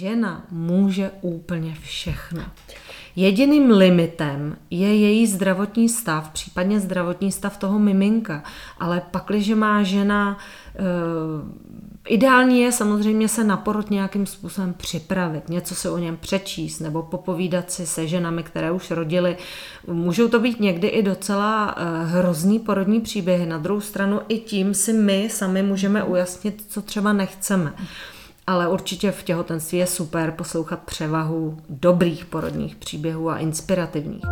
žena může úplně všechno. Jediným limitem je její zdravotní stav, případně zdravotní stav toho miminka. Ale pakliže má žena e, Ideální je samozřejmě se na porod nějakým způsobem připravit, něco se o něm přečíst nebo popovídat si se ženami, které už rodily. Můžou to být někdy i docela eh, hrozný porodní příběhy. Na druhou stranu i tím si my sami můžeme ujasnit, co třeba nechceme. Ale určitě v těhotenství je super poslouchat převahu dobrých porodních příběhů a inspirativních.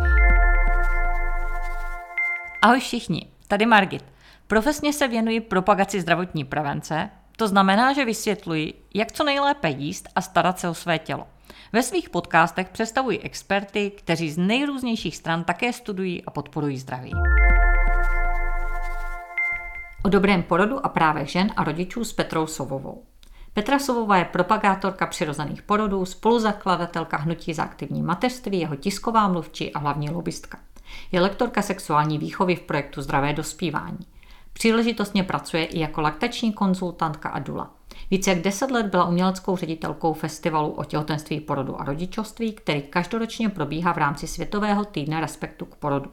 Ahoj všichni, tady Margit. Profesně se věnuji propagaci zdravotní prevence, to znamená, že vysvětluji, jak co nejlépe jíst a starat se o své tělo. Ve svých podcastech představuji experty, kteří z nejrůznějších stran také studují a podporují zdraví. O dobrém porodu a právech žen a rodičů s Petrou Sovovou. Petra Sovová je propagátorka přirozených porodů, spoluzakladatelka Hnutí za aktivní mateřství, jeho tisková mluvčí a hlavní lobbystka. Je lektorka sexuální výchovy v projektu Zdravé dospívání. Příležitostně pracuje i jako laktační konzultantka a dula. Více jak deset let byla uměleckou ředitelkou festivalu o těhotenství, porodu a rodičovství, který každoročně probíhá v rámci Světového týdne respektu k porodu.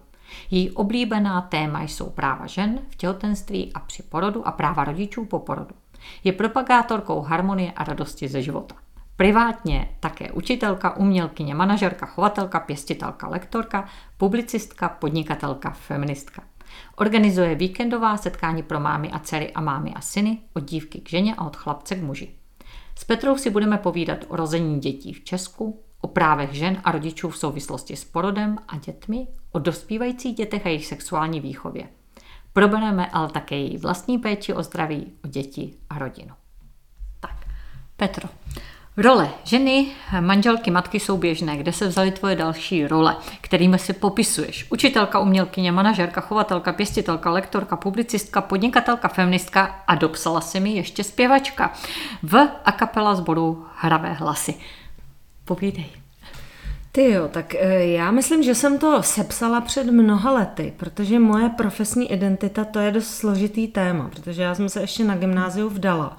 Její oblíbená téma jsou práva žen v těhotenství a při porodu a práva rodičů po porodu. Je propagátorkou harmonie a radosti ze života. Privátně také učitelka, umělkyně, manažerka, chovatelka, pěstitelka, lektorka, publicistka, podnikatelka, feministka. Organizuje víkendová setkání pro mámy a dcery a mámy a syny, od dívky k ženě a od chlapce k muži. S Petrou si budeme povídat o rození dětí v Česku, o právech žen a rodičů v souvislosti s porodem a dětmi, o dospívajících dětech a jejich sexuální výchově. Probereme ale také její vlastní péči o zdraví, o děti a rodinu. Tak, Petro, Role ženy, manželky, matky jsou běžné. Kde se vzaly tvoje další role, kterými si popisuješ? Učitelka, umělkyně, manažerka, chovatelka, pěstitelka, lektorka, publicistka, podnikatelka, feministka a dopsala si mi ještě zpěvačka v a kapela sboru Hravé hlasy. Povídej. Ty jo, tak eh, já myslím, že jsem to sepsala před mnoha lety, protože moje profesní identita to je dost složitý téma, protože já jsem se ještě na gymnáziu vdala.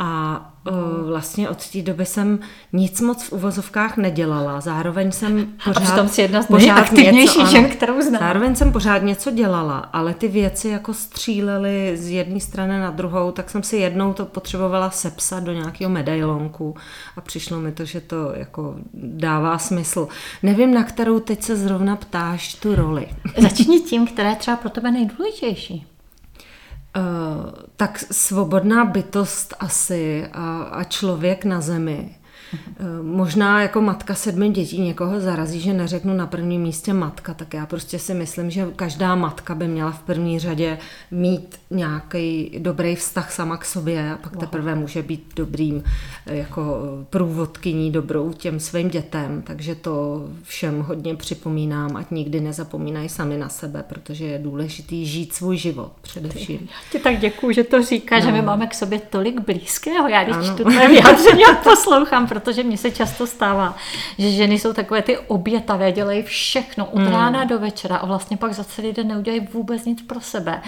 A uh, vlastně od té doby jsem nic moc v uvozovkách nedělala. Zároveň jsem pořád... A si jedna z nejaktivnějších žen, kterou znám. Zároveň jsem pořád něco dělala, ale ty věci jako střílely z jedné strany na druhou, tak jsem si jednou to potřebovala sepsat do nějakého medailonku a přišlo mi to, že to jako dává smysl. Nevím, na kterou teď se zrovna ptáš tu roli. Začni tím, která je třeba pro tebe nejdůležitější. Uh, tak svobodná bytost asi a, a člověk na zemi. Eh, možná jako matka sedmi dětí někoho zarazí, že neřeknu na prvním místě matka, tak já prostě si myslím, že každá matka by měla v první řadě mít nějaký dobrý vztah sama k sobě a pak wow. teprve může být dobrým eh, jako průvodkyní dobrou těm svým dětem, takže to všem hodně připomínám, ať nikdy nezapomínají sami na sebe, protože je důležitý žít svůj život především. Já ti tak děkuju, že to říká, no. že my máme k sobě tolik blízkého. Já když ano. čtu tvoje vyjádření a poslouchám, protože mně se často stává, že ženy jsou takové ty obětavé, dělají všechno od hmm. rána do večera a vlastně pak za celý den neudělají vůbec nic pro sebe.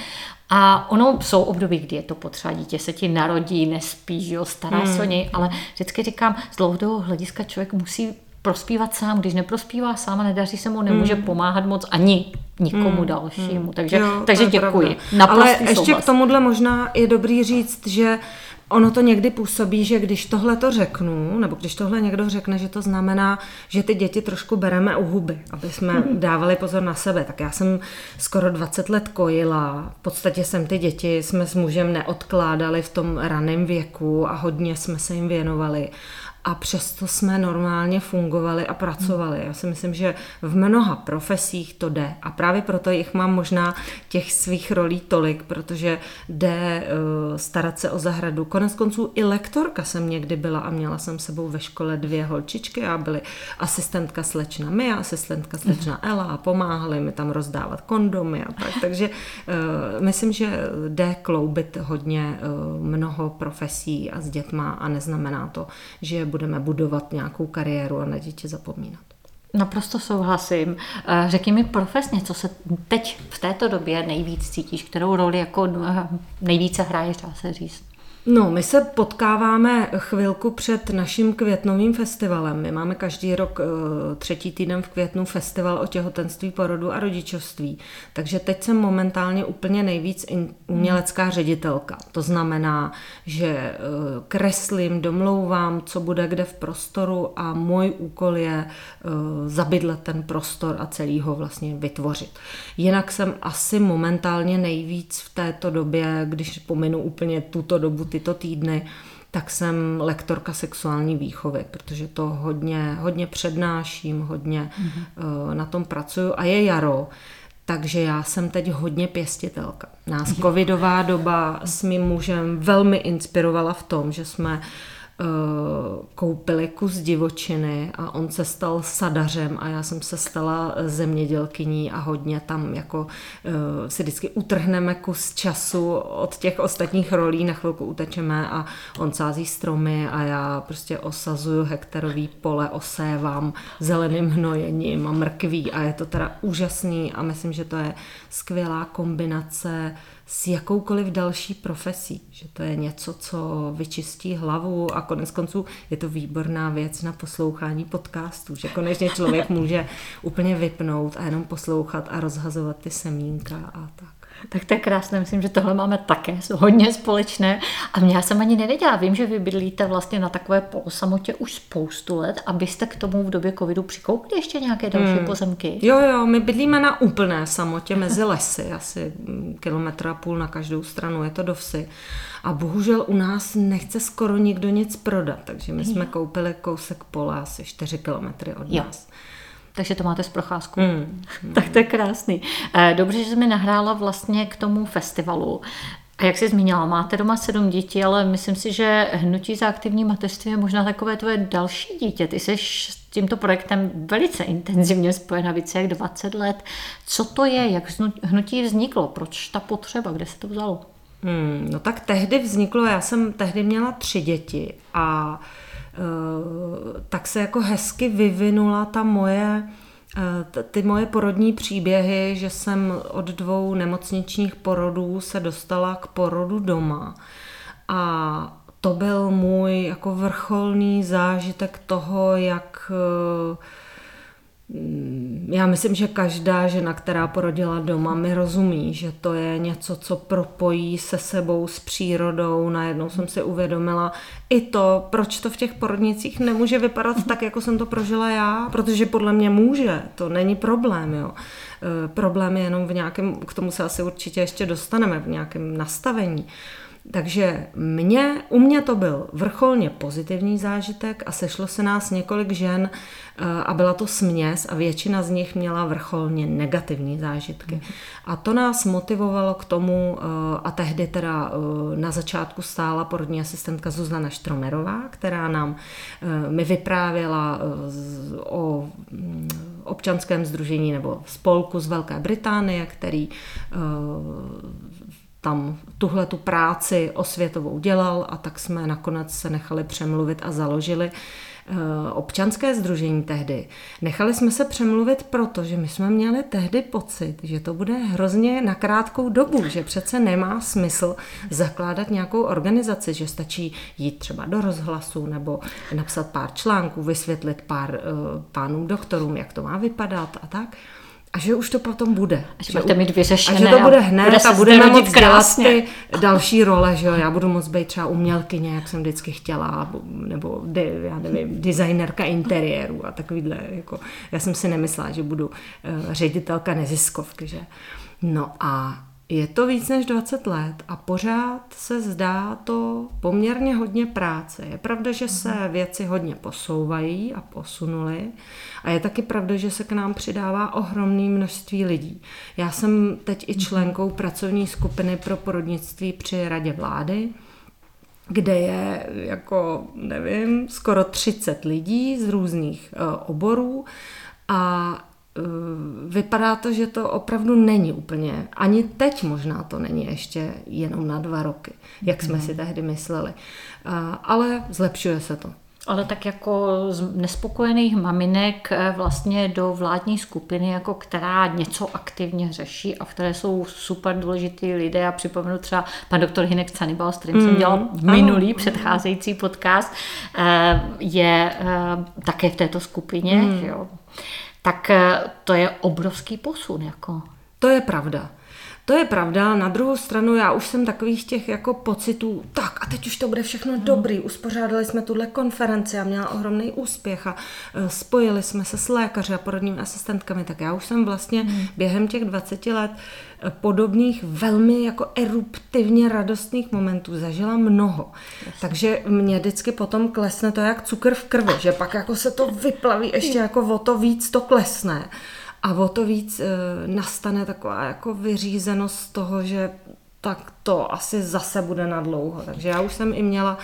A ono jsou období, kdy je to potřeba, dítě se ti narodí, nespí, jo, stará hmm. se o něj, ale vždycky říkám, z dlouhodobého hlediska člověk musí prospívat sám. Když neprospívá sám a nedaří se mu, nemůže hmm. pomáhat moc ani nikomu hmm. dalšímu. Takže, jo, takže děkuji. Ale ještě k tomuhle možná je dobrý říct, že ono to někdy působí, že když tohle to řeknu, nebo když tohle někdo řekne, že to znamená, že ty děti trošku bereme u huby, aby jsme dávali pozor na sebe. Tak já jsem skoro 20 let kojila, v podstatě jsem ty děti, jsme s mužem neodkládali v tom raném věku a hodně jsme se jim věnovali a přesto jsme normálně fungovali a pracovali. Já si myslím, že v mnoha profesích to jde a právě proto jich mám možná těch svých rolí tolik, protože jde uh, starat se o zahradu. Konec konců i lektorka jsem někdy byla a měla jsem sebou ve škole dvě holčičky a byly asistentka slečna Mia, asistentka slečna Ela a pomáhali mi tam rozdávat kondomy a tak. Takže uh, myslím, že jde kloubit hodně uh, mnoho profesí a s dětma a neznamená to, že budeme budovat nějakou kariéru a na děti zapomínat. Naprosto souhlasím. Eh, řekni mi profesně, co se teď v této době nejvíc cítíš, kterou roli jako eh, nejvíce hraješ, dá se říct? No, my se potkáváme chvilku před naším květnovým festivalem. My máme každý rok eh, třetí týden v květnu festival o těhotenství, porodu a rodičovství. Takže teď jsem momentálně úplně nejvíc umělecká ředitelka. To znamená, že eh, kreslím, domlouvám, co bude kde v prostoru a můj úkol je eh, zabydlet ten prostor a celý ho vlastně vytvořit. Jinak jsem asi momentálně nejvíc v této době, když pominu úplně tuto dobu, tyto týdny, tak jsem lektorka sexuální výchovy, protože to hodně, hodně přednáším, hodně mm-hmm. na tom pracuju a je jaro, takže já jsem teď hodně pěstitelka. Nás covidová doba s mým mužem velmi inspirovala v tom, že jsme uh, koupili kus divočiny a on se stal sadařem a já jsem se stala zemědělkyní a hodně tam jako eh, si vždycky utrhneme kus času od těch ostatních rolí, na chvilku utečeme a on sází stromy a já prostě osazuju hektarový pole, osévám zeleným hnojením a mrkví a je to teda úžasný a myslím, že to je skvělá kombinace s jakoukoliv další profesí, že to je něco, co vyčistí hlavu a konec konců je to výborná věc na poslouchání podcastů, že konečně člověk může úplně vypnout a jenom poslouchat a rozhazovat ty semínka a tak. Tak to je krásné, myslím, že tohle máme také hodně společné. A mě já jsem ani nevěděla, vím, že vy bydlíte vlastně na takové polosamotě už spoustu let, abyste k tomu v době covidu přikoupili ještě nějaké další hmm. pozemky. Jo, jo, my bydlíme na úplné samotě mezi lesy, asi kilometr a půl na každou stranu, je to do vsi. A bohužel u nás nechce skoro nikdo nic prodat, takže my jsme koupili kousek pole asi 4 kilometry od jo. Takže to máte z procházku. Mm. tak to je krásný. Eh, dobře, že jsi mi nahrála vlastně k tomu festivalu. A jak jsi zmínila, máte doma sedm dětí, ale myslím si, že hnutí za aktivní mateřství je možná takové tvoje další dítě. Ty jsi s tímto projektem velice intenzivně spojena více jak 20 let. Co to je? Jak hnutí vzniklo? Proč ta potřeba? Kde se to vzalo? Hmm, no tak tehdy vzniklo, já jsem tehdy měla tři děti a tak se jako hezky vyvinula ta moje eh, ty moje porodní příběhy, že jsem od dvou nemocničních porodů se dostala k porodu doma. A to byl můj jako vrcholný zážitek toho, jak uh, já myslím, že každá žena, která porodila doma, mi rozumí, že to je něco, co propojí se sebou, s přírodou. Najednou jsem si uvědomila i to, proč to v těch porodnicích nemůže vypadat tak, jako jsem to prožila já, protože podle mě může, to není problém. Jo. E, problém je jenom v nějakém, k tomu se asi určitě ještě dostaneme, v nějakém nastavení. Takže mě, u mě to byl vrcholně pozitivní zážitek a sešlo se nás několik žen eh, a byla to směs a většina z nich měla vrcholně negativní zážitky. A to nás motivovalo k tomu, eh, a tehdy teda eh, na začátku stála porodní asistentka Zuzana Štromerová, která nám mi vyprávěla o mm, občanském združení nebo spolku z Velké Británie, který tam tuhle tu práci osvětovou dělal a tak jsme nakonec se nechali přemluvit a založili eh, občanské združení tehdy. Nechali jsme se přemluvit proto, že my jsme měli tehdy pocit, že to bude hrozně na krátkou dobu, že přece nemá smysl zakládat nějakou organizaci, že stačí jít třeba do rozhlasu nebo napsat pár článků, vysvětlit pár uh, pánům doktorům, jak to má vypadat a tak. A že už to potom bude. A že, že budete mít vyřešené. A že to bude hned bude a budeme moc dělat ty další role, že jo. Já budu moc být třeba umělkyně, jak jsem vždycky chtěla, nebo já nevím, designerka interiéru a takovýhle. Jako, já jsem si nemyslela, že budu uh, ředitelka neziskovky, že. No a je to víc než 20 let a pořád se zdá to poměrně hodně práce. Je pravda, že se mhm. věci hodně posouvají a posunuly a je taky pravda, že se k nám přidává ohromné množství lidí. Já jsem teď i mhm. členkou pracovní skupiny pro porodnictví při Radě vlády, kde je jako, nevím, skoro 30 lidí z různých uh, oborů a Eh, vypadá to, že to opravdu není úplně, ani teď možná to není ještě jenom na dva roky, jak jsme mm. si tehdy mysleli. Ale zlepšuje se to. ale tak jako z nespokojených maminek eh, vlastně do vládní skupiny, jako která něco aktivně řeší a v které jsou super důležitý lidé. Já připomenu třeba pan doktor Hinek Canibal, s kterým mm. jsem dělal minulý ano. předcházející podcast, eh, je eh, také v této skupině. Mm. Jo. Tak to je obrovský posun. Jako. To je pravda. To je pravda, na druhou stranu já už jsem takových těch jako pocitů, tak a teď už to bude všechno hmm. dobrý, uspořádali jsme tuhle konferenci a měla ohromný úspěch a e, spojili jsme se s lékaři a porodními asistentkami, tak já už jsem vlastně hmm. během těch 20 let e, podobných velmi jako eruptivně radostných momentů zažila mnoho. Jasně. Takže mě vždycky potom klesne to jak cukr v krvi, že pak jako se to vyplaví ještě jako o to víc to klesne. A o to víc e, nastane taková jako vyřízenost toho, že tak to asi zase bude na dlouho. Takže já už jsem i měla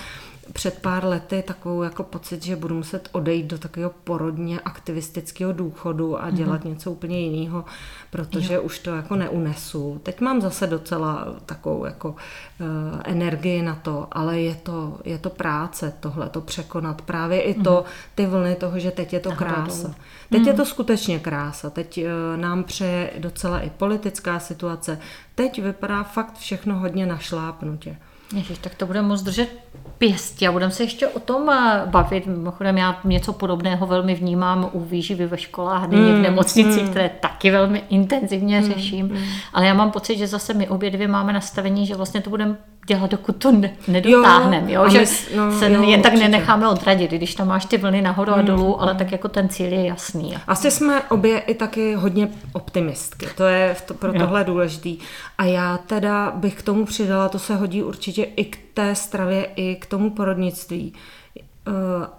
před pár lety takovou jako pocit, že budu muset odejít do takového porodně aktivistického důchodu a mhm. dělat mm-hmm. něco úplně jiného, protože jo. už to jako neunesu. Teď mám zase docela takovou jako uh, energii na to, ale je to, je to práce tohle, to překonat. Právě i to, mm-hmm. ty vlny toho, že teď je to krása. Teď mm. je to skutečně krása. Teď uh, nám přeje docela i politická situace. Teď vypadá fakt všechno hodně našlápnutě. Ježiš, tak to budeme moc držet pěstě a budeme se ještě o tom eh, bavit. Mimochodem já něco podobného velmi vnímám u výživy ve školách, nyní mm, v nemocnici, mm. které taky velmi intenzivně mm, řeším. Mm. Ale já mám pocit, že zase my obě dvě máme nastavení, že vlastně to budeme dělat, dokud to ne, nedotáhneme, jo, jo? že my, no, se jo, jen tak určitě. nenecháme odradit, když tam máš ty vlny nahoru a mm, dolů, ale tak jako ten cíl je jasný. Asi jsme obě i taky hodně optimistky, to je to, pro jo. tohle důležitý. A já teda bych k tomu přidala, to se hodí určitě i k té stravě, i k tomu porodnictví, Eh,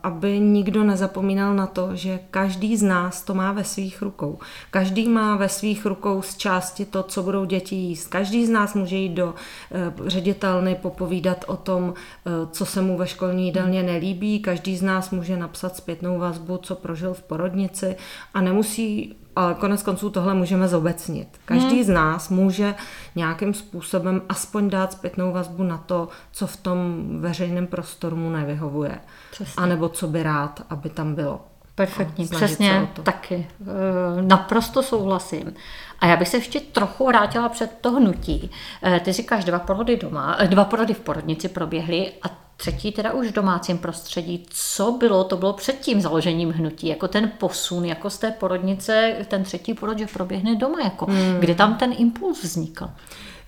aby nikdo nezapomínal na to, že každý z nás to má ve svých rukou. Každý má ve svých rukou z části to, co budou děti jíst. Každý z nás může jít do eh, ředitelny, popovídat o tom, eh, co se mu ve školní jídelně nelíbí. Každý z nás může napsat zpětnou vazbu, co prožil v porodnici a nemusí ale konec konců tohle můžeme zobecnit. Každý hmm. z nás může nějakým způsobem aspoň dát zpětnou vazbu na to, co v tom veřejném prostoru mu nevyhovuje. Přesně. A nebo co by rád, aby tam bylo. Perfektní, přesně taky. E, naprosto souhlasím. A já bych se ještě trochu vrátila před to hnutí. E, ty říkáš, dva porody doma, e, dva porody v porodnici proběhly a třetí teda už v domácím prostředí. Co bylo, to bylo před tím založením hnutí, jako ten posun, jako z té porodnice, ten třetí porod, že proběhne doma, jako hmm. kde tam ten impuls vznikl?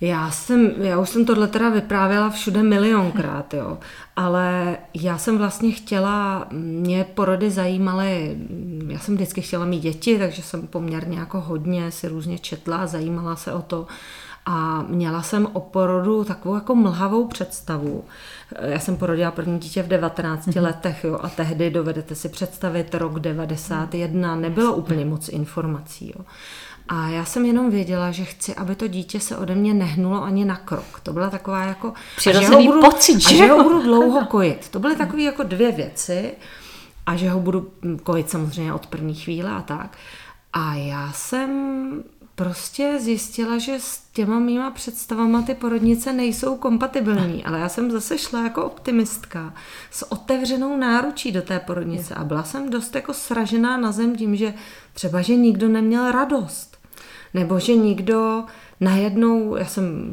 Já jsem, já už jsem tohle teda vyprávěla všude milionkrát, jo. Ale já jsem vlastně chtěla, mě porody zajímaly, já jsem vždycky chtěla mít děti, takže jsem poměrně jako hodně si různě četla, zajímala se o to. A měla jsem o porodu takovou jako mlhavou představu. Já jsem porodila první dítě v 19 mm-hmm. letech jo, a tehdy dovedete si představit rok 91, nebylo úplně moc informací. Jo. A já jsem jenom věděla, že chci, aby to dítě se ode mě nehnulo ani na krok. To byla taková jako... Přirozený budu, pocit, že? A že ho budu dlouho kojit. To byly takové jako dvě věci. A že ho budu kojit samozřejmě od první chvíle a tak. A já jsem prostě zjistila, že s těma mýma představama ty porodnice nejsou kompatibilní, ale já jsem zase šla jako optimistka s otevřenou náručí do té porodnice a byla jsem dost jako sražená na zem tím, že třeba, že nikdo neměl radost, nebo že nikdo najednou, já jsem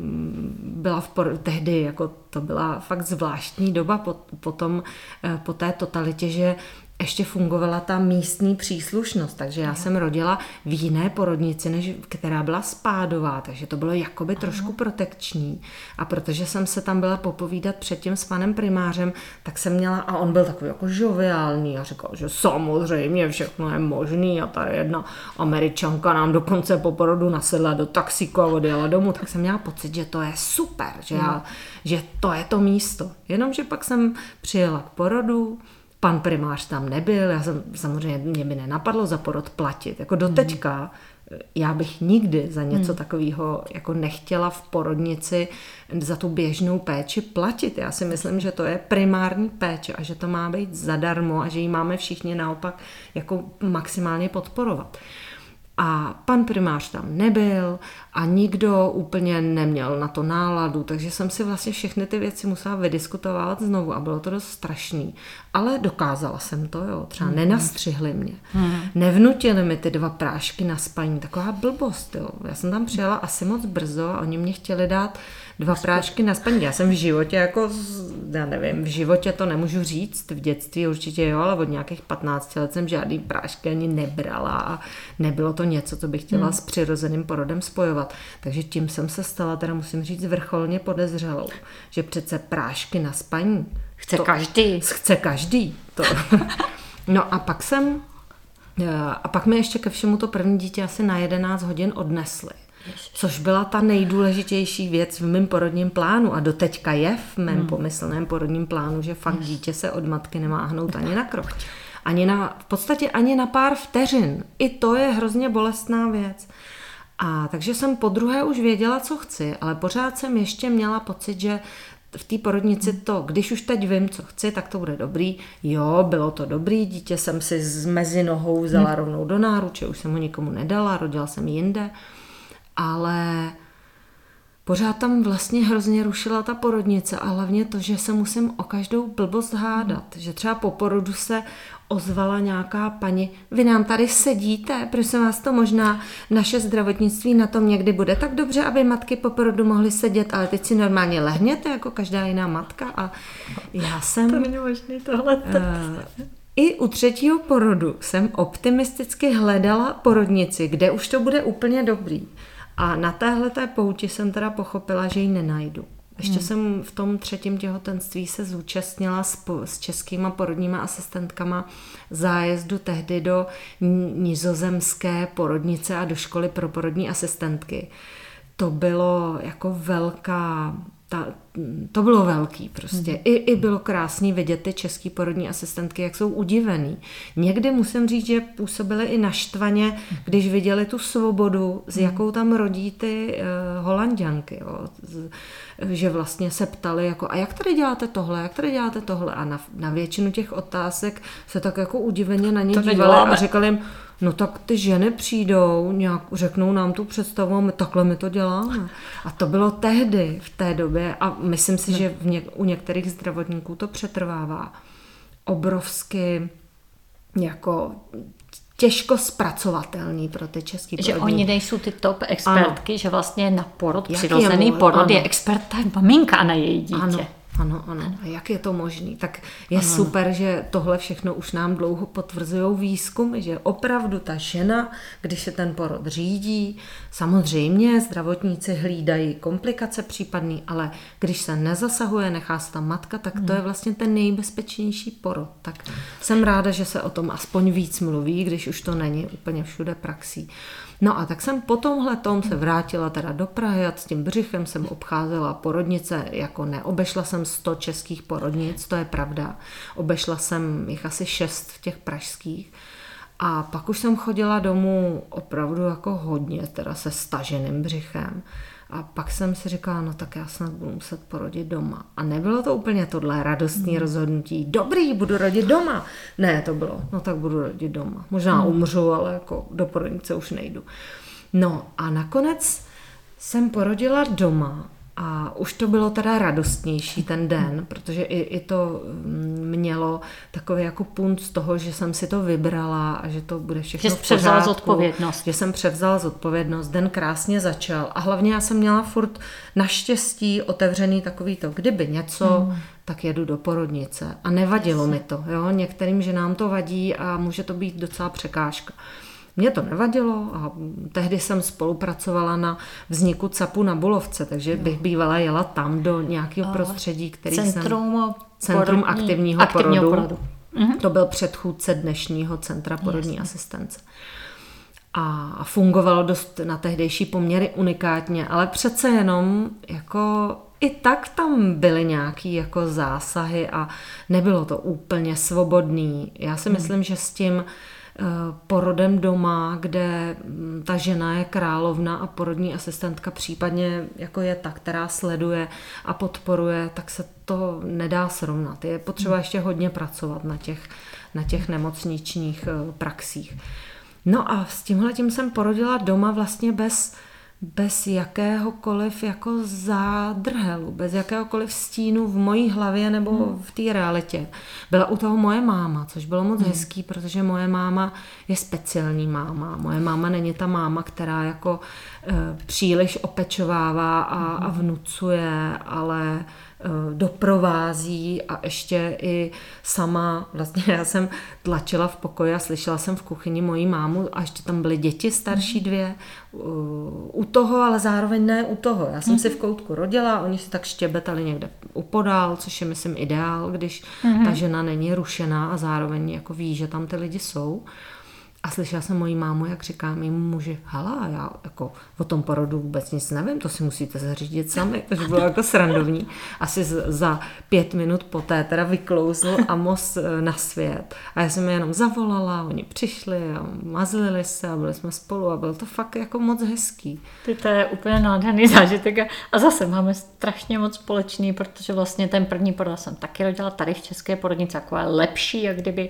byla v por- tehdy, jako to byla fakt zvláštní doba po, potom, eh, po té totalitě, že ještě fungovala ta místní příslušnost, takže já jsem rodila v jiné porodnici, než která byla spádová, takže to bylo jakoby trošku protekční. A protože jsem se tam byla popovídat předtím s panem primářem, tak jsem měla, a on byl takový jako žoviální a říkal, že samozřejmě všechno je možný a ta jedna američanka nám dokonce po porodu nasedla do taxíku a odjela domů, tak jsem měla pocit, že to je super, že, já, že to je to místo. Jenomže pak jsem přijela k porodu, Pan primář tam nebyl, já jsem, samozřejmě mě by nenapadlo za porod platit. Jako doteďka mm. já bych nikdy za něco mm. takového jako nechtěla v porodnici za tu běžnou péči platit. Já si myslím, že to je primární péče a že to má být zadarmo a že ji máme všichni naopak jako maximálně podporovat. A pan primář tam nebyl a nikdo úplně neměl na to náladu, takže jsem si vlastně všechny ty věci musela vydiskutovat znovu a bylo to dost strašný. Ale dokázala jsem to, jo. Třeba mm. nenastřihli mě. Mm. Nevnutili mi ty dva prášky na spaní. Taková blbost, jo. Já jsem tam přijela asi moc brzo a oni mě chtěli dát dva prášky na spaní. Já jsem v životě jako, já nevím, v životě to nemůžu říct, v dětství určitě jo, ale od nějakých 15 let jsem žádný prášky ani nebrala a nebylo to něco, co bych chtěla hmm. s přirozeným porodem spojovat. Takže tím jsem se stala, teda musím říct, vrcholně podezřelou, že přece prášky na spaní. Chce to, každý. Chce každý. To. No a pak jsem, eh, a pak mi ještě ke všemu to první dítě asi na 11 hodin odnesli. Což byla ta nejdůležitější věc v mém porodním plánu a doteďka je v mém hmm. pomyslném porodním plánu, že fakt dítě se od matky nemá hnout ani na krok. Ani na, v podstatě ani na pár vteřin. I to je hrozně bolestná věc. A takže jsem po druhé už věděla, co chci, ale pořád jsem ještě měla pocit, že v té porodnici to, když už teď vím, co chci, tak to bude dobrý. Jo, bylo to dobrý, dítě jsem si z mezi nohou vzala hmm. rovnou do náruče, už jsem ho nikomu nedala, rodila jsem jinde ale pořád tam vlastně hrozně rušila ta porodnice a hlavně to, že se musím o každou blbost hádat. Že třeba po porodu se ozvala nějaká paní, vy nám tady sedíte, prosím vás to možná naše zdravotnictví na tom někdy bude tak dobře, aby matky po porodu mohly sedět, ale teď si normálně lehněte jako každá jiná matka a já jsem... To není možné tohle. Uh, i u třetího porodu jsem optimisticky hledala porodnici, kde už to bude úplně dobrý. A na téhle té pouti jsem teda pochopila, že ji nenajdu. Ještě hmm. jsem v tom třetím těhotenství se zúčastnila s, s českýma porodníma asistentkama zájezdu tehdy do nizozemské porodnice a do školy pro porodní asistentky. To bylo jako velká ta, to bylo velký prostě. Hmm. I, I bylo krásný vidět ty český porodní asistentky, jak jsou udivený. Někdy musím říct, že působily i naštvaně, když viděli tu svobodu, s hmm. jakou tam rodí ty uh, holanděnky. Jo. Že vlastně se ptali, jako, a jak tady děláte tohle, jak tady děláte tohle? A na, na většinu těch otázek se tak jako udiveně na ně to dívali a říkali jim, no tak ty ženy přijdou, nějak řeknou nám tu představu a my takhle my to děláme. A to bylo tehdy, v té době a myslím si, no. že v něk, u některých zdravotníků to přetrvává obrovsky jako těžko zpracovatelný pro ty český Že oni nejsou ty top expertky, ano. že vlastně na porod, Jak přirozený je porod ano. je expert ta maminka na její dítě. Ano. Ano, ano. A jak je to možné? Tak je ano. super, že tohle všechno už nám dlouho potvrzují výzkumy, že opravdu ta žena, když se ten porod řídí, samozřejmě zdravotníci hlídají komplikace případný, ale když se nezasahuje, nechá se ta matka, tak to je vlastně ten nejbezpečnější porod. Tak jsem ráda, že se o tom aspoň víc mluví, když už to není úplně všude praxí. No a tak jsem po tomhle tom se vrátila teda do Prahy a s tím břichem jsem obcházela porodnice, jako neobešla jsem 100 českých porodnic, to je pravda. Obešla jsem jich asi 6 v těch pražských. A pak už jsem chodila domů opravdu jako hodně, teda se staženým břichem. A pak jsem si říkala, no tak já snad budu muset porodit doma. A nebylo to úplně tohle radostné mm. rozhodnutí. Dobrý, budu rodit doma. Ne, to bylo, no tak budu rodit doma. Možná mm. umřu, ale jako do porodnice už nejdu. No a nakonec jsem porodila doma a už to bylo teda radostnější ten den, protože i, i to mm, mělo takový jako punt z toho, že jsem si to vybrala a že to bude všechno Že jsi převzala zodpovědnost. Že jsem převzala zodpovědnost, den krásně začal a hlavně já jsem měla furt naštěstí otevřený takový to, kdyby něco, hmm. tak jedu do porodnice a nevadilo mi to, jo, některým ženám to vadí a může to být docela překážka. Mně to nevadilo a tehdy jsem spolupracovala na vzniku CAPu na Bulovce, takže jo. bych bývala jela tam do nějakého prostředí, který Centrum jsem... Centrum aktivního, aktivního porodu. porodu. Mhm. To byl předchůdce dnešního Centra porodní Jasně. asistence. A fungovalo dost na tehdejší poměry unikátně, ale přece jenom jako i tak tam byly nějaký jako zásahy a nebylo to úplně svobodný. Já si hmm. myslím, že s tím porodem doma, kde mm, ta žena je královna a porodní asistentka případně jako je ta, která sleduje a podporuje, tak se to nedá srovnat. Je potřeba hmm. ještě hodně pracovat na těch, na těch nemocničních eh, praxích. No a s tímhle tím jsem porodila doma vlastně bez bez jakéhokoliv jako zádrhelu, bez jakéhokoliv stínu v mojí hlavě nebo hmm. v té realitě. Byla u toho moje máma, což bylo moc hmm. hezký, protože moje máma je speciální máma. Moje máma není ta máma, která jako e, příliš opečovává a, hmm. a vnucuje, ale doprovází a ještě i sama, vlastně já jsem tlačila v pokoji a slyšela jsem v kuchyni moji mámu a ještě tam byly děti starší dvě u toho, ale zároveň ne u toho. Já jsem si v koutku rodila, oni si tak štěbetali někde upodál, což je myslím ideál, když mm-hmm. ta žena není rušená a zároveň jako ví, že tam ty lidi jsou. A slyšela jsem moji mámu, jak říká mým muži, hala, já jako o tom porodu vůbec nic nevím, to si musíte zařídit sami, takže bylo jako srandovní. Asi za pět minut poté teda vyklouzl Amos e, na svět. A já jsem je jenom zavolala, oni přišli a mazlili se a byli jsme spolu a bylo to fakt jako moc hezký. Ty to je úplně nádherný zážitek a zase máme strašně moc společný, protože vlastně ten první porod jsem taky rodila tady v České porodnici, jako lepší, jak kdyby.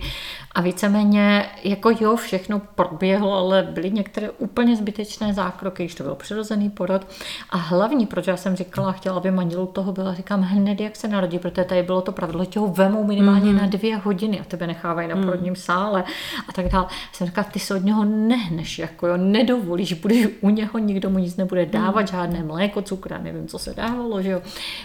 A víceméně jako jo, všechno všechno proběhlo, ale byly některé úplně zbytečné zákroky, když to byl přirozený porod. A hlavní, proč já jsem říkala, chtěla, aby manželů toho byla, říkám hned, jak se narodí, protože tady bylo to pravidlo, že ho vemou minimálně mm-hmm. na dvě hodiny a tebe nechávají na mm. porodním sále a tak dále. Jsem říkala, ty se od něho nehneš, jako jo, nedovolíš, budeš u něho, nikdo mu nic nebude dávat, mm. žádné mléko, cukr, nevím, co se dávalo, že jo,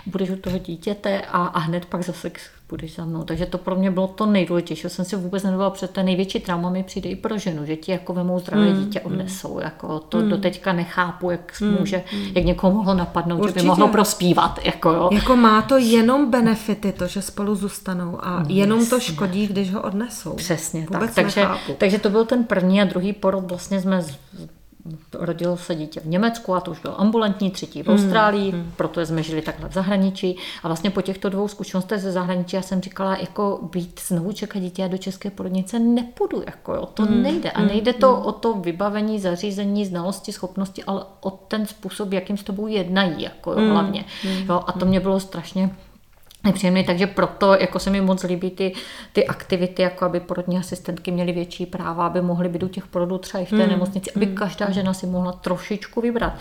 budeš u toho dítěte a, a hned pak zase půjdeš za mnou. Takže to pro mě bylo to nejdůležitější. Jsem si vůbec nedovala před té největší trauma mi přijde i pro ženu, že ti jako vemou zdravé mm, dítě mm. odnesou. Jako to mm. doteďka nechápu, jak mm, může, mm. jak někoho mohlo napadnout, Určitě. že by mohlo prospívat. Jako, jo. jako má to jenom benefity, to, že spolu zůstanou a yes. jenom to škodí, když ho odnesou. Přesně vůbec tak. Takže, takže to byl ten první a druhý porod. Vlastně jsme rodilo se dítě v Německu a to už byl ambulantní, třetí v hmm, Austrálii, hmm. proto jsme žili takhle v zahraničí. A vlastně po těchto dvou zkušenostech ze zahraničí já jsem říkala, jako být znovu čekat dítě a do české porodnice nepůjdu, jako jo, to hmm. nejde. A hmm, nejde to hmm. o to vybavení, zařízení, znalosti, schopnosti, ale o ten způsob, jakým s tobou jednají, jako jo, hmm. hlavně. Hmm. Jo, a to mě bylo strašně nepříjemný, takže proto jako se mi moc líbí ty, ty aktivity, jako aby porodní asistentky měly větší práva, aby mohly být u těch porodů třeba i v té mm. nemocnici, aby mm. každá žena si mohla trošičku vybrat.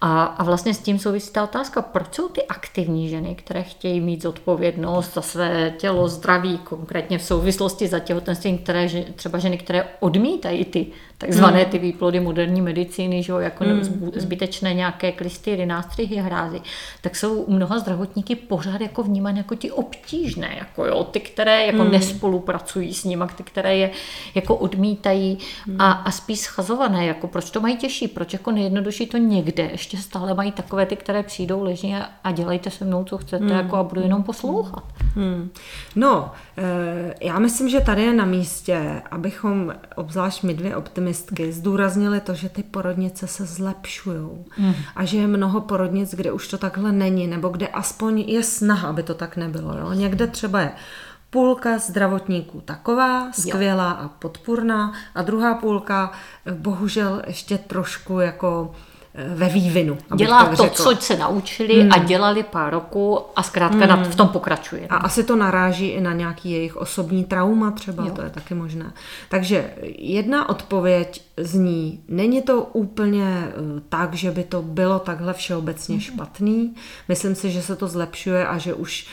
A, a vlastně s tím souvisí ta otázka, proč jsou ty aktivní ženy, které chtějí mít zodpovědnost za své tělo, zdraví, konkrétně v souvislosti za těhotenstvím, které třeba ženy, které odmítají ty takzvané hmm. ty výplody moderní medicíny, že jo, jako mm. zbytečné nějaké klistýry, nástřihy, hrázy, tak jsou u mnoha zdravotníky pořád jako vnímány jako ti obtížné, jako jo, ty, které jako mm. nespolupracují s nimi, ty, které je jako odmítají mm. a, a spíš schazované, jako proč to mají těžší, proč jako nejjednodušší to někde, ještě stále mají takové ty, které přijdou ležně a, a dělejte se mnou, co chcete, mm. jako a budu jenom poslouchat. Mm. No, e, já myslím, že tady je na místě, abychom, obzvlášť my dvě optimistické, optimistky zdůraznili to, že ty porodnice se zlepšují mm. a že je mnoho porodnic, kde už to takhle není, nebo kde aspoň je snaha, aby to tak nebylo. Jo? Někde třeba je půlka zdravotníků taková, skvělá jo. a podpůrná a druhá půlka eh, bohužel ještě trošku jako ve vývinu. Dělá to, řekla. co se naučili hmm. a dělali pár roku a zkrátka hmm. v tom pokračuje. A asi to naráží i na nějaký jejich osobní trauma třeba, jo. to je taky možné. Takže jedna odpověď zní, není to úplně eh, tak, že by to bylo takhle všeobecně hmm. špatný. Myslím si, že se to zlepšuje a že už Mm,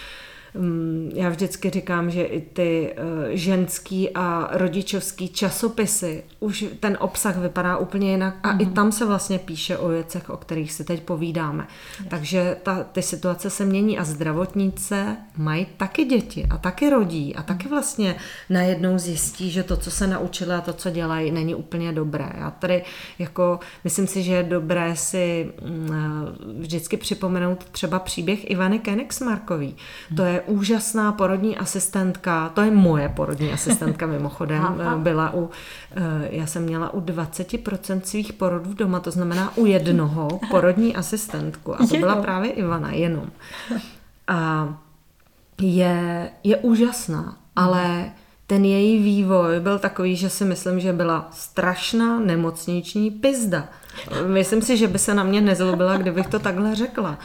já vždycky říkám, že i ty eh, ženský a rodičovský časopisy, už ten obsah vypadá úplně jinak a mm. i mhm. tam se vlastně píše o věcech, o kterých si teď povídáme. Yes. Takže ta, ty situace se mění a zdravotnice mají taky děti a taky rodí a taky vlastně najednou zjistí, že to, co se naučili a to, co dělají, není úplně dobré. Já tady jako myslím si, že je dobré si mm, eh, vždycky připomenout třeba příběh Ivany Kenigsmarkový. To je úžasná porodní asistentka, to je moje porodní asistentka mimochodem, byla u, eh, já jsem měla u 20% svých porodů doma, to znamená u jednoho porodní asistentku a to byla právě Ivana jenom. A je, je úžasná, ale ten její vývoj byl takový, že si myslím, že byla strašná nemocniční pizda. Myslím si, že by se na mě nezlobila, kdybych to takhle řekla.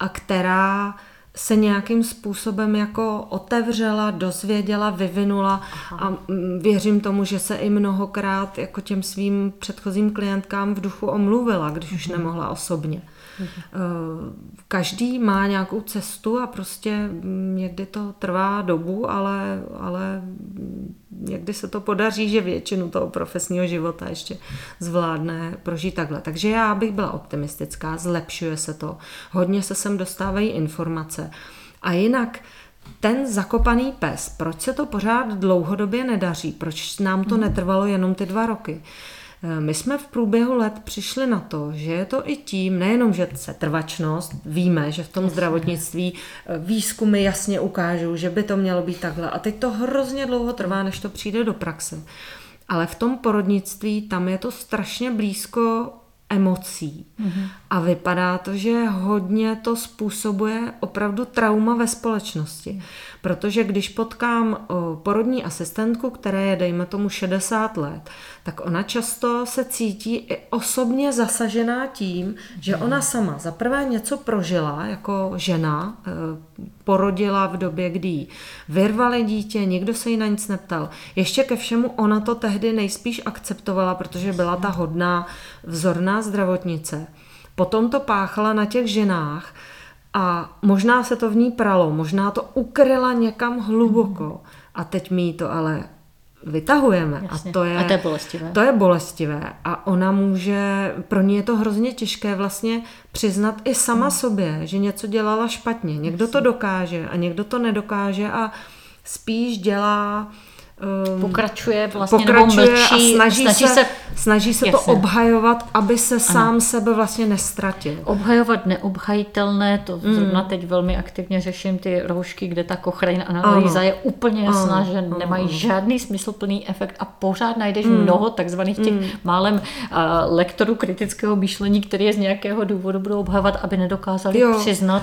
A která se nějakým způsobem jako otevřela, dozvěděla, vyvinula Aha. a věřím tomu, že se i mnohokrát jako těm svým předchozím klientkám v duchu omluvila, když už mhm. nemohla osobně. Mhm. Každý má nějakou cestu a prostě někdy to trvá dobu, ale, ale někdy se to podaří, že většinu toho profesního života ještě zvládne prožít takhle. Takže já bych byla optimistická, zlepšuje se to, hodně se sem dostávají informace. A jinak ten zakopaný pes, proč se to pořád dlouhodobě nedaří, proč nám to mhm. netrvalo jenom ty dva roky? Eh, my jsme v průběhu let přišli na to, že je to i tím, nejenom, že se trvačnost, víme, že v tom zdravotnictví eh, výzkumy jasně ukážou, že by to mělo být takhle. A teď to hrozně dlouho trvá, než to přijde do praxe. Ale v tom porodnictví tam je to strašně blízko emocí. Mm-hmm. A vypadá to, že hodně to způsobuje opravdu trauma ve společnosti. Protože když potkám porodní asistentku, které je, dejme tomu, 60 let, tak ona často se cítí i osobně zasažená tím, že ona sama za prvé něco prožila jako žena, e, porodila v době, kdy jí vyrvali dítě, nikdo se jí na nic neptal. Ještě ke všemu ona to tehdy nejspíš akceptovala, protože byla ta hodná, vzorná zdravotnice. Potom to páchala na těch ženách, a možná se to v ní pralo, možná to ukryla někam hluboko. A teď mi to ale vytahujeme. Jasně. A to je, a to je bolestivé. To je bolestivé. A ona může, pro ní je to hrozně těžké vlastně přiznat i sama hmm. sobě, že něco dělala špatně. Někdo Jasně. to dokáže a někdo to nedokáže a spíš dělá pokračuje vlastně pokračuje nebo mlčí, a snaží, snaží se, se, snaží se to obhajovat, aby se ano. sám sebe vlastně nestratil. Obhajovat neobhajitelné, to mm. zrovna teď velmi aktivně řeším ty roušky, kde ta kochrejna analýza ano. je úplně jasná, ano. že ano. nemají ano. žádný smysluplný efekt a pořád najdeš mm. mnoho takzvaných těch mm. málem uh, lektorů kritického myšlení, který je z nějakého důvodu budou obhajovat, aby nedokázali jo. přiznat,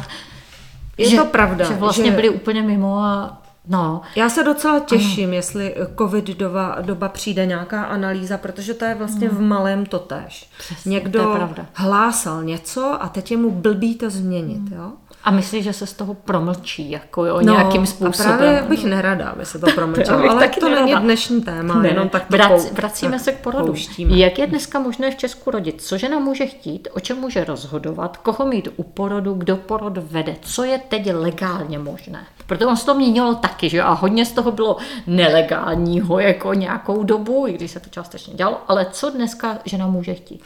je že, to pravda, že vlastně že... byli úplně mimo a No. Já se docela těším, ano. jestli covid doba, doba přijde nějaká analýza, protože to je vlastně v malém totéž. Přesně, Někdo to je pravda. hlásal něco a teď je mu blbý to změnit. Jo? A myslíš, že se z toho promlčí, jako jo, no, nějakým způsobem? A právě bych nerada, aby se to promlčilo, ale to nerada. není dnešní téma, ne. jenom tak to Vrac, pou, Vracíme tak se k porodu. Pouštíme. Jak je dneska možné v Česku rodit? Co žena může chtít, o čem může rozhodovat, koho mít u porodu, kdo porod vede, co je teď legálně možné? Protože on se to měnilo taky, že a hodně z toho bylo nelegálního jako nějakou dobu, i když se to částečně dělalo, ale co dneska žena může chtít?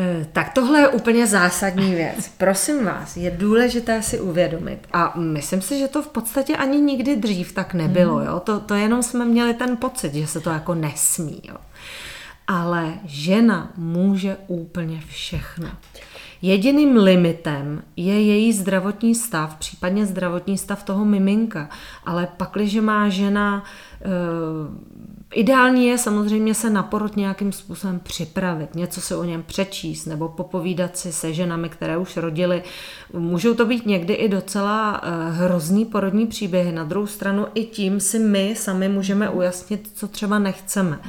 Eh, tak tohle je úplně zásadní věc. Prosím vás, je důležité si uvědomit. A myslím si, že to v podstatě ani nikdy dřív tak nebylo. Mhm. Jo? To, to jenom jsme měli ten pocit, že se to jako nesmí. Jo? Ale žena může úplně všechno. Jediným limitem je její zdravotní stav, případně zdravotní stav toho miminka. Ale pakliže má žena e, Ideální je samozřejmě se na porod nějakým způsobem připravit, něco se o něm přečíst nebo popovídat si se ženami, které už rodily. Můžou to být někdy i docela eh, hrozný porodní příběhy. Na druhou stranu i tím si my sami můžeme ujasnit, co třeba nechceme.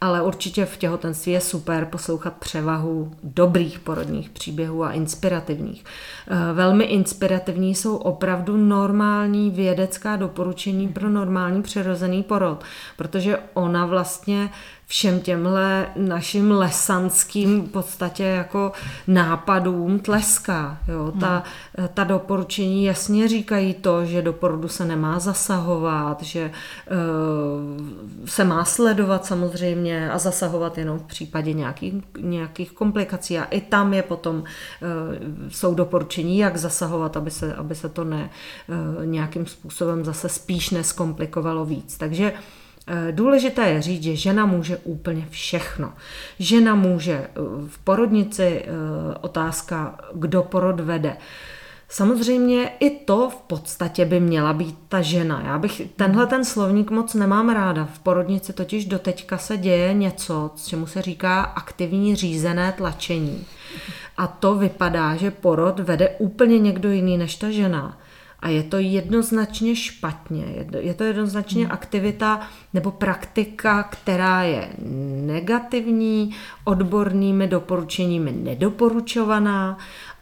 Ale určitě v těhotenství je super poslouchat převahu dobrých porodních příběhů a inspirativních. Eh, velmi inspirativní jsou opravdu normální vědecká doporučení pro normální přirozený porod, protože ona vlastně všem těmhle našim lesanským v podstatě jako nápadům tleská. Jo? Ta, hmm. ta doporučení jasně říkají to, že do porodu se nemá zasahovat, že uh, se má sledovat samozřejmě a zasahovat jenom v případě nějakých, nějakých komplikací. A i tam je potom, uh, jsou doporučení, jak zasahovat, aby se, aby se to ne, uh, nějakým způsobem zase spíš neskomplikovalo víc. Takže důležité je říct, že žena může úplně všechno. Žena může eh, v porodnici eh, otázka, kdo porod vede. Samozřejmě i to v podstatě by měla být ta žena. Já bych tenhle ten slovník moc nemám ráda. V porodnici totiž doteďka se děje něco, čemu se říká aktivní řízené tlačení. A to vypadá, že porod vede úplně někdo jiný než ta žena. A je to jednoznačně špatně. Je to jednoznačně hmm. aktivita nebo praktika, která je negativní, odbornými doporučeními nedoporučovaná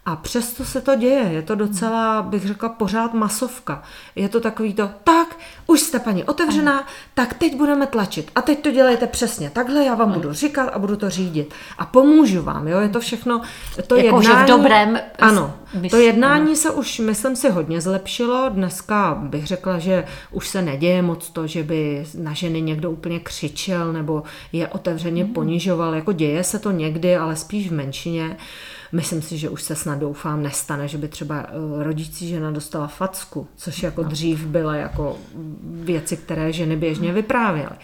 A přesto se to děje. Je to docela, bych řekla, pořád masovka. Je to takový to, tak, už jste paní otevřená, tak teď budeme tlačit. A teď to dělejte přesně. Takhle já vám budu říkat a budu to řídit. A pomůžu vám, jo, je to všechno, to jako, jednání. Že v dobrém Ano, to jednání se už, myslím si, hodně zlepšilo. Dneska bych řekla, že už se neděje moc to, že by na ženy někdo úplně křičel nebo je otevřeně ponižoval. Jako děje se to někdy, ale spíš v menšině. Myslím si, že už se snad doufám nestane, že by třeba eh, rodící žena dostala facku, což jako dřív byly jako věci, které ženy běžně vyprávěly.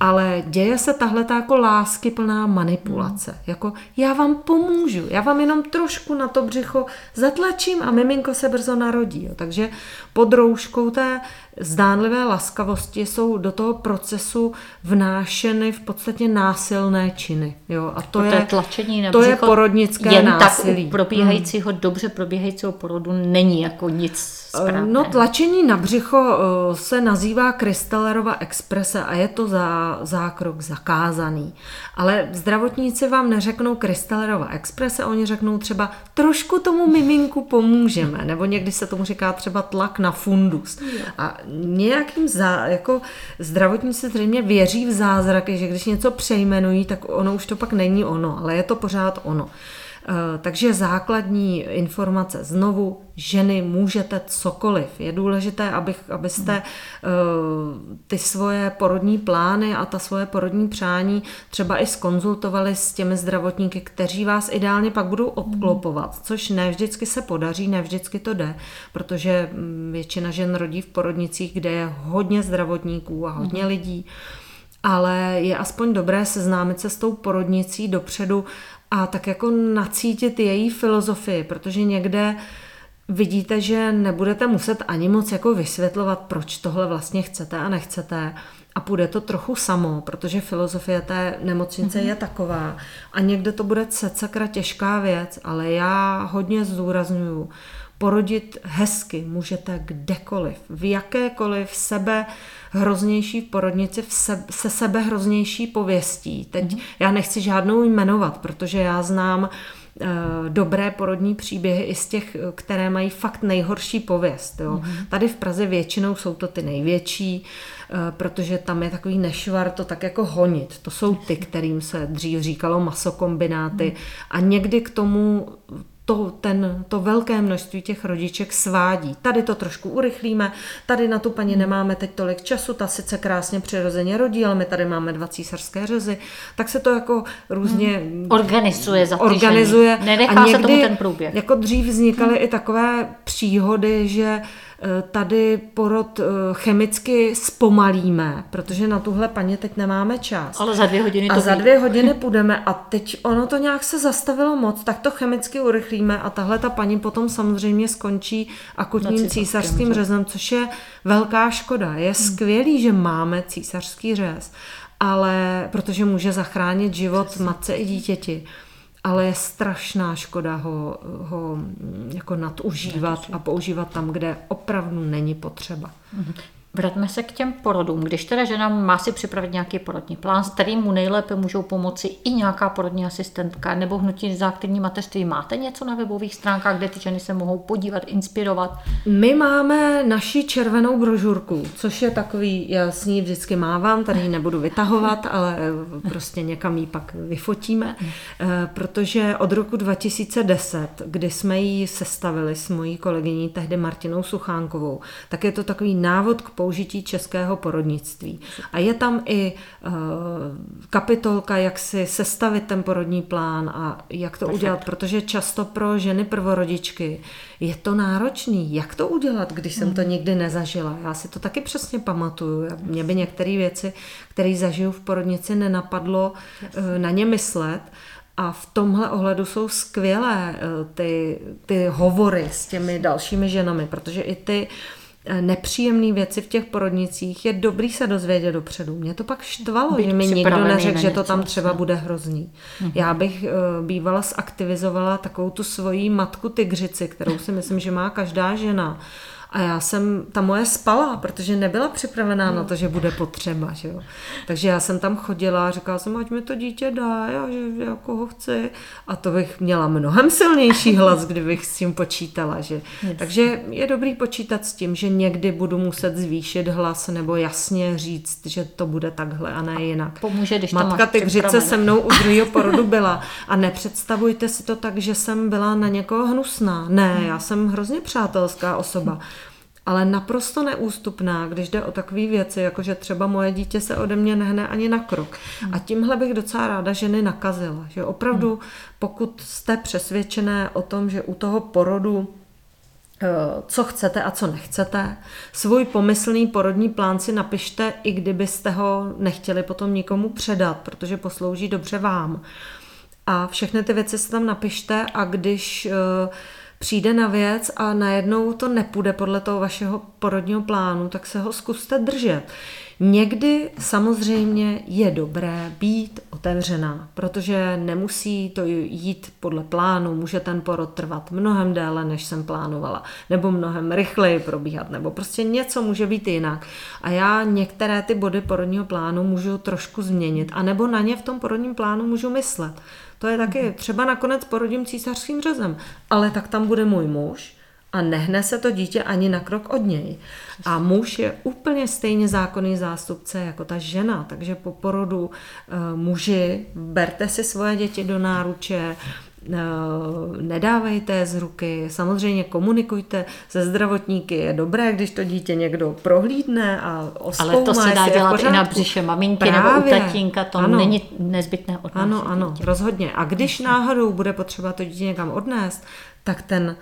Ale děje se tahle ta jako láskyplná manipulace. Hmm. Jako já vám pomůžu, já vám jenom trošku na to břicho zatlačím a miminko se brzo narodí. Jo. Takže pod rouškou té zdánlivé laskavosti jsou do toho procesu vnášeny v podstatě násilné činy. Jo. A to, To je, tlačení na to je porodnické jen násilí. tak probíhajícího, dobře probíhajícího porodu není jako nic správného. No tlačení na břicho eh, se nazývá Kristallerova exprese a je to za zákrok zakázaný. Ale zdravotníci vám neřeknou Kristallerova exprese, oni řeknou třeba trošku tomu miminku pomůžeme, nebo někdy se tomu říká třeba tlak na fundus. A nějakým zá, jako zdravotníci zřejmě věří v zázraky, že když něco přejmenují, tak ono už to pak není ono, ale je to pořád ono. Eh, Takže základní informace znovu, ženy můžete cokoliv. Je důležité, abych, abyste eh, ty svoje porodní plány a ta svoje porodní přání třeba i skonzultovali s těmi zdravotníky, kteří vás ideálně pak budou obklopovat, což ne vždycky se podaří, ne vždycky to jde, protože mm, většina žen rodí v porodnicích, kde je hodně zdravotníků a hodně lidí. Ale je aspoň dobré seznámit se s tou porodnicí dopředu a tak jako nacítit její filozofii, protože někde vidíte, že nebudete muset ani moc jako vysvětlovat, proč tohle vlastně chcete a nechcete. A půjde to trochu samo, protože filozofie té nemocnice je taková. A někde to bude secakra těžká věc, ale já hodně zdůraznuju, porodit hezky můžete kdekoliv, v jakékoliv sebe hroznější v porodnici v se, se sebe hroznější pověstí. Teď mm-hmm. já nechci žádnou jmenovat, protože já znám uh, dobré porodní příběhy i z těch, které mají fakt nejhorší pověst. Jo. Mm-hmm. Tady v Praze většinou jsou to ty největší, uh, protože tam je takový nešvar to tak jako honit. To jsou ty, kterým se dřív říkalo masokombináty mm-hmm. a někdy k tomu to, ten, to velké množství těch rodiček svádí. Tady to trošku urychlíme, tady na tu paní nemáme teď tolik času, ta sice krásně přirozeně rodí, ale my tady máme dva císařské řezy, tak se to jako různě hmm. organizuje, zatyžení. organizuje. Nenechá a se někdy, tomu ten průběh. Jako dřív vznikaly hmm. i takové příhody, že tady porod chemicky zpomalíme, protože na tuhle paně teď nemáme čas. Ale za dvě hodiny a to za ví. dvě hodiny půjdeme a teď ono to nějak se zastavilo moc, tak to chemicky urychlíme a tahle ta paní potom samozřejmě skončí akutním císařským řezem, což je velká škoda. Je skvělý, že máme císařský řez, ale protože může zachránit život Přesně. matce i dítěti ale je strašná škoda ho, ho jako nadužívat a používat tam, kde opravdu není potřeba. Vraťme se k těm porodům. Když teda žena má si připravit nějaký porodní plán, s kterým mu nejlépe můžou pomoci i nějaká porodní asistentka nebo hnutí za aktivní mateřství, máte něco na webových stránkách, kde ty ženy se mohou podívat, inspirovat? My máme naši červenou brožurku, což je takový, já s ní vždycky mávám, tady ji nebudu vytahovat, ale prostě někam ji pak vyfotíme, protože od roku 2010, kdy jsme ji sestavili s mojí kolegyní, tehdy Martinou Suchánkovou, tak je to takový návod k použití českého porodnictví. A je tam i uh, kapitolka, jak si sestavit ten porodní plán a jak to Perfect. udělat, protože často pro ženy prvorodičky je to náročný. Jak to udělat, když jsem to nikdy nezažila? Já si to taky přesně pamatuju. Mě by některé věci, které zažiju v porodnici, nenapadlo uh, na ně myslet. A v tomhle ohledu jsou skvělé ty, ty hovory s těmi dalšími ženami, protože i ty nepříjemné věci v těch porodnicích je dobrý se dozvědět dopředu. Mě to pak štvalo, Být že mi nikdo neřekl, že to tam třeba bude hrozný. Mm-hmm. Já bych uh, bývala zaktivizovala takovou tu svoji matku tygřici, kterou si myslím, že má každá žena A já jsem, ta moje spala, protože nebyla připravená na to, že bude potřeba, že jo. Takže já jsem tam chodila a říkala jsem, ať mi to dítě dá, já, že jako ho chci. A to bych měla mnohem silnější hlas, kdybych s tím počítala, že. Yes. Takže je dobrý počítat s tím, že někdy budu muset zvýšit hlas nebo jasně říct, že to bude takhle a ne jinak. Pomůže, když Matka Tygřice se mnou u druhého porodu byla a nepředstavujte si to tak, že jsem byla na někoho hnusná. Ne, já jsem hrozně přátelská osoba ale naprosto neústupná, když jde o takové věci, jako že třeba moje dítě se ode mě nehne ani na krok. A tímhle bych docela ráda ženy nakazila, že opravdu, pokud jste přesvědčené o tom, že u toho porodu eh, co chcete a co nechcete. Svůj pomyslný porodní plán si napište, i kdybyste ho nechtěli potom nikomu předat, protože poslouží dobře vám. A všechny ty věci si tam napište a když uh, přijde na věc a najednou to nepůjde podle toho vašeho porodního plánu, tak se ho zkuste držet. Někdy samozřejmě je dobré být otevřená, protože nemusí to jít podle plánu, může ten porod trvat mnohem déle, než jsem plánovala, nebo mnohem rychleji probíhat, nebo prostě něco může být jinak. A já některé ty body porodního plánu můžu trošku změnit, anebo na ně v tom porodním plánu můžu myslet. To je taky, mhm. třeba nakonec porodím císařským řezem, ale tak tam bude můj muž a nehne se to dítě ani na krok od něj. A muž je úplně stejně zákonný zástupce jako ta žena, takže po porodu uh, muži, berte si svoje děti do náruče, Eh, nedávejte z ruky, samozřejmě komunikujte se zdravotníky. Je dobré, když to dítě někdo prohlídne a oskoumá, Ale to se dá dělat i na břiše maminky Právě. nebo u tatínka, to ano. není nezbytné odnášet Ano, ano, dítě. rozhodně. A když náhodou bude potřeba to dítě někam odnést, tak ten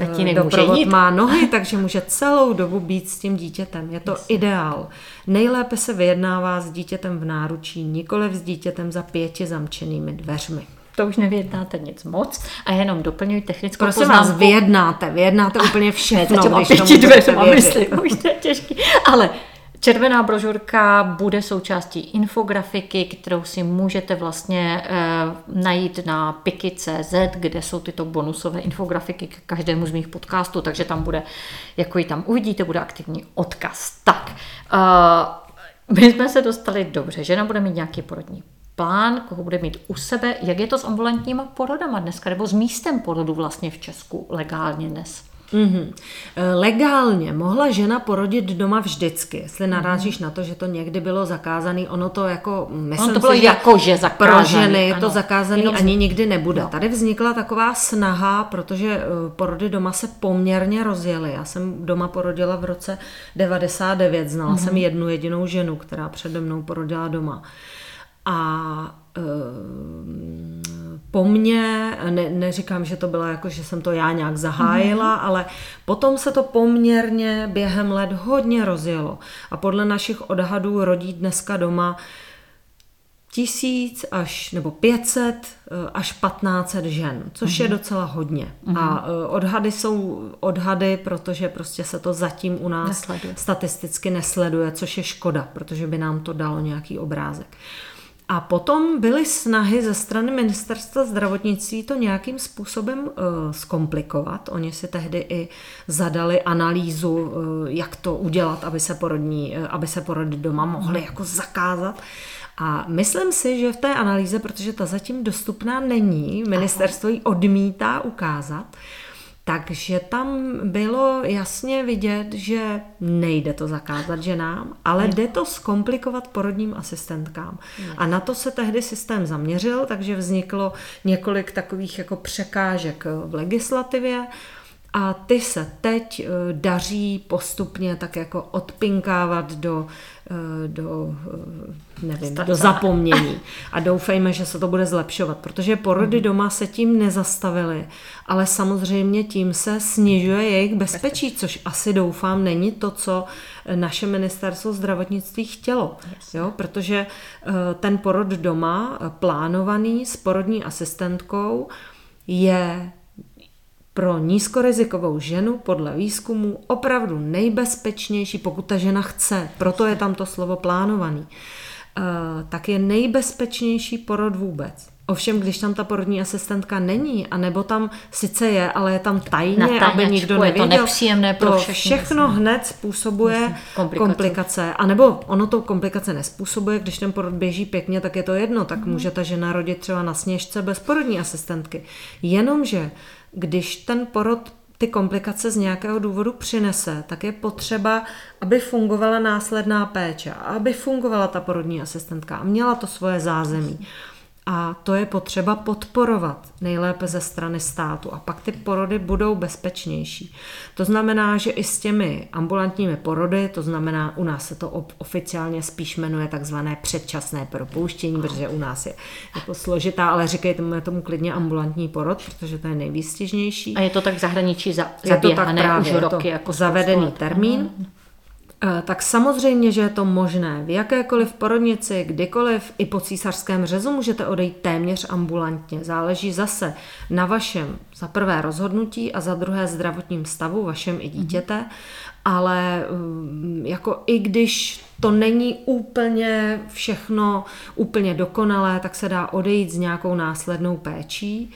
eh, Tatínek doprovod jít. má nohy, takže může celou dobu být s tím dítětem. Je to Jasně. ideál. Nejlépe se vyjednává s dítětem v náručí, nikoli s dítětem za pěti zamčenými dveřmi to už nevyjednáte nic moc a jenom doplňuji technickou Prosím poznámku. vás, vyjednáte, vyjednáte úplně všechno, ne, když tomu dveřma, myslím, už to je těžký. Ale Červená brožurka bude součástí infografiky, kterou si můžete vlastně e, najít na piky.cz, kde jsou tyto bonusové infografiky k každému z mých podcastů, takže tam bude, jako ji tam uvidíte, bude aktivní odkaz. Tak, e, my jsme se dostali dobře, žena bude mít nějaký porodní plán, koho bude mít u sebe, jak je to s ambulantníma porodama dneska, nebo s místem porodu vlastně v Česku legálně dnes? Mm-hmm. Legálně mohla žena porodit doma vždycky, jestli narážíš mm-hmm. na to, že to někdy bylo zakázané, ono to jako, myslím ono to bylo si, jako, že zakázaný, pro ženy ano. to zakázané Jenom... ani nikdy nebude. No. Tady vznikla taková snaha, protože eh, porody doma se poměrně rozjely. Já jsem doma porodila v roce 99, znala mm-hmm. jsem jednu jedinou ženu, která přede mnou porodila doma. A e, po mně, ne, neříkám, že to bylo jako, že jsem to já nějak zahájila, mm. ale potom se to poměrně během let hodně rozjelo. A podle našich odhadů rodí dneska doma tisíc až nebo 500 e, až 1500 žen, což mm. je mhm. docela hodně. Mm. A e, odhady jsou odhady, protože prostě se to zatím u nás nesleduje. statisticky nesleduje, což je škoda, protože by nám to dalo nějaký obrázek. A potom byly snahy ze strany ministerstva zdravotnictví to nějakým způsobem uh, zkomplikovat. Oni si tehdy i zadali analýzu, uh, jak to udělat, aby se, porodní, uh, aby se porody doma mohly mhm. jako zakázat. A myslím si, že v té analýze, protože ta zatím dostupná není, ministerstvo ji odmítá ukázat, takže tam bylo jasně vidět, že nejde to zakázat ženám, ale jde to zkomplikovat porodním asistentkám. A na to se tehdy systém zaměřil, takže vzniklo několik takových jako překážek v legislativě. A ty se teď eh, daří postupně tak jako odpinkávat do, eh, do, eh, nevím, do zapomnění. A doufejme, že se to bude zlepšovat, protože porody mhm. doma se tím nezastavily, ale samozřejmě tím se snižuje jejich bezpečí, což asi doufám není to, co naše ministerstvo zdravotnictví chtělo. Jo? Protože ten porod doma, plánovaný s porodní asistentkou, je pro nízkorizikovou ženu podle výzkumu opravdu nejbezpečnější, pokud ta žena chce, proto je tam to slovo plánovaný, eh, tak je nejbezpečnější porod vůbec. Ovšem, když tam ta porodní asistentka není, anebo tam sice je, ale je tam tajně, aby nikdo nevěděl, je to nepříjemné pro to všechny, všechno jasně. hned způsobuje komplikace. komplikace. A nebo ono to komplikace nespůsobuje, když ten porod běží pěkně, tak je to jedno, tak může ta žena rodit třeba na sněžce bez porodní asistentky. Jenomže, když ten porod ty komplikace z nějakého důvodu přinese, tak je potřeba, aby fungovala následná péče, aby fungovala ta porodní asistentka a měla to svoje zázemí. A to je potřeba podporovat nejlépe ze strany státu a pak ty porody budou bezpečnější. To znamená, že i s těmi ambulantními porody, to znamená, u nás se to oficiálně spíš jmenuje takzvané předčasné propouštění, protože u nás je jako složitá, ale říkejte tomu, tomu klidně ambulantní porod, protože to je nejvýstižnější. A je to tak v zahraničí za, je to tak právě, už roky to jako zavedený termín. Aha. Eh, tak samozřejmě, že je to možné. V jakékoliv porodnici, kdykoliv, i po císařském řezu můžete odejít téměř ambulantně. Záleží zase na vašem za prvé rozhodnutí a za druhé zdravotním stavu, vašem i dítěte, ale mm, jako i když to není úplně všechno úplně dokonalé, tak se dá odejít s nějakou následnou péčí.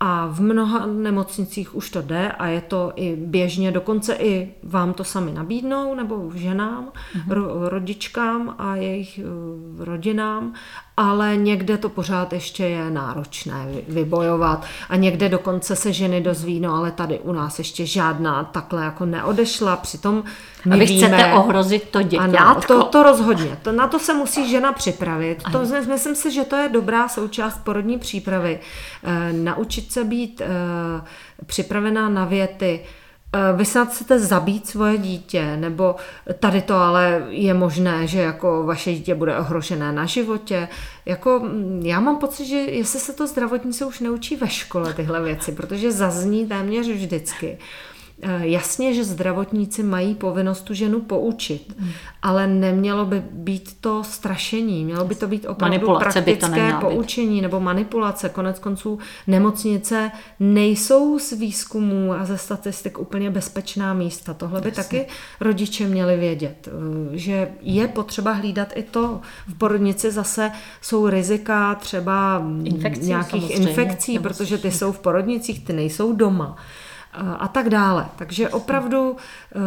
A v mnoha nemocnicích už to jde a je to i běžně, dokonce i vám to sami nabídnou, nebo ženám, mm-hmm. ro, rodičkám a jejich uh, rodinám ale někde to pořád ještě je náročné vybojovat a někde dokonce se ženy dozví, no ale tady u nás ještě žádná takhle jako neodešla, přitom my A vy víme, chcete ohrozit to děťátko. Ano, to, to rozhodně, to, na to se musí žena připravit. To, myslím si, že to je dobrá součást porodní přípravy. E, naučit se být e, připravená na věty, vy snad chcete zabít svoje dítě, nebo tady to ale je možné, že jako vaše dítě bude ohrožené na životě. Jako, mm, já mám pocit, že jestli se to zdravotníci už neučí ve škole tyhle věci, protože zazní téměř vždycky. Eh, jasně, že zdravotníci mají povinnost tu ženu poučit, hmm. ale nemělo by být to strašení, mělo by to být opravdu manipulace praktické poučení být. nebo manipulace. Konec konců nemocnice nejsou z výzkumů a ze statistik úplně bezpečná místa. Tohle by Jasně. taky rodiče měli vědět, eh, že je potřeba hlídat i to. V porodnici zase jsou rizika třeba Infekcí, nějakých infekcí, protože ty jsou v porodnicích, ty nejsou doma a tak dále. Takže opravdu eh,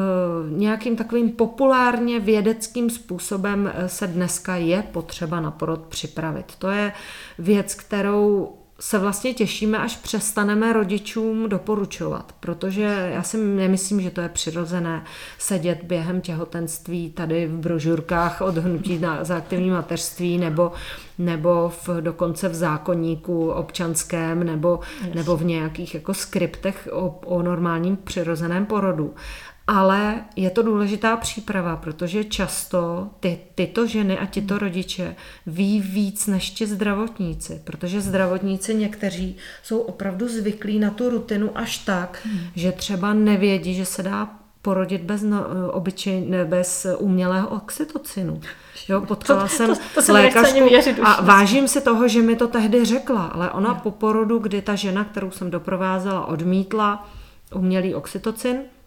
nějakým takovým populárně vědeckým způsobem eh, se dneska je potřeba na porod připravit. To je věc, kterou se vlastně těšíme, až přestaneme rodičům doporučovat, protože já si nemyslím, že to je přirozené sedět během těhotenství tady v brožurkách od hnutí na, za aktivní mateřství nebo, nebo v, dokonce v zákonníku občanském nebo, nebo v nějakých jako skriptech o, o normálním přirozeném porodu ale je to důležitá příprava, protože často ty, tyto ženy a tyto rodiče ví víc než ti zdravotníci, protože zdravotníci někteří jsou opravdu zvyklí na tu rutinu až tak, hmm. že třeba nevědí, že se dá porodit bez, no, obyčej, ne, bez umělého oxytocinu. Jo, potkala to, jsem to, to, to lékařku a vážím si toho, že mi to tehdy řekla, ale ona po porodu, kdy ta žena, kterou jsem doprovázela, odmítla umělý oxytocin, Eh,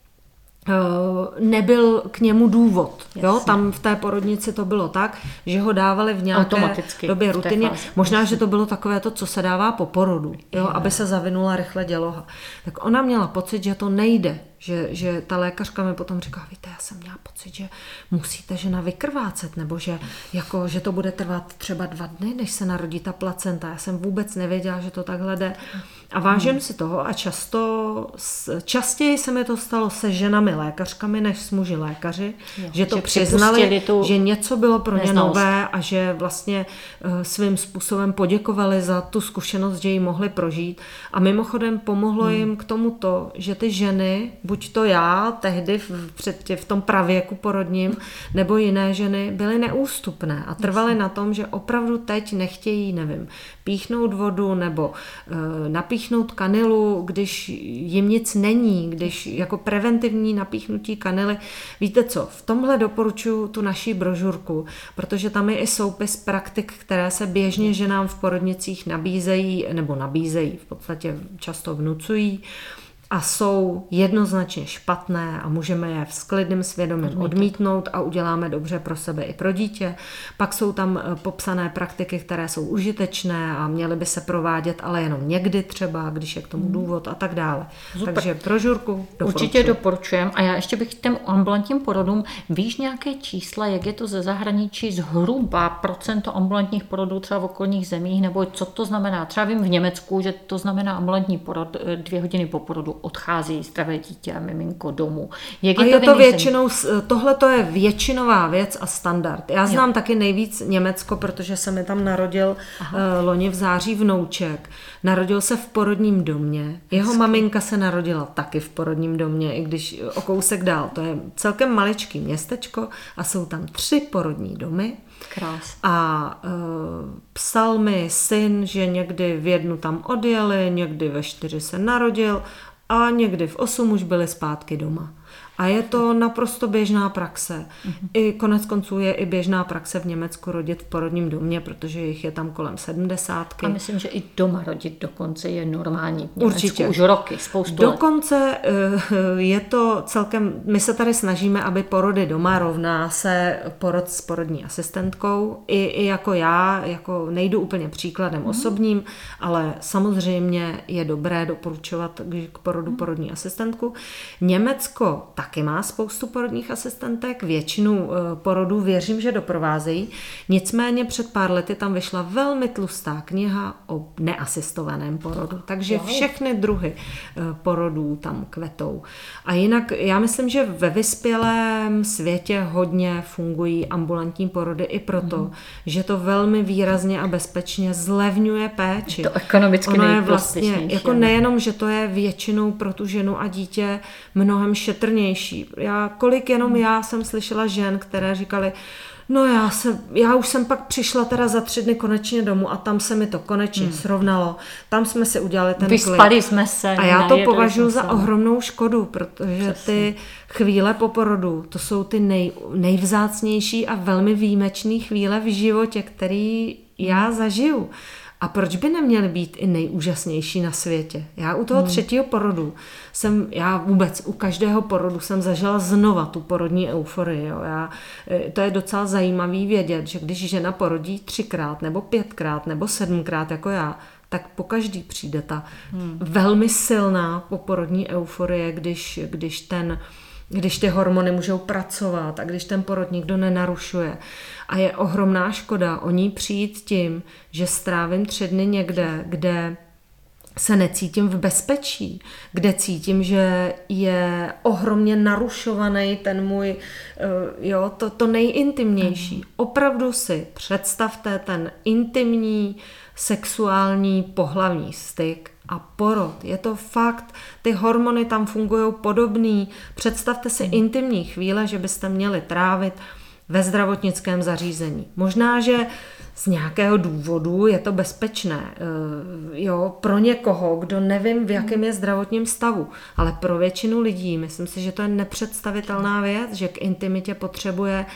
nebyl k němu důvod. Jo? Tam v té porodnici to bylo tak, že ho dávali v nějaké době rutině. Možná, že to bylo takové to, co se dává po porodu, jo? aby se zavinula rychle děloha. Tak ona měla pocit, že to nejde, že, že ta lékařka mi potom říká, víte, já jsem měla pocit, že musíte žena vykrvácet, nebo že, jako, že to bude trvat třeba dva dny, než se narodí ta placenta. Já jsem vůbec nevěděla, že to takhle jde. A vážím hmm. si toho a často, častěji se mi to stalo se ženami lékařkami, než s muži lékaři, jo, že to že přiznali, tu že něco bylo pro ně neznalost. nové a že vlastně uh, svým způsobem poděkovali za tu zkušenost, že ji mohli prožít. A mimochodem pomohlo hmm. jim k tomu to, že ty ženy buď to já tehdy v, před tě, v tom pravěku porodním, nebo jiné ženy byly neústupné a trvaly na tom, že opravdu teď nechtějí, nevím, píchnout vodu nebo e, napíchnout kanilu, když jim nic není, když jako preventivní napíchnutí kanily. Víte co, v tomhle doporučuji tu naší brožurku, protože tam je i soupis praktik, které se běžně ženám v porodnicích nabízejí, nebo nabízejí, v podstatě často vnucují a jsou jednoznačně špatné a můžeme je s klidným svědomím Odmítat. odmítnout a uděláme dobře pro sebe i pro dítě. Pak jsou tam eh, popsané praktiky, které jsou užitečné a měly by se provádět, ale jenom někdy třeba, když je k tomu hmm. důvod a tak dále. Super. Takže pro žurku Určitě doporučujem. A já ještě bych těm ambulantním porodům, víš nějaké čísla, jak je to ze zahraničí zhruba procento ambulantních porodů třeba v okolních zemích, nebo co to znamená? Třeba vím v Německu, že to znamená ambulantní porod eh, dvě hodiny po porodu odchází zdravé dítě a miminko domů. Jak je a to je to většinou, tohle to je většinová věc a standard. Já znám jo. taky nejvíc Německo, protože se mi tam narodil Aha. uh, loni v září vnouček. Narodil se v porodním domě. Jeho Hezky. maminka se narodila taky v porodním domě, i když o kousek dál. To je celkem maličký městečko a jsou tam tři porodní domy. Krás. A uh, psal mi syn, že někdy v jednu tam odjeli, někdy ve čtyři se narodil a někdy v 8 už byli zpátky doma. A je to naprosto běžná praxe. Mm-hmm. I konec konců je i běžná praxe v Německu rodit v porodním domě, protože jich je tam kolem sedmdesátky. A myslím, že i doma rodit dokonce je normální. V Určitě. Už roky, spoustu Dokonce let. Eh, je to celkem, my se tady snažíme, aby porody doma rovná se porod s porodní asistentkou. I, i jako já, jako nejdu úplně příkladem mm. osobním, ale samozřejmě je dobré doporučovat k porodu mm. porodní asistentku. Německo taky má spoustu porodních asistentek, většinu eh, porodů věřím, že doprovázejí. Nicméně před pár lety tam vyšla velmi tlustá kniha o neasistovaném porodu, takže všechny druhy eh, porodů tam kvetou. A jinak já myslím, že ve vyspělém světě hodně fungují ambulantní porody i proto, mm. že to velmi výrazně a bezpečně zlevňuje péči. To ekonomicky ono je vlastně, jako nejenom, že to je většinou pro tu ženu a dítě mnohem šetrnější, silnější. Já, kolik jenom já jsem slyšela žen, které říkali, no já, se, já už jsem pak přišla teda za tři dny konečně domů a tam se mi to konečně hmm. srovnalo. Tam jsme si udělali ten Vyspali klid. jsme se. A já to považuji za ohromnou škodu, protože Přesně. ty chvíle po porodu, to jsou ty nej, nejvzácnější a velmi výjimečné chvíle v životě, který já zažiju. A proč by neměly být i nejúžasnější na světě? Já u toho hmm. třetího porodu jsem, já vůbec u každého porodu jsem zažila znova tu porodní euforii. Jo. Já, e, to je docela zajímavý vědět, že když žena porodí třikrát nebo pětkrát nebo sedmkrát jako já, tak po každý přijde ta hmm. velmi silná poporodní euforie, když, když ten když ty hormony můžou pracovat a když ten porod nikdo nenarušuje. A je ohromná škoda o ní přijít tím, že strávím tři dny někde, kde se necítím v bezpečí, kde cítím, že je ohromně narušovaný ten můj, eh, jo, to, to nejintimnější. Opravdu si představte ten intimní, sexuální, pohlavní styk a porod. Je to fakt, ty hormony tam fungují podobný. Představte si hmm. intimní chvíle, že byste měli trávit ve zdravotnickém zařízení. Možná, že z nějakého důvodu je to bezpečné. Eh, jo, pro někoho, kdo nevím, v jakém je zdravotním stavu, ale pro většinu lidí, myslím si, že to je nepředstavitelná věc, že k intimitě potřebuje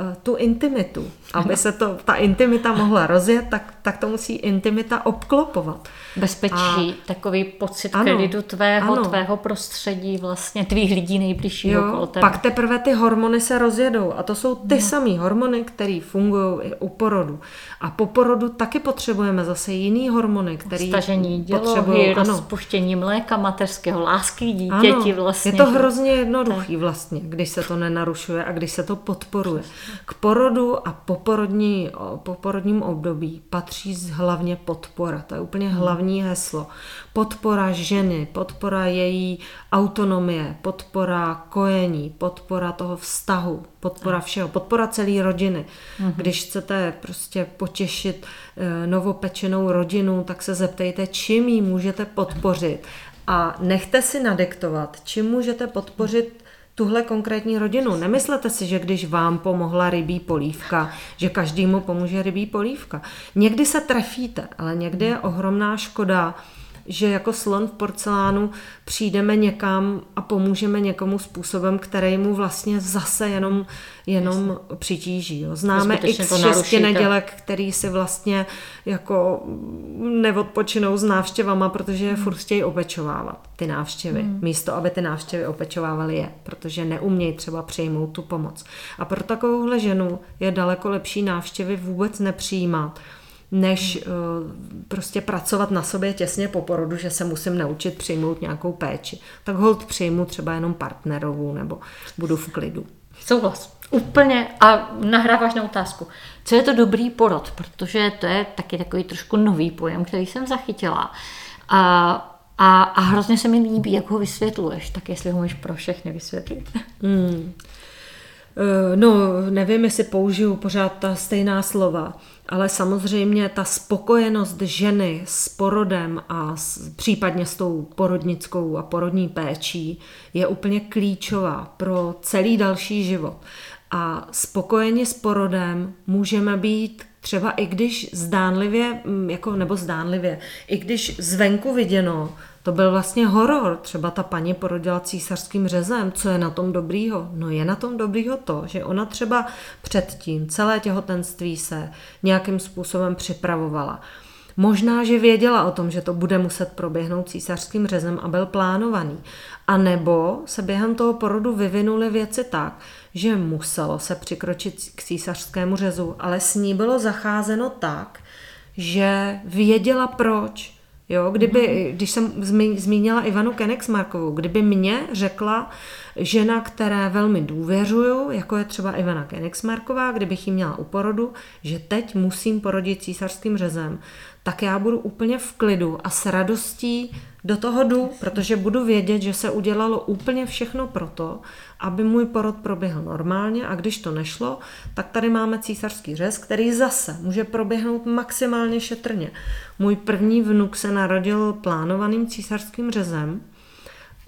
Eh, tu intimitu. Aby se to, ta intimita mohla rozjet, tak, tak to musí intimita obklopovat. Bezpečí, a, takový pocit ano, klidu tvého, ano. tvého prostředí, vlastně tvých lidí nejbližšího jo, okolo tebe. Pak teprve ty hormony se rozjedou a to jsou ty no. samé hormony, které fungují i u porodu. A po porodu taky potřebujeme zase jiný hormony, které Stažení dělohy, rozpuštění mléka mateřského, lásky dítěti ano, vlastně. Je to hrozně jednoduchý vlastně, když se to nenarušuje a když se to podporuje. K porodu a poporodní, poporodním období patří hlavně podpora. To je úplně hmm. Hlavní heslo. Podpora ženy, podpora její autonomie, podpora kojení, podpora toho vztahu, podpora všeho, podpora celé rodiny. Hmm. Když chcete prostě potěšit eh, novopečenou rodinu, tak se zeptejte, čím ji můžete podpořit. A nechte si nadiktovat, čím můžete podpořit tuhle konkrétní rodinu. Nemyslete si, že když vám pomohla rybí polívka, že každému pomůže rybí polívka. Někdy se trefíte, ale někdy je ohromná škoda že jako slon v porcelánu přijdeme někam a pomůžeme někomu způsobem, který mu vlastně zase jenom, jenom Jasně. přitíží. Jo. Známe x šesti nedělek, který si vlastně jako neodpočinou s návštěvama, protože je hmm. furt chtějí opečovávat ty návštěvy, hmm. místo aby ty návštěvy opečovávaly je, protože neumějí třeba přijmout tu pomoc. A pro takovouhle ženu je daleko lepší návštěvy vůbec nepřijímat, než uh, prostě pracovat na sobě těsně po porodu, že se musím naučit přijmout nějakou péči. Tak hold přijmu třeba jenom partnerovou nebo budu v klidu. Souhlas. Úplně a nahráváš na otázku. Co je to dobrý porod? Protože to je taky takový trošku nový pojem, který jsem zachytila. A, a, a hrozně se mi líbí, jak ho vysvětluješ. Tak jestli ho můžeš pro všechny vysvětlit. Hmm. No, nevím, jestli použiju pořád ta stejná slova ale samozřejmě ta spokojenost ženy s porodem a s, případně s tou porodnickou a porodní péčí je úplně klíčová pro celý další život. A spokojeni s porodem můžeme být třeba i když zdánlivě, mm, jako, nebo zdánlivě, i když zvenku viděno to byl vlastně horor. Třeba ta paní porodila císařským řezem. Co je na tom dobrýho? No je na tom dobrýho to, že ona třeba předtím celé těhotenství se nějakým způsobem připravovala. Možná, že věděla o tom, že to bude muset proběhnout císařským řezem a byl plánovaný. A nebo se během toho porodu vyvinuly věci tak, že muselo se přikročit k císařskému řezu, ale s ní bylo zacházeno tak, že věděla proč. Jo, kdyby, když jsem zmínila Ivanu Kenexmarkovou, kdyby mě řekla žena, které velmi důvěřuju, jako je třeba Ivana Kenexmarková, kdybych ji měla u porodu, že teď musím porodit císařským řezem, tak já budu úplně v klidu a s radostí do toho jdu, protože budu vědět, že se udělalo úplně všechno proto, aby můj porod proběhl normálně a když to nešlo, tak tady máme císařský řez, který zase může proběhnout maximálně šetrně. Můj první vnuk se narodil plánovaným císařským řezem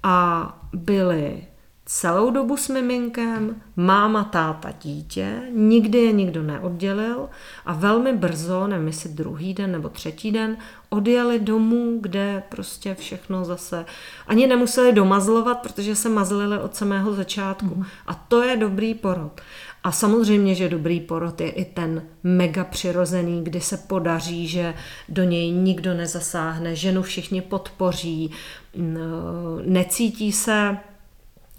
a byly celou dobu s miminkem, máma, táta, dítě, nikdy je nikdo neoddělil a velmi brzo, nevím jestli druhý den nebo třetí den, odjeli domů, kde prostě všechno zase, ani nemuseli domazlovat, protože se mazlili od samého začátku. Mm. A to je dobrý porod. A samozřejmě, že dobrý porod je i ten mega přirozený, kdy se podaří, že do něj nikdo nezasáhne, ženu všichni podpoří, necítí se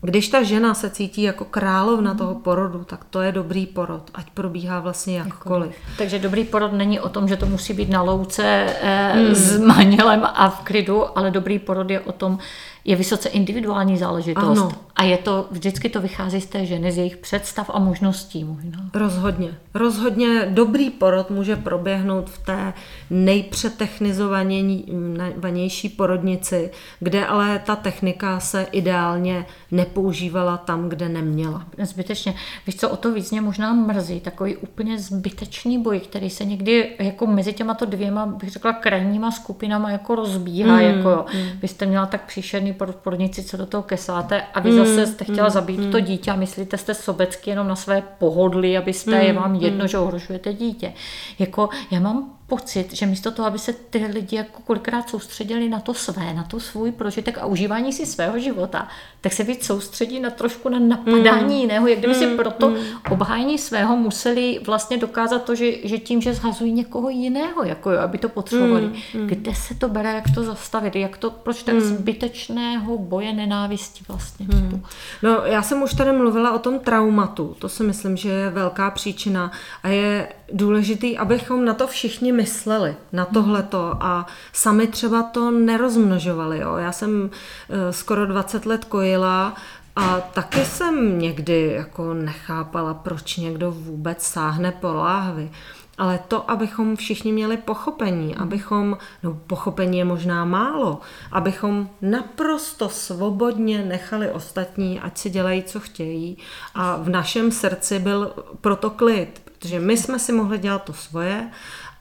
když ta žena se cítí jako královna mm. toho porodu, tak to je dobrý porod, ať probíhá vlastně jakkoliv. Jako, takže dobrý porod není o tom, že to musí být na louce eh, mm. s manželem a v klidu, ale dobrý porod je o tom, je vysoce individuální záležitost. Ano. A je to, vždycky to vychází z té ženy, z jejich představ a možností možná. Rozhodně. Rozhodně dobrý porod může proběhnout v té nejpřetechnizovanější porodnici, kde ale ta technika se ideálně nepoužívala tam, kde neměla. Zbytečně. Víš, co o to víc mě možná mrzí, takový úplně zbytečný boj, který se někdy jako mezi těma to dvěma, bych řekla, krajníma skupinama jako rozbíhá. Mm, jako, mm. Vy jste měla tak příšerný porodnici, co do toho kesáte a vy mm, zase jste chtěla mm, zabít mm. to dítě a myslíte jste sobecky jenom na své pohodlí, abyste, mm, je vám jedno, mm. že ohrožujete dítě. Jako já mám pocit, že místo toho, aby se ty lidi jako kolikrát soustředili na to své, na to svůj prožitek a užívání si svého života, tak se víc soustředí na trošku na napadání mm. jiného, jak kdyby mm. si proto mm. obhájení svého museli vlastně dokázat to, že, že tím, že zhazují někoho jiného, jako jo, aby to potřebovali. Mm. Kde se to bere, jak to zastavit, jak to, proč tak mm. zbytečného boje nenávisti vlastně. Mm. No já jsem už tady mluvila o tom traumatu, to si myslím, že je velká příčina a je důležitý, abychom na to všichni mysleli, na tohleto a sami třeba to nerozmnožovali. Jo. Já jsem eh, skoro 20 let kojila a taky jsem někdy jako nechápala, proč někdo vůbec sáhne po láhvi. Ale to, abychom všichni měli pochopení, hmm. abychom, no pochopení je možná málo, abychom naprosto svobodně nechali ostatní, ať si dělají, co chtějí a v našem srdci byl proto klid, protože my jsme si mohli dělat to svoje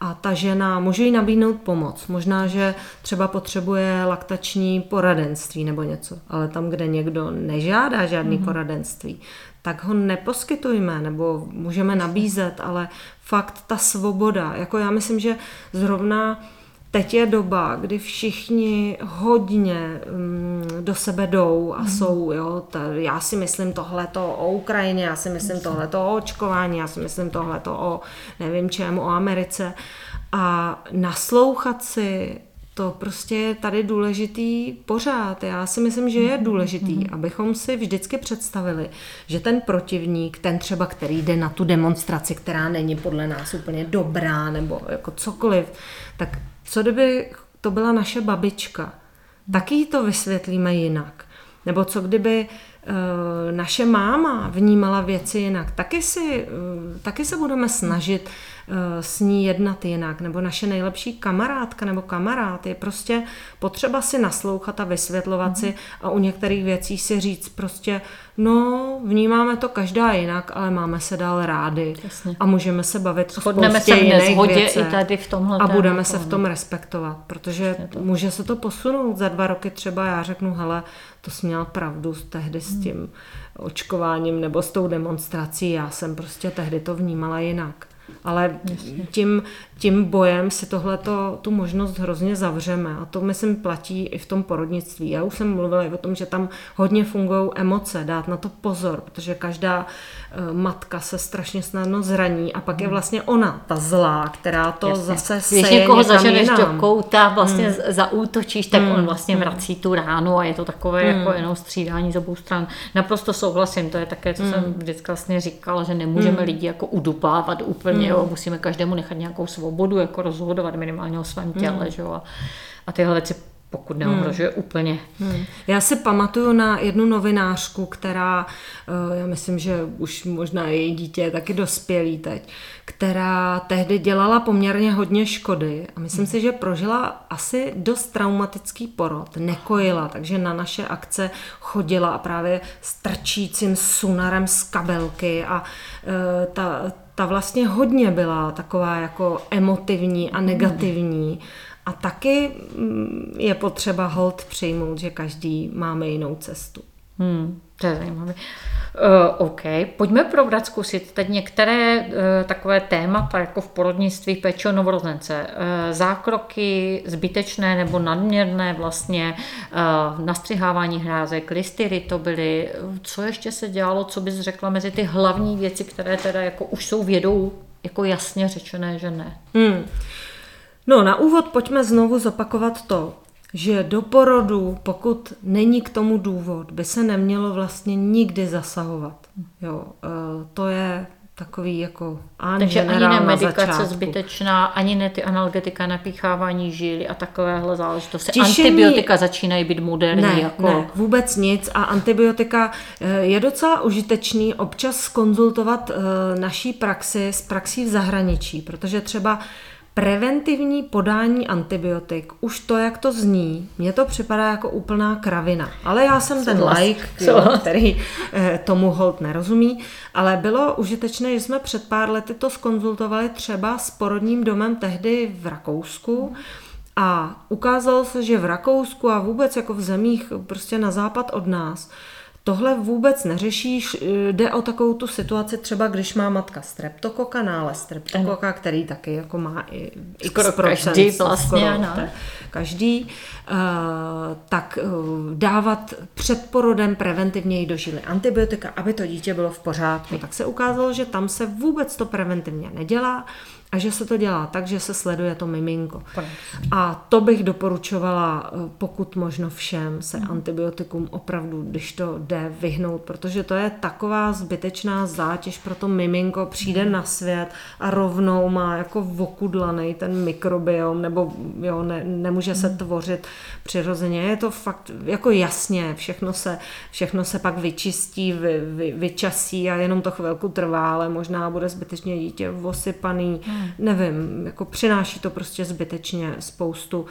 a ta žena, může jí nabídnout pomoc. Možná, že třeba potřebuje laktační poradenství nebo něco, ale tam, kde někdo nežádá žádný mm-hmm. poradenství, tak ho neposkytujme nebo můžeme nabízet, ale fakt ta svoboda, jako já myslím, že zrovna teď je doba, kdy všichni hodně um, do sebe jdou a mm. jsou, jo, ta, já si myslím tohleto o Ukrajině, já si myslím tohleto o očkování, já si myslím tohleto o nevím čem, o Americe a naslouchat si to prostě je tady důležitý pořád. Já si myslím, že je důležitý, abychom si vždycky představili, že ten protivník, ten třeba, který jde na tu demonstraci, která není podle nás úplně dobrá, nebo jako cokoliv, tak co kdyby to byla naše babička? Taky to vysvětlíme jinak. Nebo co kdyby uh, naše máma vnímala věci jinak? Taky, si, uh, taky se budeme snažit Eh, s ní jednat jinak, nebo naše nejlepší kamarádka nebo kamarád. Je prostě potřeba si naslouchat a vysvětlovat mm-hmm. si a u některých věcí si říct prostě, no, vnímáme to každá jinak, ale máme se dál rádi Jasně. a můžeme se bavit Shodneme o se v nezhodě i tady v tomhle A budeme se v tom respektovat, protože to. může se to posunout za dva roky třeba já řeknu, hele, to jsi měl pravdu tehdy s hmm. tím očkováním nebo s tou demonstrací, já jsem prostě tehdy to vnímala jinak. Ale tím, tím bojem si tohleto, tu možnost hrozně zavřeme. A to myslím platí i v tom porodnictví. Já už jsem mluvila i o tom, že tam hodně fungují emoce, dát na to pozor, protože každá uh, matka se strašně snadno zraní a pak je hmm. vlastně ona, ta zlá, která to Jasně. zase seje Když někoho zaženeš do kouta, vlastně hmm. zaútočíš, tak hmm. on vlastně hmm. vrací tu ránu a je to takové hmm. jako jenom střídání z obou stran. Naprosto souhlasím, to je také, co hmm. jsem vždycky vlastně říkala, že nemůžeme hmm. lidi jako udupávat úplně, hmm. jo, musíme každému nechat nějakou svobodu jako rozhodovat minimálně o svém těle, hmm. že jo? A, a tyhle věci pokud neohrožuje hmm. úplně. Hmm. Já si pamatuju na jednu novinářku, která, eh, já myslím, že už možná její dítě je taky dospělý teď, která tehdy dělala poměrně hodně škody a myslím hmm. si, že prožila asi dost traumatický porod, nekojila, takže na naše akce chodila a právě s trčícím sunarem z kabelky a uh, ta, ta vlastně hodně byla taková jako emotivní a negativní. A taky mm, je potřeba hold přijmout, že každý máme jinou cestu. Hmm, to je zajímavé. Uh, OK, pojďme probrat, zkusit teď některé uh, takové témata, jako v porodnictví péče o novorozence. Uh, zákroky zbytečné nebo nadměrné vlastně, uh, nastřihávání hrázek, listyry to byly. Co ještě se dělalo, co bys řekla mezi ty hlavní věci, které teda jako už jsou vědou jako jasně řečené, že ne? Hmm. No, na úvod pojďme znovu zopakovat to, že do porodu, pokud není k tomu důvod, by se nemělo vlastně nikdy zasahovat. Jo, e, to je takový jako Takže ani ne medikace zbytečná, ani ne ty analgetika, napíchávání žíly a takovéhle záležitosti. Tišení... Antibiotika začínají být moderní. Ne, jako... ne, vůbec nic a antibiotika e, je docela užitečný občas skonzultovat e, naší praxi s praxí v zahraničí, protože třeba Preventivní podání antibiotik, už to, jak to zní, mně to připadá jako úplná kravina. Ale já jsem ten like, jo, který eh, tomu hold nerozumí. Ale bylo užitečné, že jsme před pár lety to skonzultovali třeba s porodním domem tehdy v Rakousku. A ukázalo se, že v Rakousku a vůbec jako v zemích prostě na západ od nás Tohle vůbec neřešíš, jde o takovou tu situaci třeba, když má matka streptokoka, nález streptokoka, který taky jako má i x skoro každý vlastně, skoro, no. každý, uh, tak uh, dávat před porodem preventivně do žily antibiotika, aby to dítě bylo v pořádku. Tak se ukázalo, že tam se vůbec to preventivně nedělá, a že se to dělá tak, že se sleduje to miminko. A to bych doporučovala, eh, pokud možno všem, se mm. antibiotikum opravdu, když to jde, vyhnout, protože to je taková zbytečná zátěž pro to miminko, přijde mm. na svět a rovnou má jako vokudlaný ten mikrobiom, nebo jo, ne, nemůže se tvořit přirozeně. Je to fakt jako jasně, všechno se, všechno se pak vyčistí, vy, vy, vyčasí a jenom to chvilku trvá, ale možná bude zbytečně dítě osypaný. Mm nevím, jako přináší to prostě zbytečně spoustu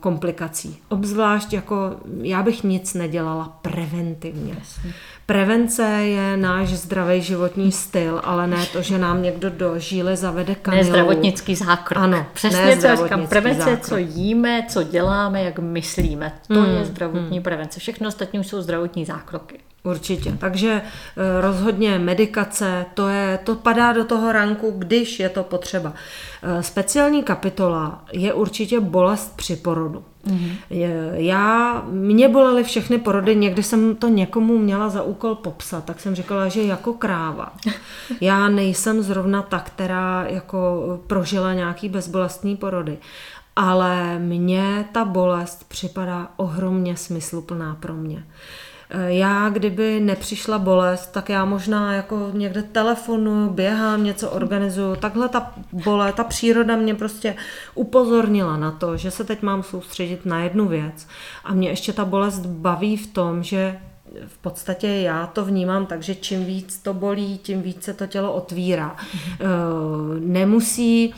komplikací. Obzvlášť jako já bych nic nedělala preventivně. Prevence je náš zdravý životní styl, ale ne to, že nám někdo do žíly zavede kanilu. Ne zdravotnický zákrok. Ano, přesně co říkám. Prevence zákrok. co jíme, co děláme, jak myslíme. To hmm, je zdravotní hmm. prevence. Všechno ostatní jsou zdravotní zákroky. Určitě. Takže eh, rozhodně medikace, to, je, to padá do toho ranku, když je to potřeba. Speciální kapitola je určitě bolest při porodu. Mm-hmm. Já, mě bolely všechny porody, někdy jsem to někomu měla za úkol popsat, tak jsem říkala, že jako kráva. Já nejsem zrovna ta, která jako prožila nějaký bezbolestný porody, ale mně ta bolest připadá ohromně smysluplná pro mě. Já, kdyby nepřišla bolest, tak já možná jako někde telefonu, běhám, něco organizuju. Takhle ta bolest, ta příroda mě prostě upozornila na to, že se teď mám soustředit na jednu věc. A mě ještě ta bolest baví v tom, že v podstatě já to vnímám tak, že čím víc to bolí, tím víc se to tělo otvírá. Mm-hmm. Nemusí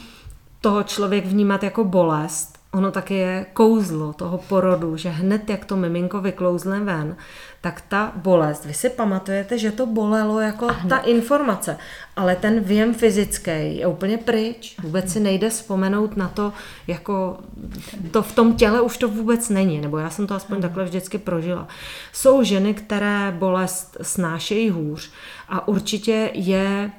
toho člověk vnímat jako bolest, ono taky je kouzlo toho porodu, že hned jak to miminko vyklouzne ven, tak ta bolest, vy si pamatujete, že to bolelo jako ta informace, ale ten věm fyzický je úplně pryč. Vůbec si nejde vzpomenout na to, jako to v tom těle už to vůbec není, nebo já jsem to aspoň takhle vždycky prožila. Jsou ženy, které bolest snášejí hůř a určitě je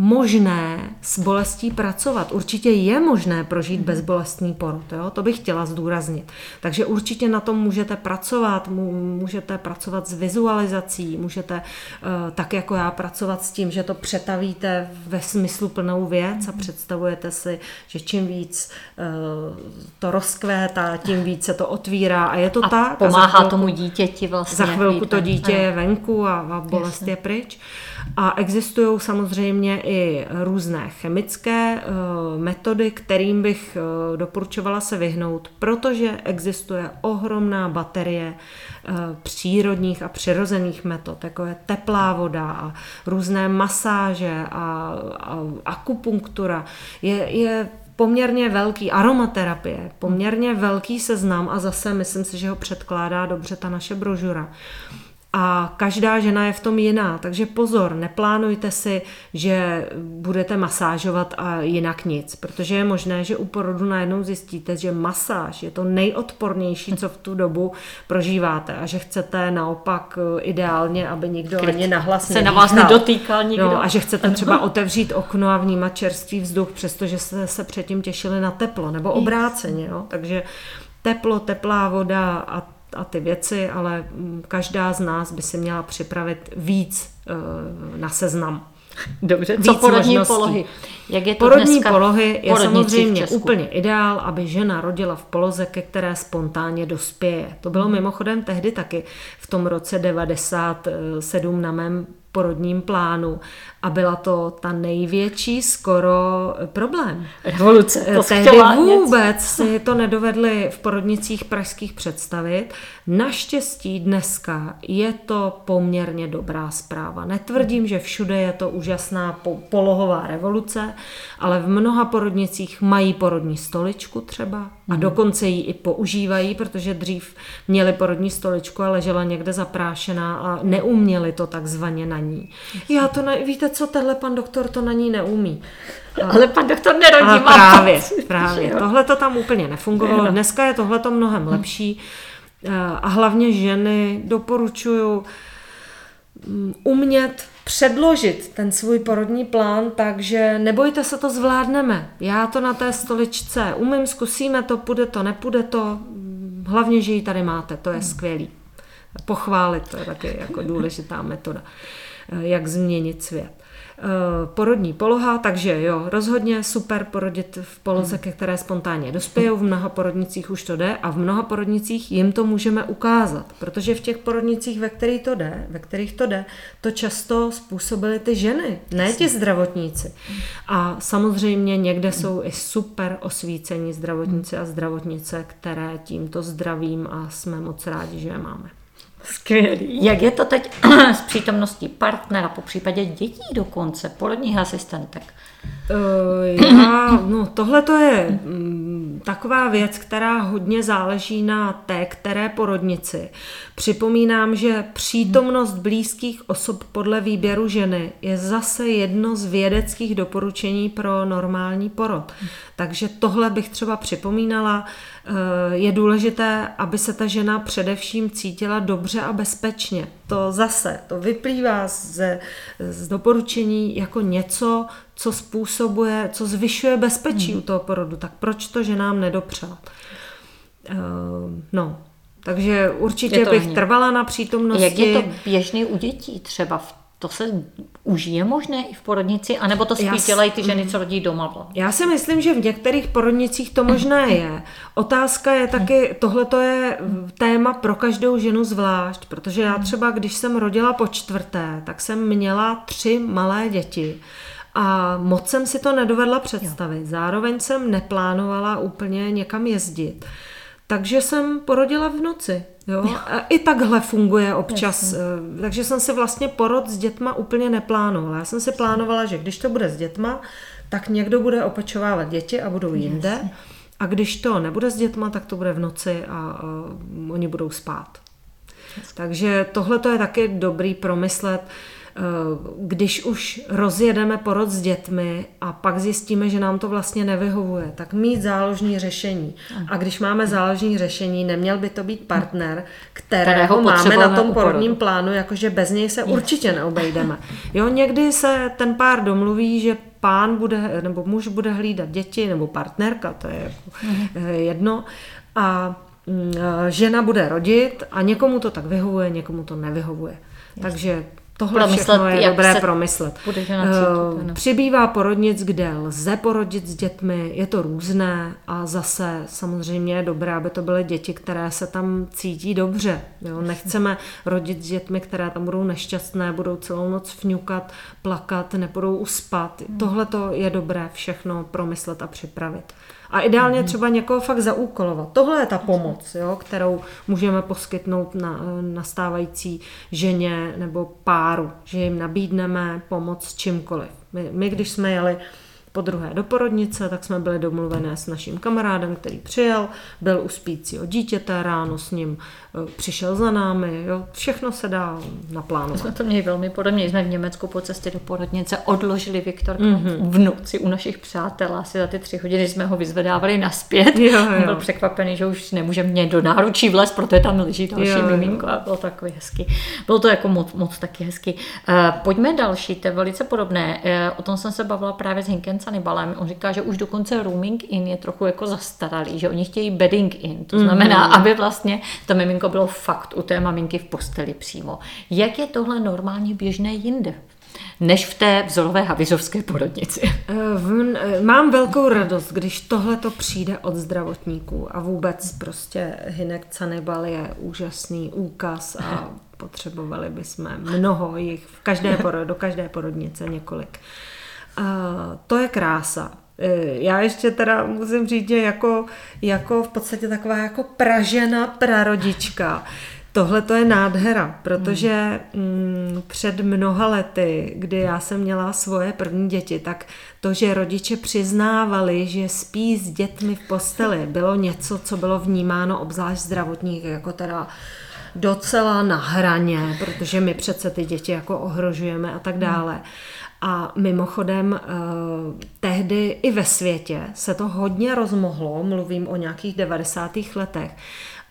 možné s bolestí pracovat. Určitě je možné prožít bezbolestný porod, jo? to bych chtěla zdůraznit. Takže určitě na tom můžete pracovat, můžete pracovat s vizualizací, můžete uh, tak jako já pracovat s tím, že to přetavíte ve smyslu plnou věc a představujete si, že čím víc uh, to rozkvétá, tím víc se to otvírá a je to a tak. pomáhá a chvilku, tomu dítěti vlastně. Za chvilku to dítě je venku a, a bolest Jasně. je pryč. A existují samozřejmě i různé chemické eh, metody, kterým bych eh, doporučovala se vyhnout, protože existuje ohromná baterie eh, přírodních a přirozených metod, jako je teplá voda a různé masáže a, a akupunktura. Je, je poměrně velký aromaterapie, poměrně velký seznam a zase myslím si, že ho předkládá dobře ta naše brožura. A každá žena je v tom jiná, takže pozor, neplánujte si, že budete masážovat a jinak nic, protože je možné, že u porodu najednou zjistíte, že masáž je to nejodpornější, co v tu dobu prožíváte a že chcete naopak eh, ideálně, aby nikdo Kryt. ani nahlas se na vás nedotýkal nikdo. No, a že chcete třeba otevřít okno a vnímat čerstvý vzduch, přestože jste se předtím těšili na teplo, nebo obráceně, jo? takže teplo, teplá voda a a ty věci, ale mm, každá z nás by si měla připravit víc eh, na seznam. Dobře, co porodní možností. polohy? Jak je to porodní polohy je samozřejmě úplně ideál, aby žena rodila v poloze, ke které spontánně dospěje. To bylo hmm. mimochodem tehdy taky v tom roce 97 na mém porodním plánu a byla to ta největší skoro problém. Revoluce. To Tehdy vůbec něco. si to nedovedli v porodnicích pražských představit. Naštěstí dneska je to poměrně dobrá zpráva. Netvrdím, že všude je to úžasná polohová revoluce, ale v mnoha porodnicích mají porodní stoličku třeba a hmm. dokonce ji i používají, protože dřív měli porodní stoličku a ležela někde zaprášená a neuměli to takzvaně na ní. Já to ne, víte co, tenhle pan doktor to na ní neumí. A, Ale pan doktor nerodí, má právě, právě. Tohle to tam úplně nefungovalo. Dneska je tohle to mnohem lepší. A hlavně ženy doporučuju mm, umět předložit ten svůj porodní plán, takže nebojte se, to zvládneme. Já to na té stoličce umím, zkusíme to, půjde to, nepůjde to. Hlavně, že ji tady máte, to je skvělý. Pochválit, to je taky jako důležitá metoda, jak změnit svět. Eh, porodní poloha, takže jo, rozhodně super porodit v poloze, ke které spontánně dospějou, v mnoha porodnicích už to jde a v mnoha porodnicích jim to můžeme ukázat, protože v těch porodnicích, ve kterých to jde, ve kterých to jde, to často způsobily ty ženy, ne ti zdravotníci. A samozřejmě někde jsou i super osvícení zdravotníci a zdravotnice, které tímto zdravím a jsme moc rádi, že je máme. Skvělý. Jak je to teď s přítomností partnera, po případě dětí dokonce, porodních asistentek? Uh, já, no, tohle to je mm, taková věc, která hodně záleží na té, které porodnici. Připomínám, že přítomnost blízkých osob podle výběru ženy je zase jedno z vědeckých doporučení pro normální porod. Takže tohle bych třeba připomínala. Eh, je důležité, aby se ta žena především cítila dobře a bezpečně. to zase, to vyplývá ze, z doporučení jako něco, co způsobuje, co zvyšuje bezpečí hmm. u toho porodu. Tak proč to ženám nedopřát? Uh, no, takže určitě bych hodně. trvala na přítomnosti. Jak je to běžný u dětí třeba v to se už je možné i v porodnici, anebo to spíš dělají ty ženy, co rodí doma? Já si myslím, že v některých porodnicích to možné je. Otázka je taky, tohle to je téma pro každou ženu zvlášť, protože já třeba, když jsem rodila po čtvrté, tak jsem měla tři malé děti. A moc jsem si to nedovedla představit. Zároveň jsem neplánovala úplně někam jezdit. Takže jsem porodila v noci. Jo? A I takhle funguje občas. Jasně. Eh, takže jsem si vlastně porod s dětma úplně neplánovala. Já jsem si plánovala, že když to bude s dětma, tak někdo bude opečovávat děti a budou jinde. Jasně. A když to nebude s dětma, tak to bude v noci a, a oni budou spát. Jasně. Takže tohle to je taky dobrý promyslet. Eh, když už rozjedeme porod s dětmi a pak zjistíme, že nám to vlastně nevyhovuje, tak mít záložní řešení. A když máme záložní řešení, neměl by to být partner, kterého, máme na tom porodním plánu, jakože bez něj se určitě neobejdeme. Jo, někdy se ten pár domluví, že pán bude, nebo muž bude hlídat děti, nebo partnerka, to je jako eh, jedno, a mm, eh, žena bude rodit a někomu to tak vyhovuje, někomu to nevyhovuje. Takže Tohle promyslet, všechno je jak dobré promyslet. Cítit, uh, Přibývá porodnic, kde lze porodit s dětmi, je to různé a zase samozřejmě je dobré, aby to byly děti, které se tam cítí dobře. Jo? Nechceme rodit s dětmi, které tam budou nešťastné, budou celou noc fňukat, plakat, nebudou uspat. Hmm. Tohle to je dobré všechno promyslet a připravit. A ideálně mm-hmm. třeba někoho fakt zaúkolovat. Tohle je ta pomoc, jo, kterou můžeme poskytnout na, nastávající ženě nebo páru, že jim nabídneme pomoc čímkoliv. My, my když jsme jeli po druhé do porodnice, tak jsme byli domluvené s naším kamarádem, který přijel, byl u spícího dítěte, ráno s ním e, přišel za námi, jo, všechno se dá naplánovat. Jsme to měli velmi podobně, jsme v Německu po cestě do porodnice odložili Viktor mm-hmm. v noci u našich přátel, asi za ty tři hodiny jsme ho vyzvedávali naspět. Jo, jo. On byl překvapený, že už nemůže mě do náručí vlez, protože tam leží další jo, miminko a bylo takový hezky. Bylo to jako moc, moc taky hezky. Uh, pojďme další, to je velice podobné. Uh, o tom jsem se bavila právě s Hinken Canibalem, on říká, že už dokonce rooming in je trochu jako zastaralý, že oni chtějí bedding in, to znamená, mm-hmm. aby vlastně to miminko bylo fakt u té maminky v posteli přímo. Jak je tohle normálně běžné jinde? než v té vzorové havizovské porodnici. Eh, eh, mám velkou radost, když tohle to přijde od zdravotníků a vůbec prostě Hinek Canibal je úžasný úkaz a potřebovali bychom mnoho jich v každé porod, do každé porodnice několik. A to je krása. E, já ještě teda musím říct, že jako, jako v podstatě taková jako pražena prarodička. Tohle to je nádhera, protože mm, před mnoha lety, kdy já jsem měla svoje první děti, tak to, že rodiče přiznávali, že spí s dětmi v posteli, bylo něco, co bylo vnímáno obzvlášť zdravotník, jako teda docela na hraně, protože my přece ty děti jako ohrožujeme a tak dále. Hmm. A mimochodem, eh, tehdy i ve světě se to hodně rozmohlo, mluvím o nějakých 90. letech,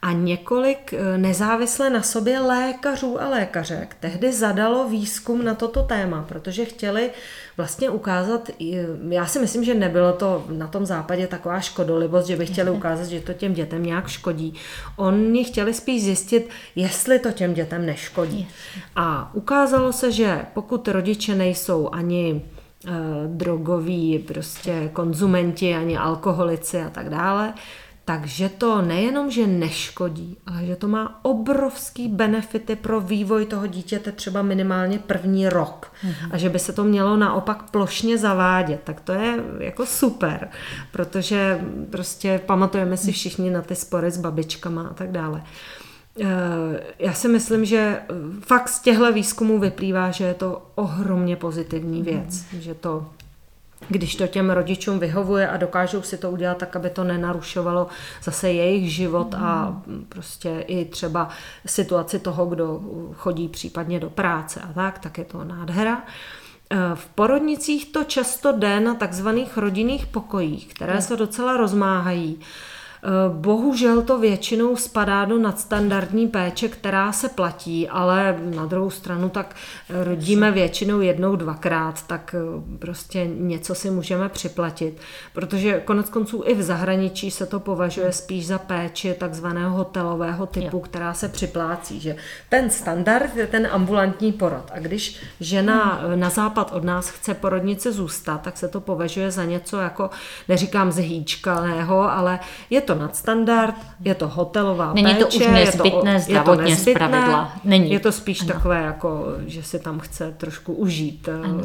a několik eh, nezávisle na sobě lékařů a lékařek tehdy zadalo výzkum na toto téma, protože chtěli vlastně ukázat, já si myslím, že nebylo to na tom západě taková škodolibost, že by chtěli ukázat, že to těm dětem nějak škodí. Oni chtěli spíš zjistit, jestli to těm dětem neškodí. A ukázalo se, že pokud rodiče nejsou ani eh, drogoví prostě konzumenti, ani alkoholici a tak dále, takže to nejenom, že neškodí, ale že to má obrovský benefity pro vývoj toho dítěte třeba minimálně první rok. Mm-hmm. A že by se to mělo naopak plošně zavádět. Tak to je jako super, protože prostě pamatujeme si všichni na ty spory s babičkama a tak dále. Eh, já si myslím, že fakt z těchto výzkumů vyplývá, že je to ohromně pozitivní věc, mm. že to když to těm rodičům vyhovuje a dokážou si to udělat tak, aby to nenarušovalo zase jejich život a prostě i třeba situaci toho, kdo chodí případně do práce a tak, tak je to nádhera. Eh, v porodnicích to často jde na takzvaných rodinných pokojích, které se docela rozmáhají. Bohužel to většinou spadá do nadstandardní péče, která se platí, ale na druhou stranu tak rodíme většinou jednou, dvakrát, tak prostě něco si můžeme připlatit, protože konec konců i v zahraničí se to považuje spíš za péči takzvaného hotelového typu, jo. která se připlácí, že ten standard je ten ambulantní porod a když žena hmm. na západ od nás chce porodnice zůstat, tak se to považuje za něco jako, neříkám zhýčkaného, ale je to nadstandard, je to hotelová Není péče. to už nezbytné, je to, zdravotně je to nezbytné, zpravidla. Není. Je to spíš ano. takové jako, že si tam chce trošku užít eh, ano.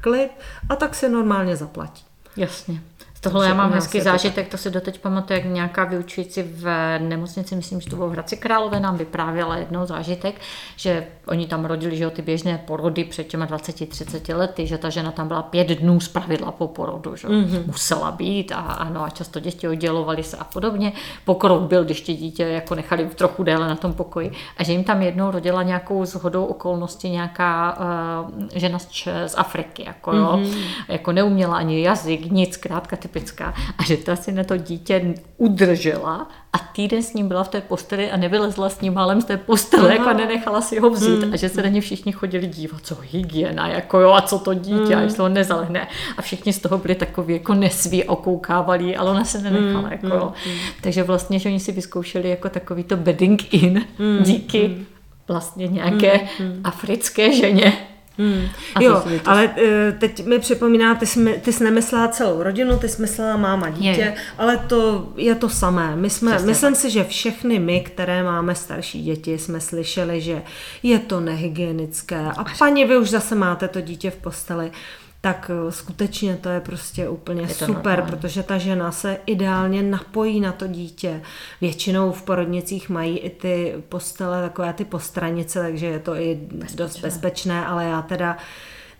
klid a tak se normálně zaplatí. Jasně. Tohle já mám hezký zážitek, to si doteď pamatuju, jak nějaká vyučující v nemocnici, myslím, že to bylo v Hradci Králové, nám vyprávěla jednou zážitek, že oni tam rodili, že jo, ty běžné porody před těma 20-30 lety, že ta žena tam byla pět dnů z pravidla po porodu, že mm-hmm. musela být a ano, a často děti oddělovaly se a podobně. Pokrok byl, když ty dítě jako nechali trochu déle na tom pokoji a že jim tam jednou rodila nějakou zhodou okolností nějaká uh, žena z, z Afriky, jako, mm-hmm. jako neuměla ani jazyk, nic, zkrátka ty typická. A že ta si na to dítě udržela a týden s ním byla v té posteli a nevylezla s ním málem z té postele, jako nenechala si ho vzít. Hmm. A že se na ně všichni chodili dívat, co hygiena, jako jo, a co to dítě, hmm. a jestli ho nezalehne. A všichni z toho byli takový jako nesví, okoukávali, ale ona se nenechala, hmm. jako jo. Hmm. Takže vlastně, že oni si vyzkoušeli jako takový to bedding in hmm. díky hmm. vlastně nějaké hmm. africké ženě Hmm. Jo, to... ale uh, teď mi připomíná, ty jsi, ty jsi nemyslela celou rodinu, ty jsi myslela máma, dítě, je. ale to je to samé. My jsme, Přesně myslím tak. si, že všechny my, které máme starší děti, jsme slyšeli, že je to nehygienické a paní, vy už zase máte to dítě v posteli. Uh, tak eh, skutečně to je prostě úplně je super, normální. protože ta žena se ideálně napojí na to dítě. Většinou v porodnicích mají i ty postele, takové ty postranice, takže je to i bezpečné. dost bezpečné, ale já teda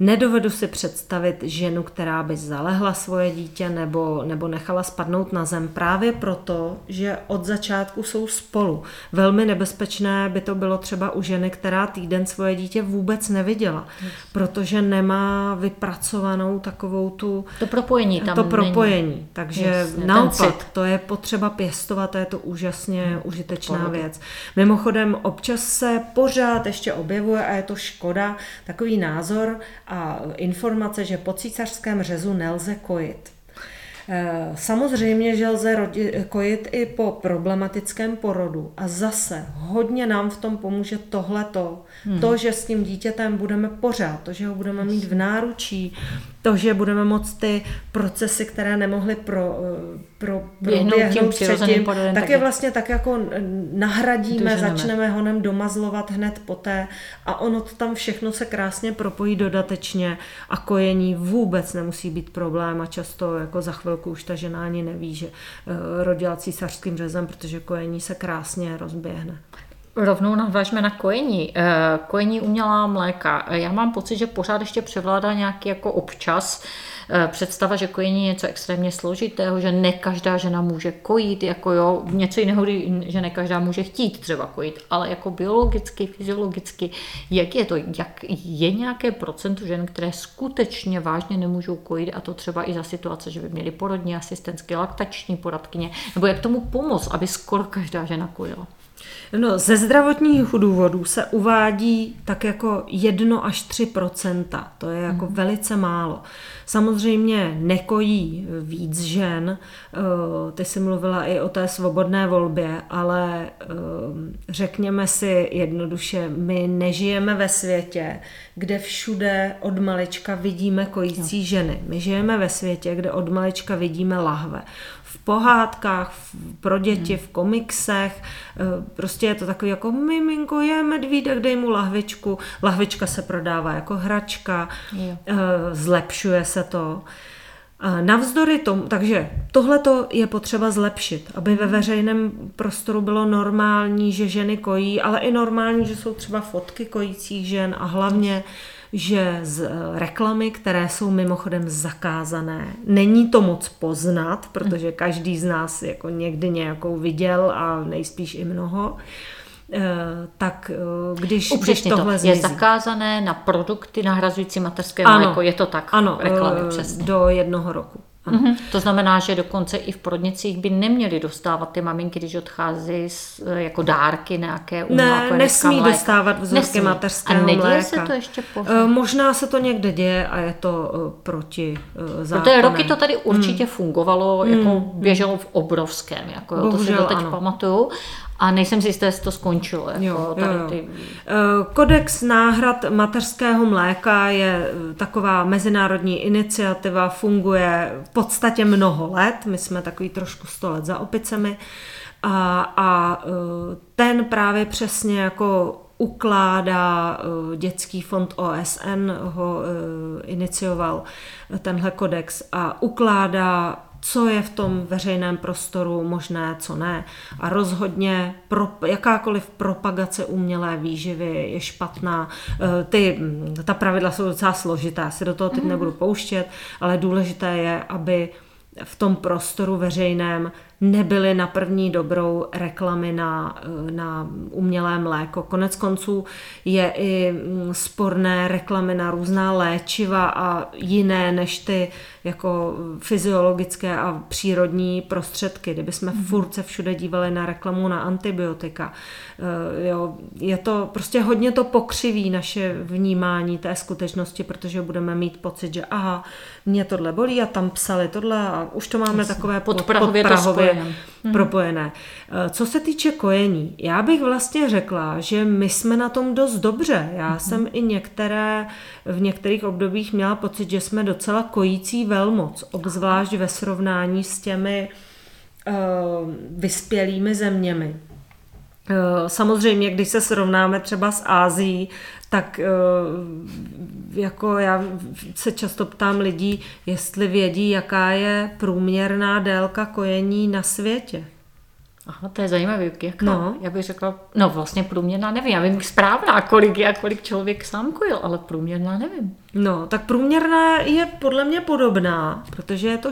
Nedovedu si představit ženu, která by zalehla svoje dítě nebo, nebo nechala spadnout na zem právě proto, že od začátku jsou spolu. Velmi nebezpečné by to bylo třeba u ženy, která týden svoje dítě vůbec neviděla, protože nemá vypracovanou takovou tu... To propojení tam To propojení. Není. Takže Jasně, naopak, to je potřeba pěstovat a je to úžasně hmm, užitečná Pohodě. věc. Mimochodem, občas se pořád ještě objevuje a je to škoda, takový názor, a informace, že po císařském řezu nelze kojit. Eh, samozřejmě, že lze rodi, kojit i po problematickém porodu a zase hodně nám v tom pomůže tohleto, hmm. to, že s tím dítětem budeme pořád, to, že ho budeme mít v náručí, to, že budeme moct ty procesy, které nemohly pro, eh, pro, proběhnout předtím, tak, tak je vlastně tak jako nahradíme, začneme ho nem domazlovat hned poté a ono to tam všechno se krásně propojí dodatečně a kojení vůbec nemusí být problém a často jako za chvilku už ta žena ani neví, že eh, rodila císařským řezem, protože kojení se krásně rozběhne. Rovnou navažme na kojení. Eh, kojení umělá mléka. Já mám pocit, že pořád ještě převládá nějaký jako občas eh, představa, že kojení je něco extrémně složitého, že ne každá žena může kojit, jako jo, něco jiného, že ne každá může chtít třeba kojit, ale jako biologicky, fyziologicky, jak je to, jak je nějaké procento žen, které skutečně vážně nemůžou kojit a to třeba i za situace, že by měly porodní asistentské, laktační poradkyně, nebo jak tomu pomoct, aby skoro každá žena kojila. No, ze zdravotních důvodů se uvádí tak jako 1 až 3% To je jako mm. velice málo. Samozřejmě nekojí víc žen, eh, ty jsi mluvila i o té svobodné volbě, ale eh, řekněme si jednoduše, my nežijeme ve světě, kde všude od malička vidíme kojící ženy. My žijeme ve světě, kde od malička vidíme lahve v pohádkách, pro děti, hmm. v komiksech. Eh, prostě je to takový jako miminko je medvídek, dej mu lahvičku. Lahvička se prodává jako hračka, jo. Eh, zlepšuje se to. Navzdory tomu, takže tohle je potřeba zlepšit, aby ve hmm. veřejném prostoru bylo normální, že ženy kojí, ale i normální, že jsou třeba fotky kojících žen a hlavně že z eh, reklamy, které jsou mimochodem zakázané, není to moc poznat, protože každý z nás jako někdy nějakou viděl a nejspíš i mnoho, eh, tak eh, když, když tohle to. Zmizí. Je zakázané na produkty nahrazující mateřské ano, mléko, je to tak? Ano, reklamy, přesně. do jednoho roku. Mm-hmm. To znamená, že dokonce i v porodnicích by neměli dostávat ty maminky, když odchází s, jako dárky nějaké Ne, nesmí mléka. dostávat vzorky nesmí. mateřského A neděje mléka. se to ještě pořád? Uh, možná se to někde děje a je to uh, proti uh, zákonem. Protože roky to tady určitě mm. fungovalo, jako mm. běželo v obrovském, jako jo, to si to teď ano. pamatuju. A nejsem si jistá, jestli to skončilo. Jako jo, tady jo, Ty... Kodex náhrad mateřského mléka je taková mezinárodní iniciativa, funguje v podstatě mnoho let. My jsme takový trošku sto let za opicemi. A, a ten právě přesně jako ukládá dětský fond OSN, ho inicioval tenhle kodex a ukládá co je v tom veřejném prostoru možné, co ne. A rozhodně pro, jakákoliv propagace umělé výživy je špatná. E, ty, ta pravidla jsou docela složitá, si do toho teď mm. nebudu pouštět, ale důležité je, aby v tom prostoru veřejném nebyly na první dobrou reklamy na, na umělé mléko. Konec konců je i mm, sporné reklamy na různá léčiva a jiné než ty jako fyziologické a přírodní prostředky. Kdyby jsme mm. furt se všude dívali na reklamu na antibiotika. Eh, jo, je to prostě hodně to pokřiví naše vnímání té skutečnosti, protože budeme mít pocit, že aha, mě tohle bolí a tam psali tohle a už to máme Jasně. takové podprahově, podprahově hmm. propojené. Eh, co se týče kojení, já bych vlastně řekla, že my jsme na tom dost dobře. Já hmm. jsem i některé, v některých obdobích měla pocit, že jsme docela kojící velmoc, obzvlášť ve srovnání s těmi uh, vyspělými zeměmi. Samozřejmě, když se srovnáme třeba s Ázií, tak jako já se často ptám lidí, jestli vědí, jaká je průměrná délka kojení na světě. Aha, to je zajímavé. Jak no. Já bych řekla, no vlastně průměrná nevím, já vím správná, kolik je a kolik člověk sám kojil, ale průměrná nevím. No, tak průměrná je podle mě podobná, protože je to,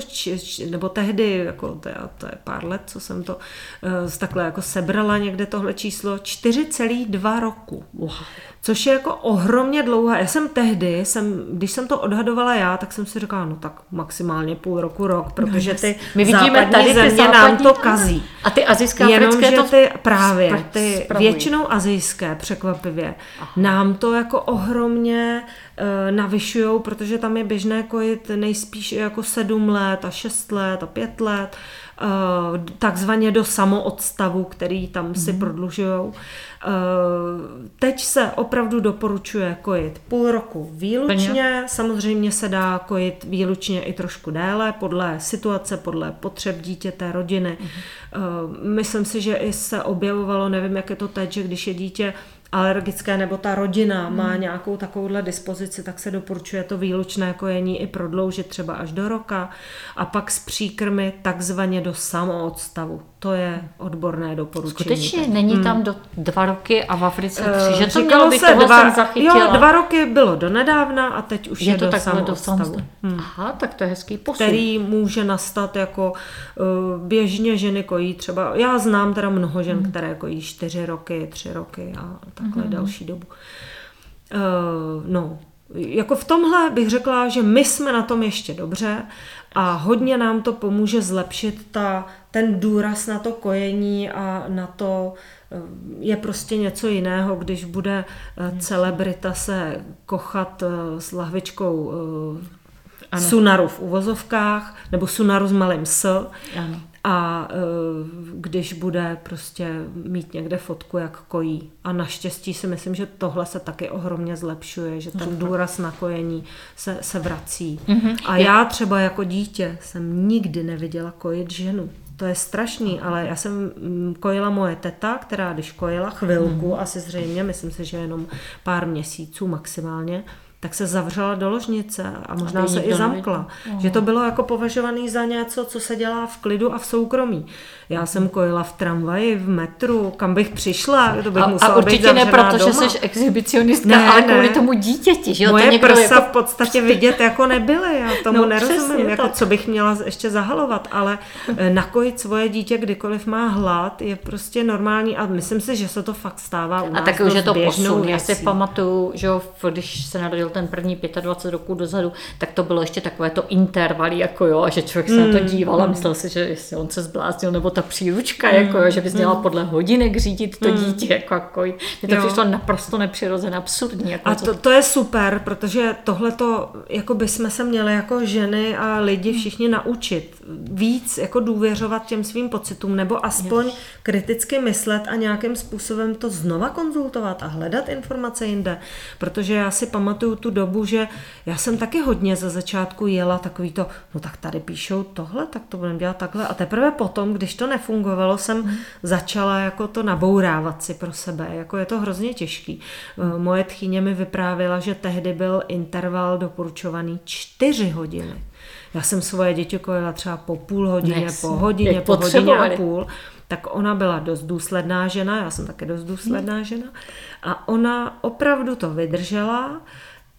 nebo tehdy, jako to je, to je pár let, co jsem to uh, takhle jako sebrala někde tohle číslo, 4,2 roku. Wow. Což je jako ohromně dlouhé. Já jsem tehdy, jsem, když jsem to odhadovala já, tak jsem si říkala, no tak maximálně půl roku, rok, protože ty My vidíme tady země západní, nám to kazí. A ty azijské, Jenom, že to ty právě, ty většinou azijské překvapivě, Aha. nám to jako ohromně uh, navyšujou, protože tam je běžné kojit nejspíš jako sedm let a šest let a pět let, uh, takzvaně do samoodstavu, který tam si mhm. prodlužují. Eh, teď se opravdu doporučuje kojit půl roku výlučně, Plně. samozřejmě se dá kojit výlučně i trošku déle, podle situace, podle potřeb dítěte, rodiny. Uh-huh. Myslím si, že i se objevovalo, nevím, jak je to teď, že když je dítě alergické nebo ta rodina hmm. má nějakou takovouhle dispozici, tak se doporučuje to výlučné kojení i prodloužit třeba až do roka a pak s příkrmy takzvaně do samoodstavu. To je odborné doporučení. Skutečně není hmm. tam do dva roky a v Africe eh, tři, že to mělo by se dva, jsem zachytila. Jo, dva roky bylo do nedávna a teď už je, je to do samoodstavu. Hmm. Aha, tak to je hezký posun. Který může nastat jako uh, běžně ženy kojí třeba, já znám teda mnoho žen, hmm. které kojí čtyři roky, tři roky a takhle hmm. další dobu. Uh, no, jako v tomhle bych řekla, že my jsme na tom ještě dobře a hodně nám to pomůže zlepšit ta, ten důraz na to kojení a na to, eh, je prostě něco jiného, když bude eh, celebrita se kochat s lahvičkou ano. sunaru v uvozovkách, nebo sunaru s malým s. Ano a e, když bude prostě mít někde fotku, jak kojí. A naštěstí si myslím, že tohle se taky ohromně zlepšuje, že ten důraz na kojení se, se vrací. Mm-hmm. A já třeba jako dítě jsem nikdy neviděla kojit ženu. To je strašný, ale já jsem mm, kojila moje teta, která když kojila chvilku, mm. asi zřejmě, myslím si, že jenom pár měsíců maximálně, tak se zavřela do ložnice a možná se i zamkla. Že to bylo jako považované za něco, co se dělá v klidu a v soukromí. Já jsem kojila v tramvaji, v metru, kam bych přišla, to bych a, musela a určitě být ne proto, doma. že jsi exhibicionistka, ne, ale kvůli ne. tomu dítěti. Že Moje to prsa jako... v podstatě vidět jako nebyly, já tomu no, nerozumím, jako co bych měla ještě zahalovat, ale eh, nakojit svoje dítě, kdykoliv má hlad, je prostě normální a myslím si, že se to fakt stává u nás A tak už je to posun. Já si pamatuju, že když se narodil ten první 25 roků dozadu, tak to bylo ještě takové to intervaly, jako jo, a že člověk se mm. na to mm, díval a mm. myslel si, že jestli on se zbláznil, nebo ta příručka, mm. jako jo, že bys měla mm. podle hodinek řídit to mm. dítě, jako, jako Mně to jo. přišlo naprosto nepřirozené, absurdní. Jako a to, to, je super, protože tohle to, jako bychom se měli jako ženy a lidi všichni naučit víc jako důvěřovat těm svým pocitům, nebo aspoň yes. kriticky myslet a nějakým způsobem to znova konzultovat a hledat informace jinde. Protože já si pamatuju tu dobu, že já jsem taky hodně za začátku jela takový to, no tak tady píšou tohle, tak to budeme dělat takhle. A teprve potom, když to nefungovalo, jsem mm. začala jako to nabourávat si pro sebe. Jako je to hrozně těžký. Eh, moje tchýně mi vyprávila, že tehdy byl interval doporučovaný čtyři hodiny. Já jsem svoje děti kojila třeba po půl hodině, Nechci. po hodině, po hodině a půl tak ona byla dost důsledná žena, já jsem také dost důsledná hmm. žena a ona opravdu to vydržela,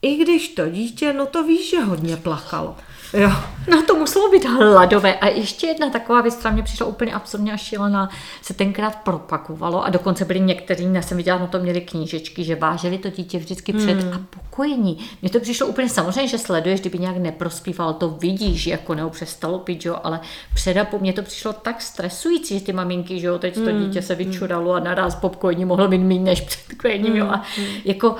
i když to dítě, no to víš, že hodně plakalo. Jo. No to muselo být hladové. A ještě jedna taková věc, která mě přišla úplně absurdně a šílená, se tenkrát propakovalo a dokonce byli někteří, já jsem viděla, na to měli knížečky, že vážili to dítě vždycky před hmm. a pokojení. Mně to přišlo úplně samozřejmě, že sleduješ, kdyby nějak neprospíval, to vidíš, jako nebo přestalo pít, jo, ale před a po mně to přišlo tak stresující, že ty maminky, že jo, teď to hmm. dítě se vyčuralo a naraz po kojení mohlo mít méně než před kojením, jo, a hmm. jako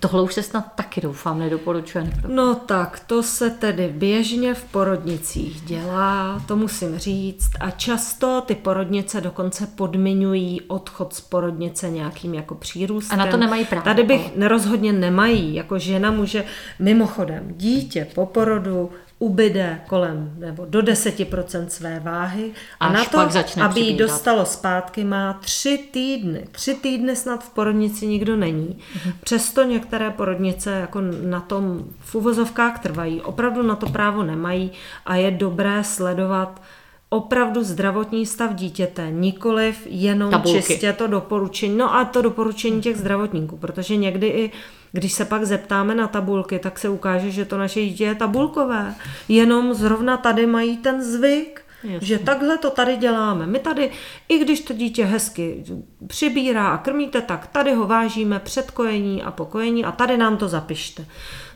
tohle už se snad taky doufám nedoporučuje. No tak, to se tedy běžně v porodnicích dělá, to musím říct. A často ty porodnice dokonce podmiňují odchod z porodnice nějakým jako přírůstkem. A na to nemají právo. Tady bych nerozhodně nemají. Jako žena může, mimochodem, dítě po porodu ubyde kolem nebo do 10% své váhy a Až na to, aby ji dostalo zpátky, má tři týdny. Tři týdny snad v porodnici nikdo není. Mhm. Přesto některé porodnice jako na tom v uvozovkách trvají. Opravdu na to právo nemají a je dobré sledovat opravdu zdravotní stav dítěte, nikoliv jenom Tabulky. čistě to doporučení. No a to doporučení těch zdravotníků, protože někdy i když se pak zeptáme na tabulky, tak se ukáže, že to naše dítě je tabulkové. Jenom zrovna tady mají ten zvyk, Jasně. že takhle to tady děláme. My tady, i když to dítě hezky přibírá a krmíte, tak tady ho vážíme před kojení a po kojení a tady nám to zapište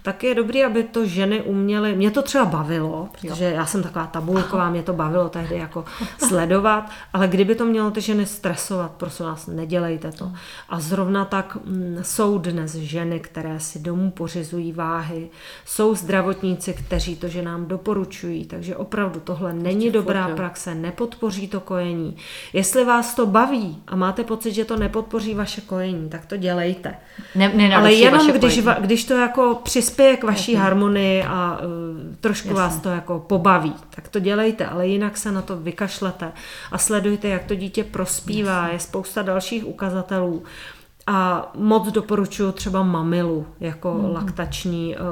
tak je dobré, aby to ženy uměly. Mě to třeba bavilo, protože já jsem taková tabulková, mě to bavilo tehdy jako sledovat, ale kdyby to mělo ty ženy stresovat, prosím vás, nedělejte to. A zrovna tak mm, jsou dnes ženy, které si domů pořizují váhy, jsou zdravotníci, kteří to ženám doporučují, takže opravdu tohle není dobrá praxe, nepodpoří to kojení. Jestli vás to baví a máte pocit, že to nepodpoří vaše kojení, tak to dělejte. Ne, ale jenom když, když to jako přispěje k vaší okay. harmonii a uh, trošku Jasně. vás to jako pobaví, tak to dělejte, ale jinak se na to vykašlete a sledujte, jak to dítě prospívá, Jasně. je spousta dalších ukazatelů. A moc doporučuji třeba Mamilu jako mm. laktační um,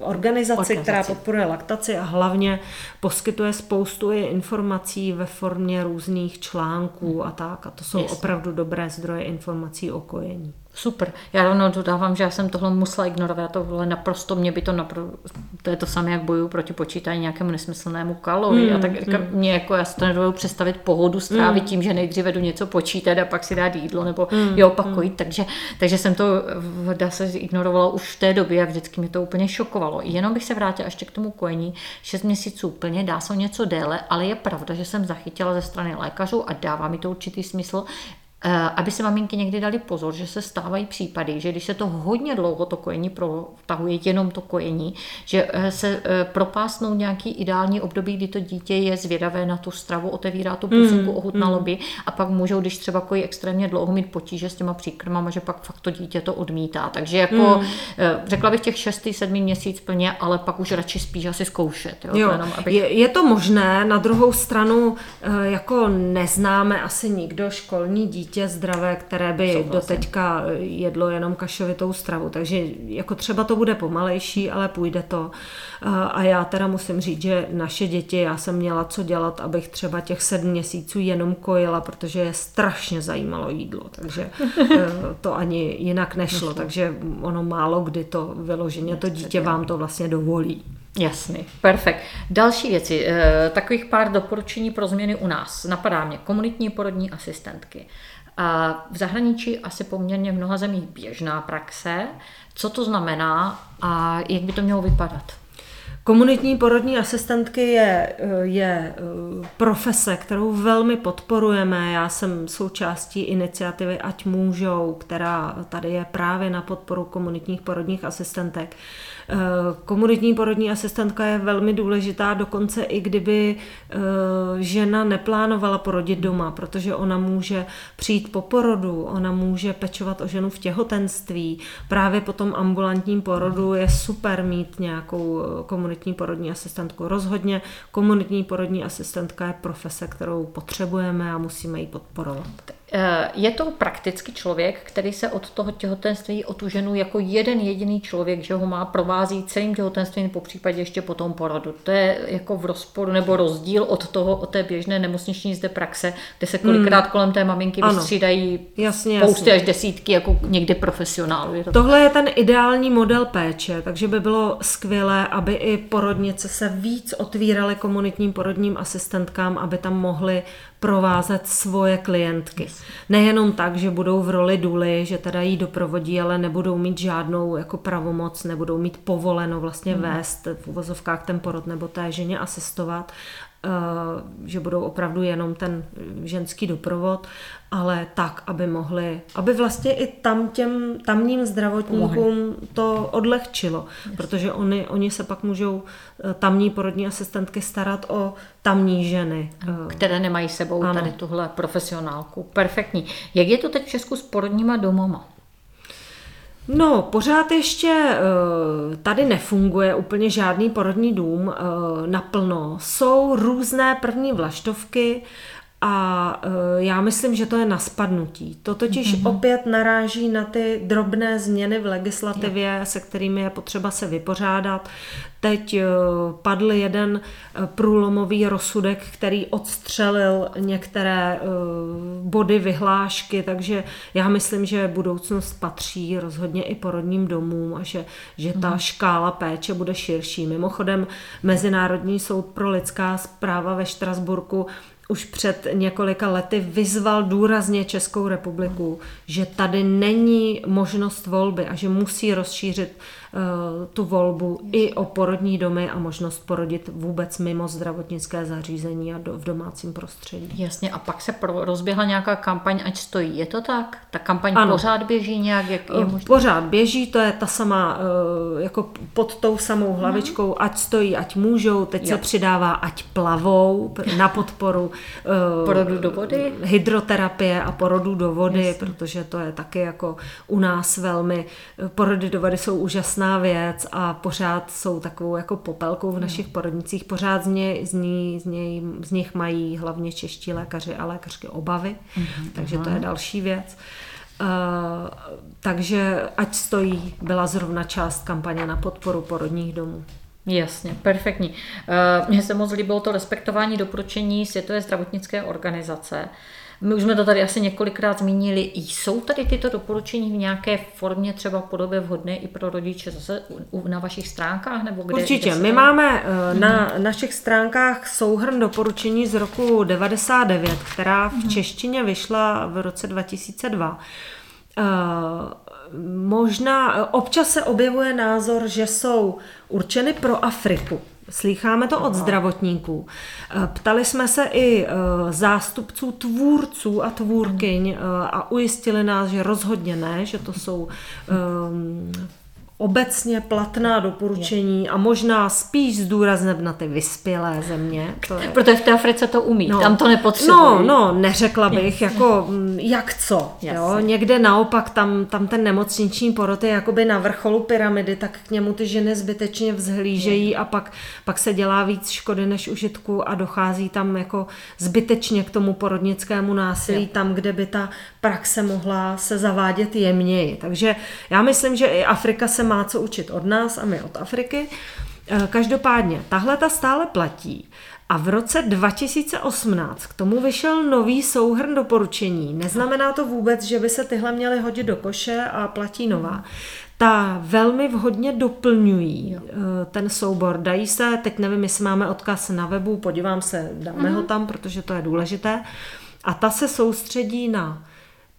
organizaci, organizaci, která podporuje laktaci a hlavně poskytuje spoustu informací ve formě různých článků mm. a tak. A to jsou Jasně. opravdu dobré zdroje informací o kojení. Super. Já rovnou dodávám, že já jsem tohle musela ignorovat. Tohle naprosto, mě by to naprosto, to je to samé, jak bojuju proti počítání nějakému nesmyslnému kalorii. Mm, a tak říkám, mm. mě jako, já si to nedovedu představit pohodu strávit mm. tím, že nejdříve jdu něco počítat a pak si dát jídlo nebo mm, jo, pak mm. takže, takže jsem to, dá se ignorovala už v té době a vždycky mě to úplně šokovalo. Jenom bych se vrátila ještě k tomu kojení. 6 měsíců úplně dá se něco déle, ale je pravda, že jsem zachytila ze strany lékařů a dává mi to určitý smysl, aby se maminky někdy dali pozor, že se stávají případy, že když se to hodně dlouho to kojení protahuje, jenom to kojení, že eh, se eh, propásnou nějaký ideální období, kdy to dítě je zvědavé na tu stravu, otevírá tu pusinku, mm, ochutnalo mm. by a pak můžou, když třeba kojí extrémně dlouho, mít potíže s těma příkrmama, že pak fakt to dítě to odmítá. Takže jako mm. řekla bych těch šestý, sedmý měsíc plně, ale pak už radši spíš asi zkoušet. Jo? Jo, jenom, abych... je, je to možné, na druhou stranu jako neznáme asi nikdo školní dítě, dítě zdravé, které by Souhlasím. doteďka jedlo jenom kašovitou stravu. Takže jako třeba to bude pomalejší, ale půjde to. A já teda musím říct, že naše děti, já jsem měla co dělat, abych třeba těch sedm měsíců jenom kojila, protože je strašně zajímalo jídlo, takže eh, to ani jinak nešlo, takže ono málo kdy to vyloženě to dítě vám to vlastně dovolí. Jasný, perfekt. Další věci, eh, takových pár doporučení pro změny u nás. Napadá mě komunitní porodní asistentky. A v zahraničí asi poměrně v mnoha zemích běžná praxe. Co to znamená a jak by to mělo vypadat? Komunitní porodní asistentky je, je eh, profese, kterou velmi podporujeme. Já jsem součástí iniciativy Ať můžou, která tady je právě na podporu komunitních porodních asistentek. Eh, komunitní porodní asistentka je velmi důležitá, dokonce i kdyby eh, žena neplánovala porodit doma, protože ona může přijít po porodu, ona může pečovat o ženu v těhotenství. Právě po tom ambulantním porodu je super mít nějakou eh, komunitní porodní asistentku. Rozhodně komunitní porodní asistentka je profese, kterou potřebujeme a musíme ji podporovat. Je to prakticky člověk, který se od toho těhotenství o tu ženu jako jeden jediný člověk, že ho má provází celým těhotenstvím, po případě ještě po tom porodu. To je jako v rozporu nebo rozdíl od toho, od té běžné nemocniční zde praxe, kde se kolikrát hmm. kolem té maminky ano. vystřídají jasně, spousty jasně. až desítky jako někdy profesionálů. Je to Tohle je ten ideální model péče, takže by bylo skvělé, aby i porodnice se víc otvíraly komunitním porodním asistentkám, aby tam mohly provázet svoje klientky. Nejenom tak, že budou v roli důly, že teda jí doprovodí, ale nebudou mít žádnou jako pravomoc, nebudou mít povoleno vlastně hmm. vést v uvozovkách ten porod nebo té ženě asistovat, že budou opravdu jenom ten ženský doprovod, ale tak, aby mohli, aby vlastně i tam těm tamním zdravotníkům to odlehčilo, protože oni, oni se pak můžou eh, tamní porodní asistentky starat o tamní ženy. Eh, Které nemají sebou ano. tady tuhle profesionálku. Perfektní. Jak je to teď v Česku s porodníma domama? No, pořád ještě eh, tady nefunguje úplně žádný porodní dům eh, naplno. Jsou různé první vlaštovky, a uh, já myslím, že to je na spadnutí. To totiž mm-hmm. opět naráží na ty drobné změny v legislativě, se kterými je potřeba se vypořádat. Teď uh, padl jeden uh, průlomový rozsudek, který odstřelil některé body vyhlášky, takže já myslím, že budoucnost patří rozhodně i porodním domům a že, že ta mm. škála péče bude širší. Mimochodem, Mezinárodní soud pro lidská zpráva ve Štrasburku už před několika lety vyzval důrazně Českou republiku, že tady není možnost volby a že musí rozšířit tu volbu i o porodní domy a možnost porodit vůbec mimo zdravotnické zařízení a do, v domácím prostředí. Jasně, a pak se pro, rozběhla nějaká kampaň, ať stojí. Je to tak? Ta kampaň ano. pořád běží nějak? Jak je eh, možná? Pořád běží, to je ta sama, eh, jako pod tou samou mhm. hlavičkou, hmm. ať stojí, ať můžou. Teď jo. se přidává, ať plavou na podporu porodu do vody, hydroterapie a porodu do vody, Jasně. protože to je taky jako u nás velmi, porody do vody jsou úžasné krásná věc a pořád jsou takovou jako popelkou v našich porodnicích. Pořád z, ně, z, ní, z, něj, z nich mají hlavně čeští lékaři a lékařky obavy, mm-hmm. takže to je další věc. Uh, takže ať stojí, byla zrovna část kampaně na podporu porodních domů. Jasně, perfektní. Uh, mně se moc líbilo to respektování doporučení Světové zdravotnické organizace. My už jsme to tady asi několikrát zmínili. Jsou tady tyto doporučení v nějaké formě, třeba podobě vhodné i pro rodiče zase na vašich stránkách? Nebo kde, Určitě. Kde My máme eh, na mm-hmm. našich stránkách souhrn doporučení z roku 99, která v mm-hmm. češtině vyšla v roce 2002. Uh, eh, možná, občas se objevuje názor, že jsou určeny pro Afriku. Slýcháme to od zdravotníků. Eh, ptali jsme se i eh, zástupců tvůrců a tvůrkyň eh, a ujistili nás, že rozhodně ne, že to jsou obecně platná doporučení a možná spíš s důrazem na ty vyspělé země. To je... Protože v té Africe to umí, no, tam to nepotřebují. No, no, neřekla bych, jako mm, jak co. Jo? Někde naopak tam, tam ten nemocniční porod je jakoby na vrcholu pyramidy, tak k němu ty ženy zbytečně vzhlížejí a pak, pak se dělá víc škody než užitku a dochází tam jako zbytečně k tomu porodnickému násilí, je. tam, kde by ta praxe mohla se zavádět jemněji. Takže já myslím, že i Afrika se má co učit od nás a my od Afriky. Eh, každopádně, tahle ta stále platí. A v roce 2018 k tomu vyšel nový souhrn doporučení. Neznamená to vůbec, že by se tyhle měly hodit do koše a platí nová. Ta velmi vhodně doplňují. Eh, ten soubor. Dají se, teď nevím, jestli máme odkaz na webu, podívám se, dáme mm-hmm. ho tam, protože to je důležité. A ta se soustředí na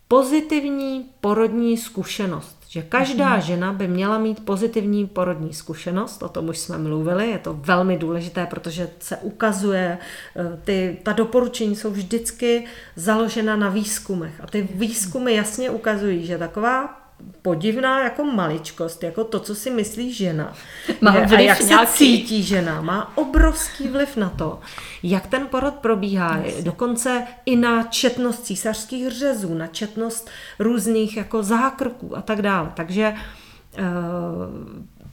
pozitivní porodní zkušenost. Že každá mm. žena by měla mít pozitivní porodní zkušenost, o tom už jsme mluvili, je to velmi důležité, protože se ukazuje, eh, ty, ta doporučení jsou vždycky založena na výzkumech a ty výzkumy jasně ukazují, že taková podivná jako maličkost, jako to, co si myslí žena. Má je, a jak nějaký... se cítí žena, má obrovský vliv na to, jak ten porod probíhá. Jasně. Dokonce i na četnost císařských řezů, na četnost různých jako zákroků a tak dále. Takže uh,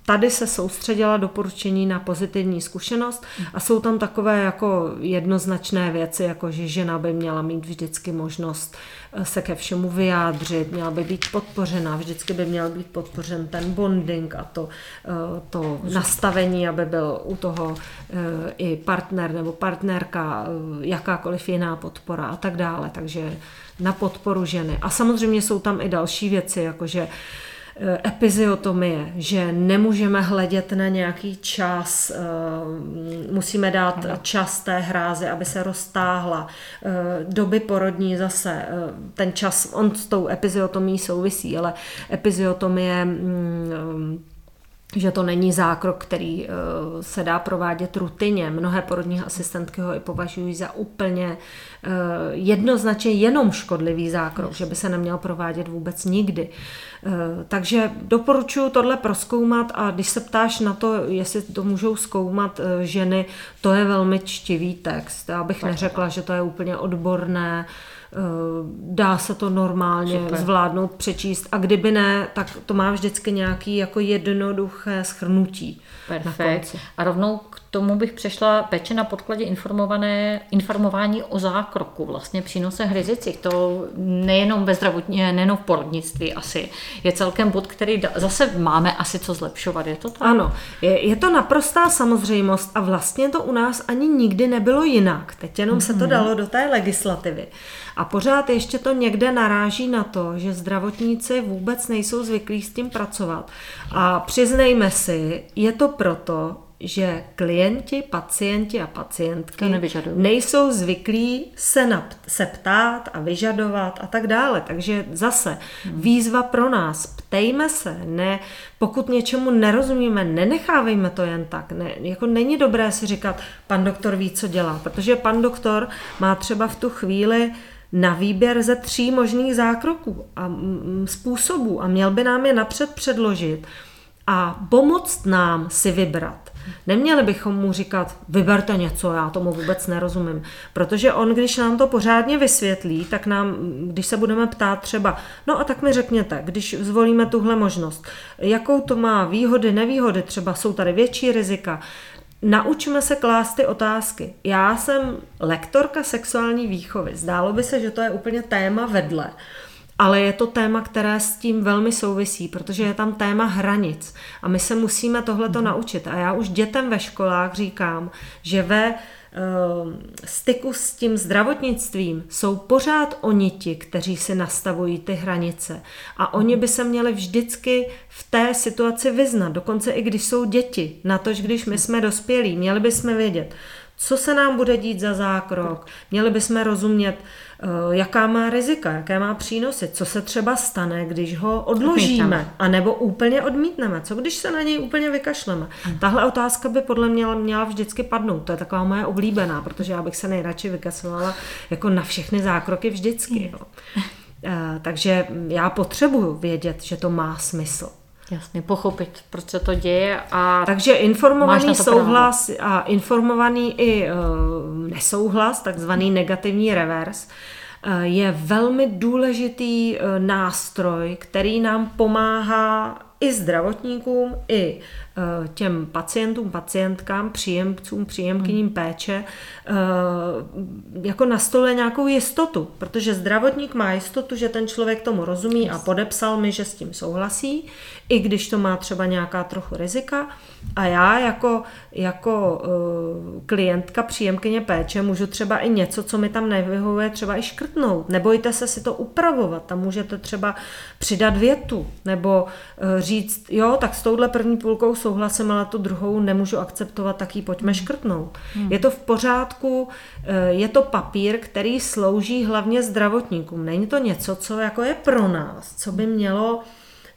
Tady se soustředila doporučení na pozitivní zkušenost a jsou tam takové jako jednoznačné věci, jako že žena by měla mít vždycky možnost eh, se ke všemu vyjádřit, měla by být podpořena, vždycky by měl být podpořen ten bonding a to, eh, to nastavení, aby byl u toho eh, i partner nebo partnerka, jakákoliv jiná podpora a tak dále. Takže na podporu ženy. A samozřejmě jsou tam i další věci, jakože Eh, epiziotomie, že nemůžeme hledět na nějaký čas, eh, musíme dát čas té hráze, aby se roztáhla. Eh, doby porodní zase, ten čas, on s tou epiziotomí souvisí, ale epiziotomie mm, že to není zákrok, který se dá provádět rutině. Mnohé porodní asistentky ho i považují za úplně jednoznačně jenom škodlivý zákrok, že by se neměl provádět vůbec nikdy. Eh, takže doporučuji tohle proskoumat a když se ptáš na to, jestli to můžou zkoumat eh, ženy, to je velmi čtivý text. Já bych neřekla, že to je úplně odborné, eh, dá se to normálně Super. zvládnout, přečíst a kdyby ne, tak to má vždycky nějaký jako jednoduché schrnutí. Perfekt. A rovnou k tomu bych přešla péče na podkladě informované, informování o zákroku, vlastně přínosech rizicích. To nejenom ve zdravotně, nejenom v porodnictví asi. Je celkem bod, který da, zase máme asi co zlepšovat. Je to tak? Ano, je, je to naprostá samozřejmost a vlastně to u nás ani nikdy nebylo jinak. Teď jenom mm-hmm. se to mhm. dalo do té legislativy. A pořád ještě to někde naráží na to, že zdravotníci vůbec nejsou zvyklí s tím pracovat. A přiznejme si, je to proto, že klienti, pacienti a pacientky nejsou zvyklí se, napt, se ptát a vyžadovat a tak dále. Takže zase hmm. výzva pro nás, ptejme se, ne, pokud něčemu nerozumíme, nenechávejme to jen tak. Ne, jako není dobré si říkat, pan doktor ví, co dělá, protože pan doktor má třeba v tu chvíli na výběr ze tří možných zákroků a způsobů a měl by nám je napřed předložit a pomoct nám si vybrat. Neměli bychom mu říkat, vyberte něco, já tomu vůbec nerozumím. Protože on, když nám to pořádně vysvětlí, tak nám, když se budeme ptát třeba, no a tak mi řekněte, když zvolíme tuhle možnost, jakou to má výhody, nevýhody, třeba jsou tady větší rizika, Naučme se klást ty otázky. Já jsem lektorka sexuální výchovy. Zdálo by se, že to je úplně téma vedle. Ale je to téma, které s tím velmi souvisí, protože je tam téma hranic a my se musíme tohleto mm. naučit. A já už dětem ve školách říkám, že ve Ehm, styku s tím zdravotnictvím jsou pořád oni ti, kteří si nastavují ty hranice. A oni by se měli vždycky v té situaci vyznat, dokonce i když jsou děti, na to, když my jsme dospělí, měli bychom vědět, co se nám bude dít za zákrok, měli bychom rozumět, jaká má rizika, jaké má přínosy, co se třeba stane, když ho odložíme, anebo úplně odmítneme, co když se na něj úplně vykašleme. Hmm. Tahle otázka by podle mě měla vždycky padnout, to je taková moje oblíbená, protože já bych se nejradši vykasovala jako na všechny zákroky vždycky. Jo. Eh, takže já potřebuju vědět, že to má smysl. Jasně, pochopit, proč se to děje. A Takže informovaný souhlas právo. a informovaný i uh, nesouhlas, takzvaný negativní revers, uh, je velmi důležitý uh, nástroj, který nám pomáhá i zdravotníkům, i Eh, těm pacientům, pacientkám, příjemcům, příjemkyním hmm. péče eh, jako na stole nějakou jistotu, protože zdravotník má jistotu, že ten člověk tomu rozumí a podepsal mi, že s tím souhlasí, i když to má třeba nějaká trochu rizika. A já jako, jako uh, klientka, příjemkyně péče můžu třeba i něco, co mi tam nevyhovuje, třeba i škrtnout. Nebojte se si to upravovat. Tam můžete třeba přidat větu nebo říct, jo, tak s touhle první půlkou souhlasím, ale tu druhou nemůžu akceptovat, tak ji pojďme škrtnout. Hmm. Je to v pořádku, eh, je to papír, který slouží hlavně zdravotníkům. Není to něco, co jako je pro nás, co by mělo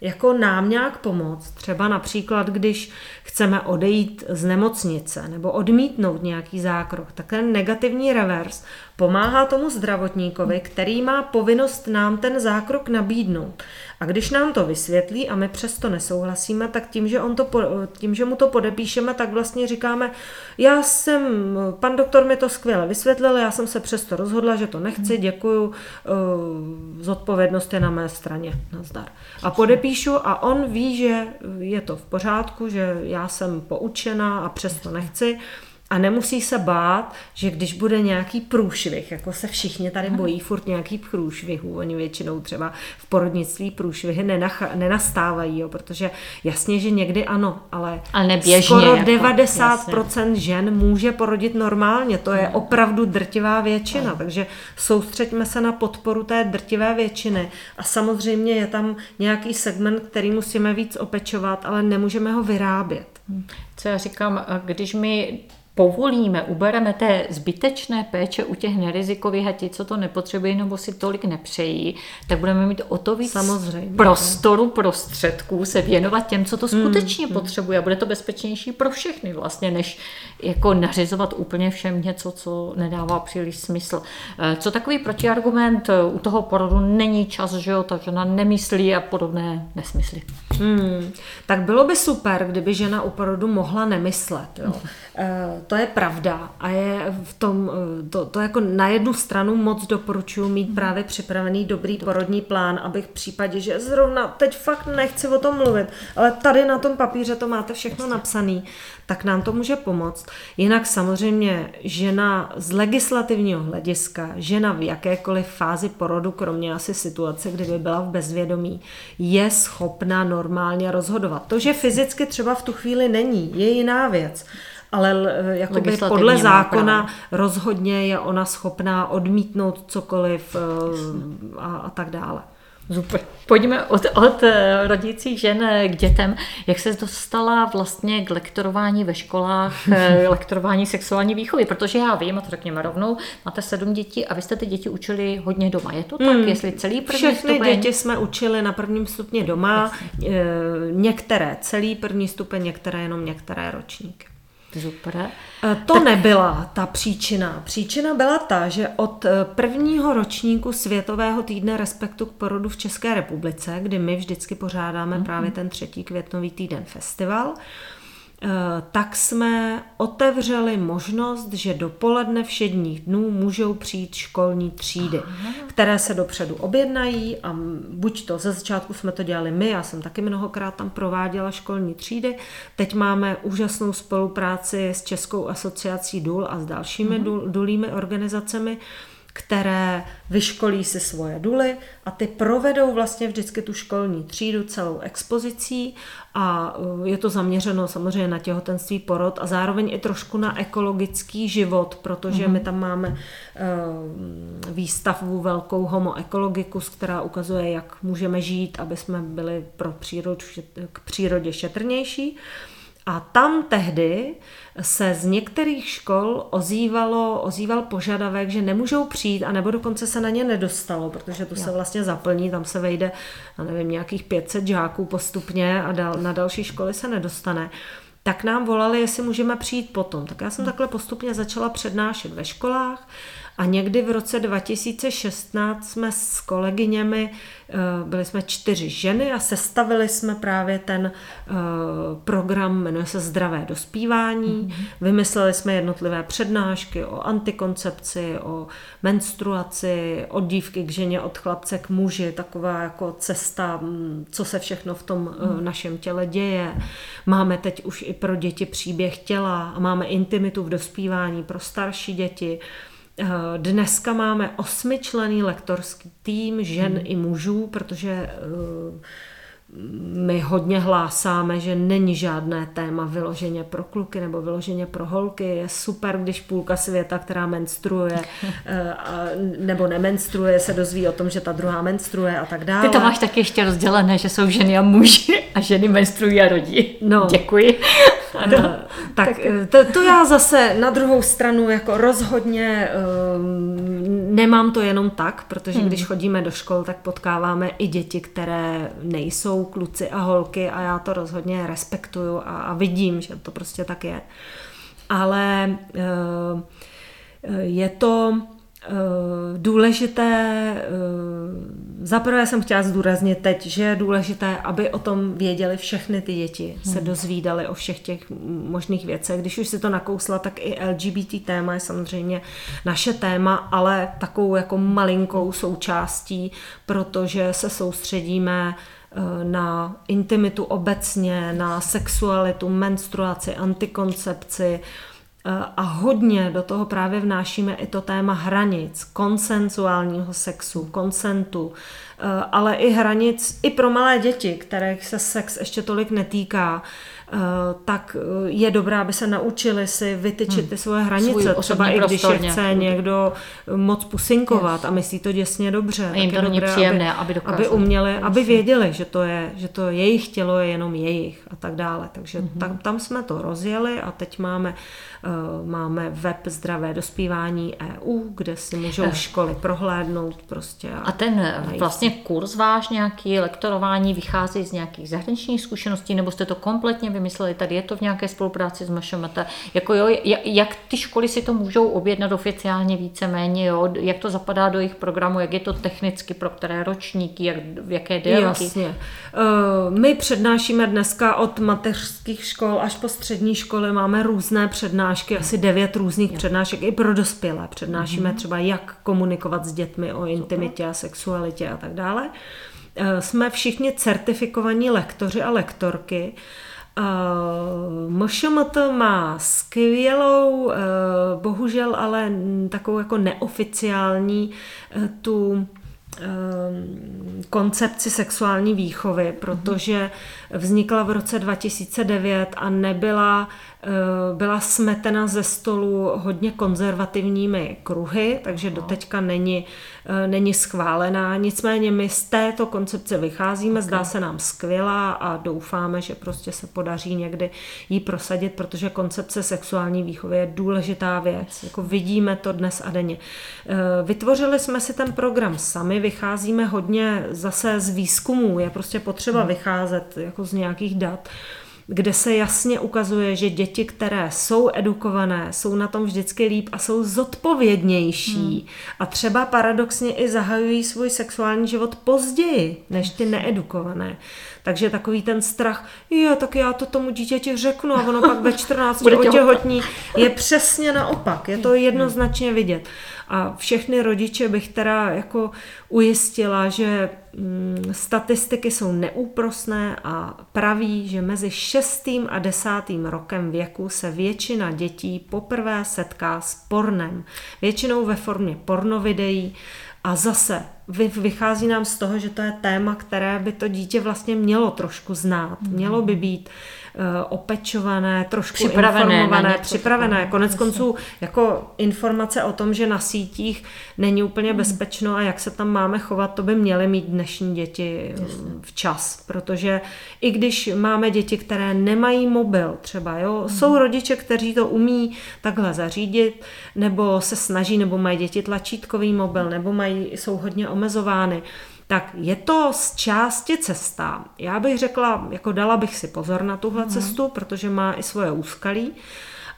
jako nám nějak pomoct. Třeba například, když chceme odejít z nemocnice nebo odmítnout nějaký zákrok, tak ten negativní revers pomáhá tomu zdravotníkovi, který má povinnost nám ten zákrok nabídnout. A když nám to vysvětlí a my přesto nesouhlasíme, tak tím, že, on to, tím, že mu to podepíšeme, tak vlastně říkáme, já jsem, pan doktor mi to skvěle vysvětlil, já jsem se přesto rozhodla, že to nechci, hmm. děkuju, eh, zodpovědnost je na mé straně, nazdar. A podepíšu a on ví, že je to v pořádku, že já jsem poučená a přesto nechci a nemusí se bát, že když bude nějaký průšvih, jako se všichni tady bojí furt nějaký průšvihů, oni většinou třeba v porodnictví průšvihy nenach- nenastávají, jo, protože jasně, že někdy ano, ale, ale neběžně, skoro jako, 90% jasně. žen může porodit normálně, to je opravdu drtivá většina, hmm. takže soustřeďme se na podporu té drtivé většiny a samozřejmě je tam nějaký segment, který musíme víc opečovat, ale nemůžeme ho vyrábět. Co já říkám, když my povolíme, ubereme té zbytečné péče u těch nerizikových a ti, co to nepotřebují nebo si tolik nepřejí, tak budeme mít o to víc Samozřejmě. prostoru, prostředků se věnovat těm, co to hmm, skutečně hmm. potřebuje. A bude to bezpečnější pro všechny vlastně, než jako nařizovat úplně všem něco, co nedává příliš smysl. Eh, co takový protiargument eh, u toho porodu není čas, že jo, ta žena nemyslí a podobné nesmysly. Hmm. Tak bylo by super, kdyby žena u porodu mohla nemyslet. Jo. To je pravda a je v tom, eh, to, to jako na jednu stranu moc doporučuji mít právě připravený dobrý porodní plán, abych v případě, že zrovna teď fakt nechci o tom mluvit, ale tady na tom papíře to máte všechno napsané, tak nám to může pomoct. Jinak samozřejmě žena z legislativního hlediska, žena v jakékoliv fázi porodu, kromě asi situace, kdyby byla v bezvědomí, je schopna normálně rozhodovat. To, že fyzicky třeba v tu chvíli není, je jiná věc ale eh, jakoby podle zákona právo. rozhodně je ona schopná odmítnout cokoliv eh, a, a tak dále. Super. Pojďme od, od eh, rodících žen k dětem. Jak se dostala vlastně k lektorování ve školách, lektorování sexuální výchovy? Protože já vím, a to řekněme rovnou, máte sedm dětí a vy jste ty děti učili hodně doma. Je to tak? Hmm. Jestli celý první Všechny stupeň? děti jsme učili na prvním stupni doma, Jasně. některé celý první stupeň, některé jenom některé ročníky. Super. Eh, to tak... nebyla ta příčina. Příčina byla ta, že od eh, prvního ročníku Světového týdne respektu k porodu v České republice, kdy my vždycky pořádáme mm-hmm. právě ten třetí květnový týden festival, tak jsme otevřeli možnost, že dopoledne všedních dnů můžou přijít školní třídy, které se dopředu objednají a buď to ze začátku jsme to dělali my, já jsem taky mnohokrát tam prováděla školní třídy, teď máme úžasnou spolupráci s Českou asociací důl a s dalšími uh-huh. důlými organizacemi, které vyškolí si svoje duly a ty provedou vlastně vždycky tu školní třídu celou expozicí a uh, je to zaměřeno samozřejmě na těhotenství porod a zároveň i trošku na ekologický život, protože mm-hmm. my tam máme uh, výstavu velkou Homo ecologicus, která ukazuje, jak můžeme žít, aby jsme byli pro přírodu, k přírodě šetrnější. A tam tehdy se z některých škol ozývalo, ozýval požadavek, že nemůžou přijít, a nebo dokonce se na ně nedostalo, protože to jo. se vlastně zaplní, tam se vejde, já nevím, nějakých 500 žáků postupně a dal, na další školy se nedostane tak nám volali, jestli můžeme přijít potom. Tak já jsem hmm. takhle postupně začala přednášet ve školách a někdy v roce 2016 jsme s kolegyněmi, eh, byli jsme čtyři ženy a sestavili jsme právě ten eh, program, jmenuje se Zdravé dospívání. Mm-hmm. Vymysleli jsme jednotlivé přednášky o antikoncepci, o menstruaci, od dívky k ženě, od chlapce k muži, taková jako cesta, mm, co se všechno v tom mm. našem těle děje. Máme teď už i pro děti příběh těla a máme intimitu v dospívání pro starší děti. Eh, dneska máme osmičlený lektorský tým žen hmm. i mužů, protože eh, my hodně hlásáme, že není žádné téma vyloženě pro kluky nebo vyloženě pro holky. Je super, když půlka světa, která menstruuje eh, nebo nemenstruuje, se dozví o tom, že ta druhá menstruuje a tak dále. Ty to máš taky ještě rozdělené, že jsou ženy a muži a ženy menstruují a rodí. No. Děkuji. Ano. tak, tak eh, to, to já zase na druhou stranu jako rozhodně um, nemám to jenom tak, protože hmm. když chodíme do škol, tak potkáváme i děti, které nejsou kluci a holky a já to rozhodně respektuju a, a vidím, že to prostě tak je. Ale uh, je to Eh, důležité, eh, zaprvé jsem chtěla zdůraznit teď, že je důležité, aby o tom věděli všechny ty děti, se hmm. dozvídali o všech těch možných věcech. Když už si to nakousla, tak i LGBT téma je samozřejmě naše téma, ale takovou jako malinkou součástí, protože se soustředíme eh, na intimitu obecně, na sexualitu, menstruaci, antikoncepci, a hodně do toho právě vnášíme i to téma hranic, konsenzuálního sexu, konsentu, eh, ale i hranic i pro malé děti, kterých se sex ještě tolik netýká, eh, tak eh, je dobré, aby se naučili si vytyčit hmm. ty svoje hranice. Svůj Třeba i když je chce někdo moc pusinkovat yes. a myslí to děsně dobře. A jim to není příjemné, aby, aby, aby uměli, aby věděli, že to je, že to jejich tělo je jenom jejich a tak dále. Takže mm-hmm. tam, tam jsme to rozjeli a teď máme Eh, máme web Zdravé dospívání EU, kde si můžou eh. školy prohlédnout prostě. A, a ten eh, najít. vlastně kurz váš nějaký lektorování vychází z nějakých zahraničních zkušeností, nebo jste to kompletně vymysleli, tady je to v nějaké spolupráci s MŠMT, jako jo, jak ty školy si to můžou objednat oficiálně víceméně, jo, jak to zapadá do jejich programu, jak je to technicky, pro které ročníky, jak, v jaké délky? Jasně. My přednášíme dneska od mateřských škol až po střední školy, máme různé přednášky přednášky, asi devět různých jo. přednášek i pro dospělé. Přednášíme mm-hmm. třeba, jak komunikovat s dětmi o intimitě a sexualitě a tak dále. Eh, jsme všichni certifikovaní lektoři a lektorky. Eh, MŠMT má skvělou, eh, bohužel ale takovou jako neoficiální tu koncepci sexuální výchovy, mhm. protože vznikla v roce 2009 a nebyla Eh, byla smetena ze stolu hodně konzervativními kruhy, takže doteďka není, eh, není schválená. Nicméně my z této koncepce vycházíme, okay. zdá se nám skvělá a doufáme, že prostě se podaří někdy jí prosadit, protože koncepce sexuální výchovy je důležitá věc. Jako vidíme to dnes a denně. Eh, vytvořili jsme si ten program sami, vycházíme hodně zase z výzkumů, je prostě potřeba hmm. vycházet jako z nějakých dat kde se jasně ukazuje, že děti, které jsou edukované, jsou na tom vždycky líp a jsou zodpovědnější hmm. a třeba paradoxně i zahajují svůj sexuální život později než ty needukované. Takže takový ten strach, jo, tak já to tomu dítěti řeknu a ono pak ve 14 otěhotní, je přesně naopak, je to jednoznačně vidět. A všechny rodiče bych teda jako ujistila, že mm, statistiky jsou neúprosné a praví, že mezi 6. a 10. rokem věku se většina dětí poprvé setká s pornem. Většinou ve formě pornovideí, a zase vychází nám z toho, že to je téma, které by to dítě vlastně mělo trošku znát. Mělo by být opečované, trošku připravené, informované, připravené. Konec konců jako informace o tom, že na sítích není úplně hmm. bezpečno a jak se tam máme chovat, to by měly mít dnešní děti eh, včas, protože i když máme děti, které nemají mobil třeba, jo, hmm. jsou rodiče, kteří to umí takhle zařídit, nebo se snaží, nebo mají děti tlačítkový mobil, nebo mají, jsou hodně omezovány, tak je to z části cesta. Já bych řekla, jako dala bych si pozor na tuhle mm. cestu, protože má i svoje úskalí,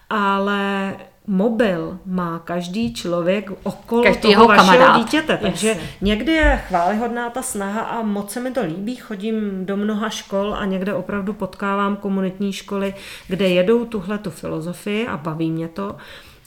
ale mobil má každý člověk okolo každý toho vašeho kamarád. dítěte, takže Jasně. někdy je chválihodná ta snaha a moc se mi to líbí, chodím do mnoha škol a někde opravdu potkávám komunitní školy, kde jedou tuhle tu filozofii a baví mě to,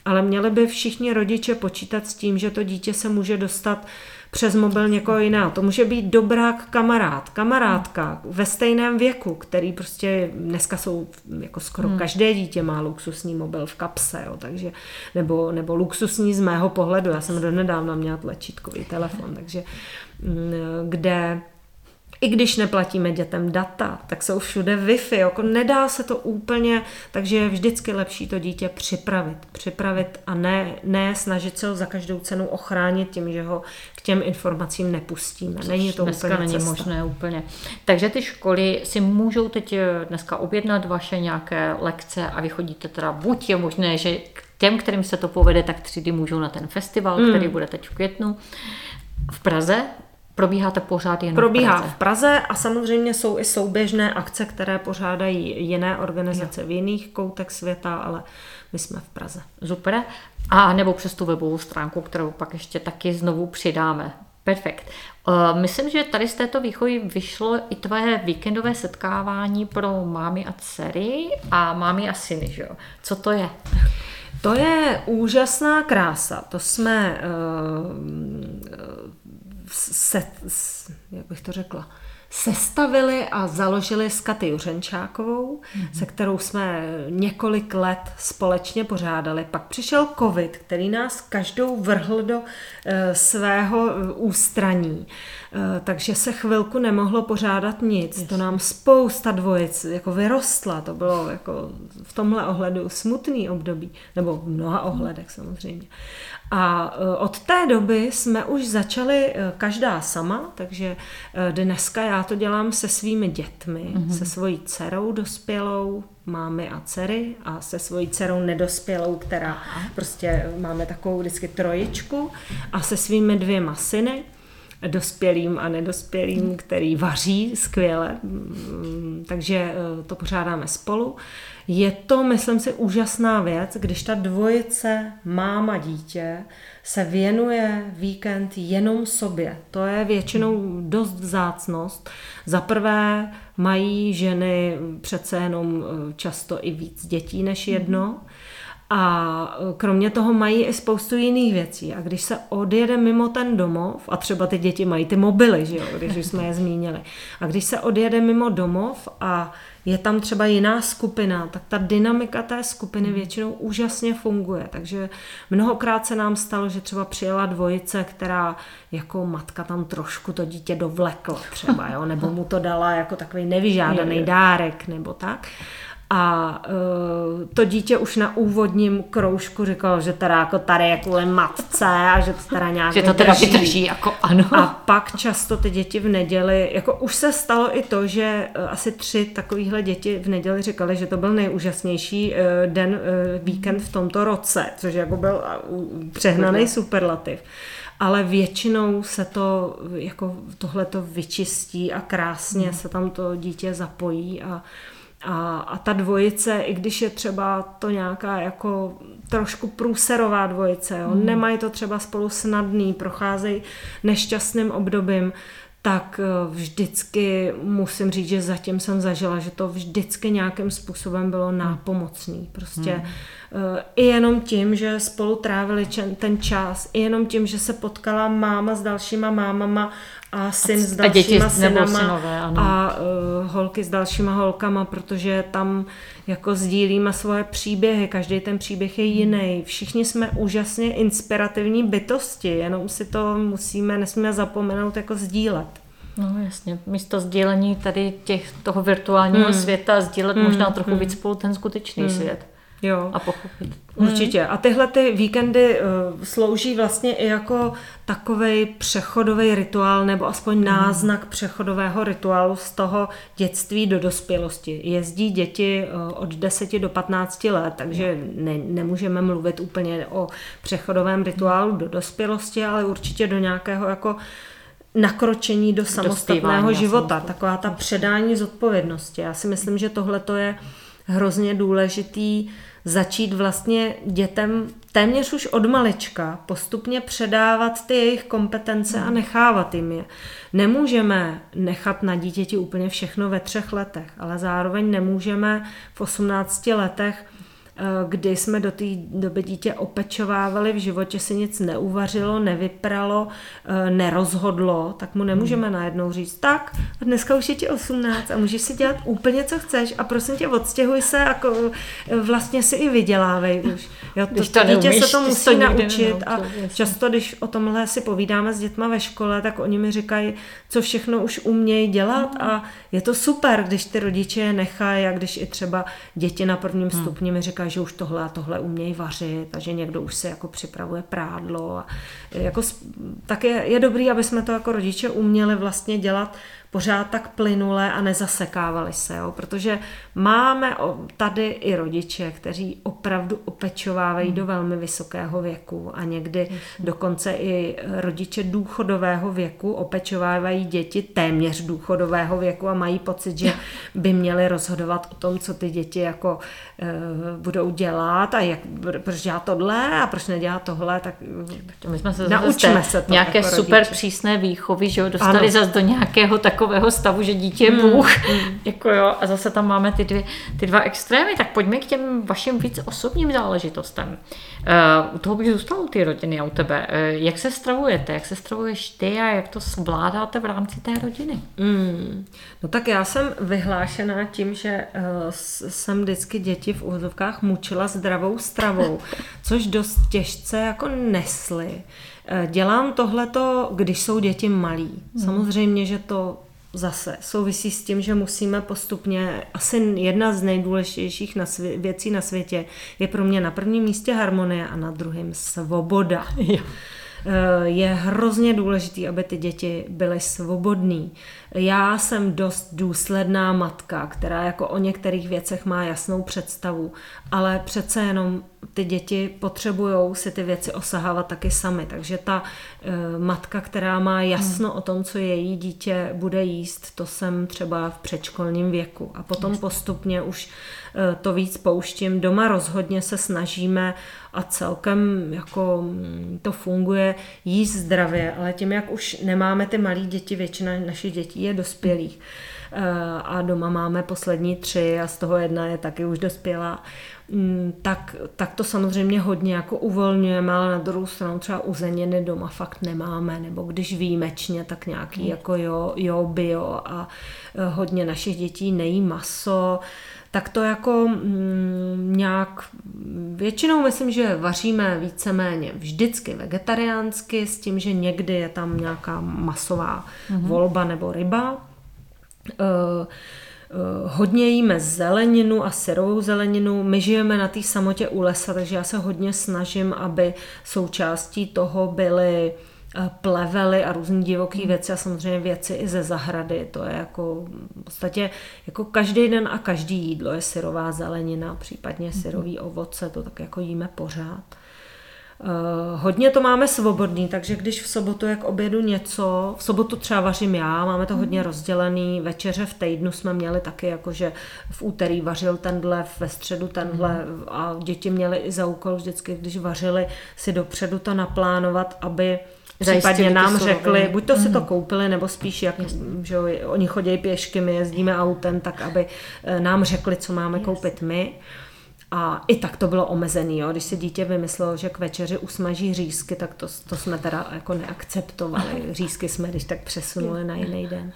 ale měli by všichni rodiče počítat s tím, že to dítě se může dostat přes mobil někoho jiného. To může být dobrák kamarád, kamarádka ve stejném věku, který prostě dneska jsou jako skoro hmm. každé dítě má luxusní mobil v kapse, jo, takže, nebo, nebo luxusní z mého pohledu. Já jsem do nedávna měla tlačítkový telefon, takže mm, kde i když neplatíme dětem data, tak jsou všude Wi-Fi, jako nedá se to úplně, takže je vždycky lepší to dítě připravit. Připravit a ne, ne snažit se ho za každou cenu ochránit tím, že ho k těm informacím nepustíme. Což není to dneska úplně není cesta. možné úplně. Takže ty školy si můžou teď eh, dneska objednat vaše nějaké lekce a vy chodíte teda, buď je možné, že k těm, kterým se to povede, tak třídy můžou na ten festival, Hmm. který bude teď v květnu. V Praze probíháte pořád jen Probíhá v Praze. v Praze a samozřejmě jsou i souběžné akce, které pořádají jiné organizace v jiných koutech světa, ale my jsme v Praze. Super. A nebo přes tu webovou stránku, kterou pak ještě taky znovu přidáme. Perfekt. Uh, myslím, že tady z této výchovy vyšlo i tvoje víkendové setkávání pro mámy a dcery a mámy a syny, že jo? Co to je? To je úžasná krása. To jsme uh, se, jak bych to řekla, sestavili a založili s Katy Juřenčákovou, mm-hmm. se kterou jsme několik let společně pořádali. Pak přišel covid, který nás každou vrhl do uh, svého uh, ústraní. Uh, takže se chvilku nemohlo pořádat nic. Yes. To nám spousta dvojic jako vyrostla. To bylo jako v tomhle ohledu smutný období. Nebo v mnoha ohledech samozřejmě. A od té doby jsme už začali každá sama, takže dneska já to dělám se svými dětmi, mm-hmm. se svojí dcerou dospělou, mámy a dcery a se svojí dcerou nedospělou, která Aha. prostě máme takovou vždycky trojičku a se svými dvěma syny dospělým a nedospělým, který vaří skvěle, takže to pořádáme spolu. Je to, myslím si, úžasná věc, když ta dvojice máma dítě se věnuje víkend jenom sobě. To je většinou dost vzácnost. Za prvé mají ženy přece jenom často i víc dětí než jedno. A kromě toho mají i spoustu jiných věcí. A když se odjede mimo ten domov, a třeba ty děti mají ty mobily, že jo, když už jsme je zmínili, a když se odjede mimo domov a je tam třeba jiná skupina, tak ta dynamika té skupiny většinou úžasně funguje. Takže mnohokrát se nám stalo, že třeba přijela dvojice, která jako matka tam trošku to dítě dovlekla třeba, jo, nebo mu to dala jako takový nevyžádaný dárek, nebo tak. A uh, to dítě už na úvodním kroužku říkalo, že teda jako tady je kvůli matce a že to teda nějak Že to teda vydrží, jako ano. A pak často ty děti v neděli, jako už se stalo i to, že uh, asi tři takovýhle děti v neděli říkali, že to byl nejúžasnější uh, den, uh, víkend v tomto roce, což jako byl uh, přehnaný superlativ ale většinou se to, jako tohle to vyčistí a krásně hmm. se tam to dítě zapojí a a, a ta dvojice, i když je třeba to nějaká jako trošku průserová dvojice, jo, hmm. nemají to třeba spolu snadný, procházejí nešťastným obdobím, tak vždycky musím říct, že zatím jsem zažila, že to vždycky nějakým způsobem bylo nápomocný. Prostě hmm. i jenom tím, že spolu trávili ten čas, i jenom tím, že se potkala máma s dalšíma mámama a syn a s dalšíma děti synama synové, ano. a uh, holky s dalšíma holkama, protože tam jako sdílíme svoje příběhy, každý ten příběh je jiný. Všichni jsme úžasně inspirativní bytosti, jenom si to musíme, nesmíme zapomenout jako sdílet. No jasně, místo sdílení tady těch, toho virtuálního hmm. světa sdílet hmm. možná trochu hmm. víc spolu ten skutečný hmm. svět. Jo. A pochopit. Určitě. A tyhle ty víkendy uh, slouží vlastně i jako takový přechodový rituál, nebo aspoň mm. náznak přechodového rituálu z toho dětství do dospělosti. Jezdí děti uh, od 10 do 15 let, takže ne, nemůžeme mluvit úplně o přechodovém rituálu do dospělosti, ale určitě do nějakého jako nakročení do samostatného života. Taková ta předání zodpovědnosti. Já si myslím, že tohle to je hrozně důležitý začít vlastně dětem téměř už od malička postupně předávat ty jejich kompetence a nechávat jim je. Nemůžeme nechat na dítěti úplně všechno ve třech letech, ale zároveň nemůžeme v 18 letech kdy jsme do té doby dítě opečovávali, v životě si nic neuvařilo, nevypralo, eh, nerozhodlo, tak mu nemůžeme hmm. najednou říct, tak dneska už je ti 18 a můžeš si dělat úplně, co chceš a prosím tě, odstěhuj se, jako vlastně si i vydělávej už. Jo, to, to dítě neumíš, se to musí to naučit a často, když o tomhle si povídáme s dětma ve škole, tak oni mi říkají, co všechno už umějí dělat hmm. a je to super, když ty rodiče je nechají a když i třeba děti na prvním hmm. stupni mi říkají, že už tohle a tohle umějí vařit a že někdo už se jako připravuje prádlo. A jako, tak je, je dobrý, aby jsme to jako rodiče uměli vlastně dělat pořád tak plynule a nezasekávali se, jo? protože máme tady i rodiče, kteří opravdu opečovávají hmm. do velmi vysokého věku a někdy dokonce i rodiče důchodového věku opečovávají děti téměř důchodového věku a mají pocit, že by měli rozhodovat o tom, co ty děti jako uh, budou dělat a jak, proč dělá tohle a proč nedělá tohle, tak my jsme se naučíme se to nějaké jako super rodiče. přísné výchovy, že jo, dostali zase do nějakého takového takového stavu, že dítě je hmm, Bůh. Mm. jako jo, a zase tam máme ty, dvě, ty dva extrémy. Tak pojďme k těm vašim víc osobním záležitostem. Uh, u toho bych zůstal u ty rodiny a u tebe. Uh, jak se stravujete? Jak se stravuješ ty a jak to zvládáte v rámci té rodiny? Mm. No tak já jsem vyhlášená tím, že uh, jsem vždycky děti v úzovkách mučila zdravou stravou, což dost těžce jako nesly. Dělám tohleto, když jsou děti malí. Hmm. Samozřejmě, že to zase souvisí s tím, že musíme postupně, asi jedna z nejdůležitějších na svě- věcí na světě je pro mě na prvním místě harmonie a na druhém svoboda. Jo. Eh, je hrozně důležitý, aby ty děti byly svobodný. Já jsem dost důsledná matka, která jako o některých věcech má jasnou představu, ale přece jenom ty děti potřebují si ty věci osahávat taky sami. Takže ta e, matka, která má jasno hmm. o tom, co její dítě bude jíst, to jsem třeba v předškolním věku. A potom postupně už e, to víc pouštím. Doma rozhodně se snažíme a celkem jako mm, to funguje jíst zdravě, ale tím, jak už nemáme ty malé děti, většina našich dětí je dospělých. Eh, a doma máme poslední tři a z toho jedna je taky už dospělá, mm, tak, tak to samozřejmě hodně jako uvolňujeme, ale na druhou stranu třeba uzeniny doma fakt nemáme, nebo když výjimečně, tak nějaký hmm. jako jo, jo, bio a eh, hodně našich dětí nejí maso, tak to jako mm, nějak většinou myslím, že vaříme víceméně vždycky vegetariánsky s tím, že někdy je tam nějaká masová mm-hmm. volba nebo ryba. Uh, uh, hodně jíme zeleninu a syrovou zeleninu. My žijeme na té samotě u lesa, takže já se hodně snažím, aby součástí toho byly plevely a různé divoké hmm. věci a samozřejmě věci i ze zahrady. To je jako v podstatě jako každý den a každý jídlo je syrová zelenina, případně hmm. syrový ovoce, to tak jako jíme pořád. Uh, hodně to máme svobodný, takže když v sobotu jak obědu něco, v sobotu třeba vařím já, máme to hodně hmm. rozdělený, večeře v týdnu jsme měli taky, jakože v úterý vařil tenhle, ve středu tenhle a děti měly i za úkol vždycky, když vařili si dopředu to naplánovat, aby Případně nám řekli, buď to si to mhm. koupili, nebo spíš jak, že oni chodí pěšky, my jezdíme autem, tak aby eh, nám řekli, co máme koupit my. A i tak to bylo omezený, jo. když si dítě vymyslelo, že k večeři usmaží řízky, tak to, to jsme teda jako neakceptovali. Řízky jsme když tak přesunuli na jiný den.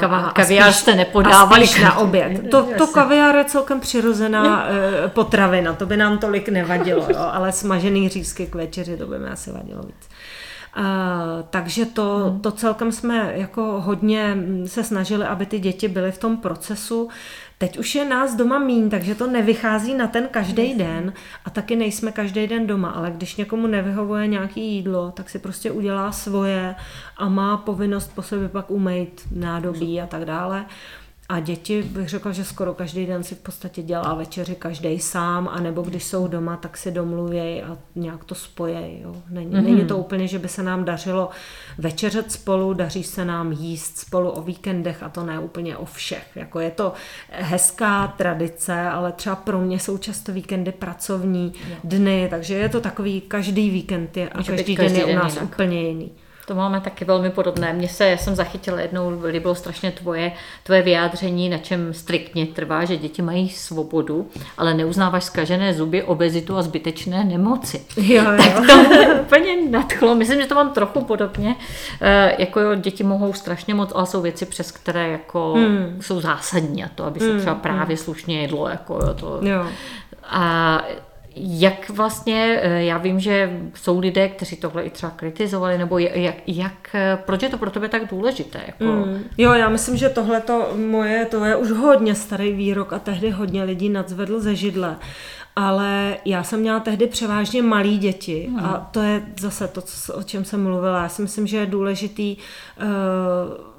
Kava, kaviár jste nepodávali. na oběd. To, to kaviár je celkem přirozená eh, potravina, to by nám tolik nevadilo, jo, ale smažený řízky k večeři, to by mi asi vadilo víc. Uh, takže to, hmm. to celkem jsme jako hodně se snažili, aby ty děti byly v tom procesu. Teď už je nás doma mín, takže to nevychází na ten každý den. A taky nejsme každý den doma, ale když někomu nevyhovuje nějaký jídlo, tak si prostě udělá svoje a má povinnost po sobě pak umýt nádobí a tak dále. A děti bych řekla, že skoro každý den si v podstatě dělá večeři každý sám, anebo když jsou doma, tak si domluvějí a nějak to spojejí. Není, mm-hmm. není to úplně, že by se nám dařilo večeřet spolu, daří se nám jíst spolu o víkendech a to ne úplně o všech. Jako je to hezká tradice, ale třeba pro mě jsou často víkendy pracovní dny, takže je to takový, každý víkend je a každý, každý den je u nás jinak. úplně jiný. To máme taky velmi podobné. Mně se, já jsem zachytila jednou, líbilo strašně tvoje, tvoje vyjádření, na čem striktně trvá, že děti mají svobodu, ale neuznáváš zkažené zuby, obezitu a zbytečné nemoci. Jo, jo. Tak to úplně nadchlo. Myslím, že to mám trochu podobně. E, jako jo, děti mohou strašně moc, ale jsou věci, přes které jako hmm. jsou zásadní a to, aby se hmm. třeba právě slušně jedlo. Jako jo, to, jo. A jak vlastně, eh, já vím, že jsou lidé, kteří tohle i třeba kritizovali, nebo jak, jak eh, proč je to pro tebe tak důležité? Jako... Mm. Jo, já myslím, že tohle to moje, to je už hodně starý výrok a tehdy hodně lidí nadzvedl ze židle ale já jsem měla tehdy převážně malí děti hmm. a to je zase to, co, o čem jsem mluvila. Já si myslím, že je důležitý uh,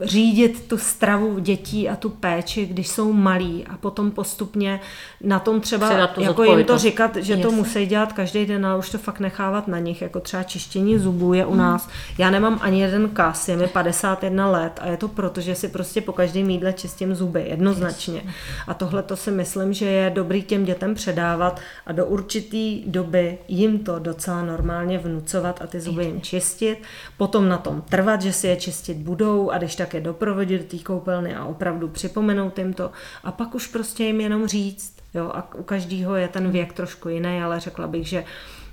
řídit tu stravu dětí a tu péči, když jsou malí a potom postupně na tom třeba, jako jim to říkat, že Jasně. to musí dělat každý den, ale už to fakt nechávat na nich, jako třeba čištění zubů je u hmm. nás. Já nemám ani jeden kas, je mi 51 let a je to proto, že si prostě po každém jídle čistím zuby, jednoznačně. A tohle to si myslím, že je dobrý těm dětem předávat a do určitý doby jim to docela normálně vnucovat a ty zuby jim čistit, potom na tom trvat, že si je čistit budou a když tak je doprovodit do té koupelny a opravdu připomenout jim to a pak už prostě jim jenom říct, jo, a u každého je ten věk trošku jiný, ale řekla bych, že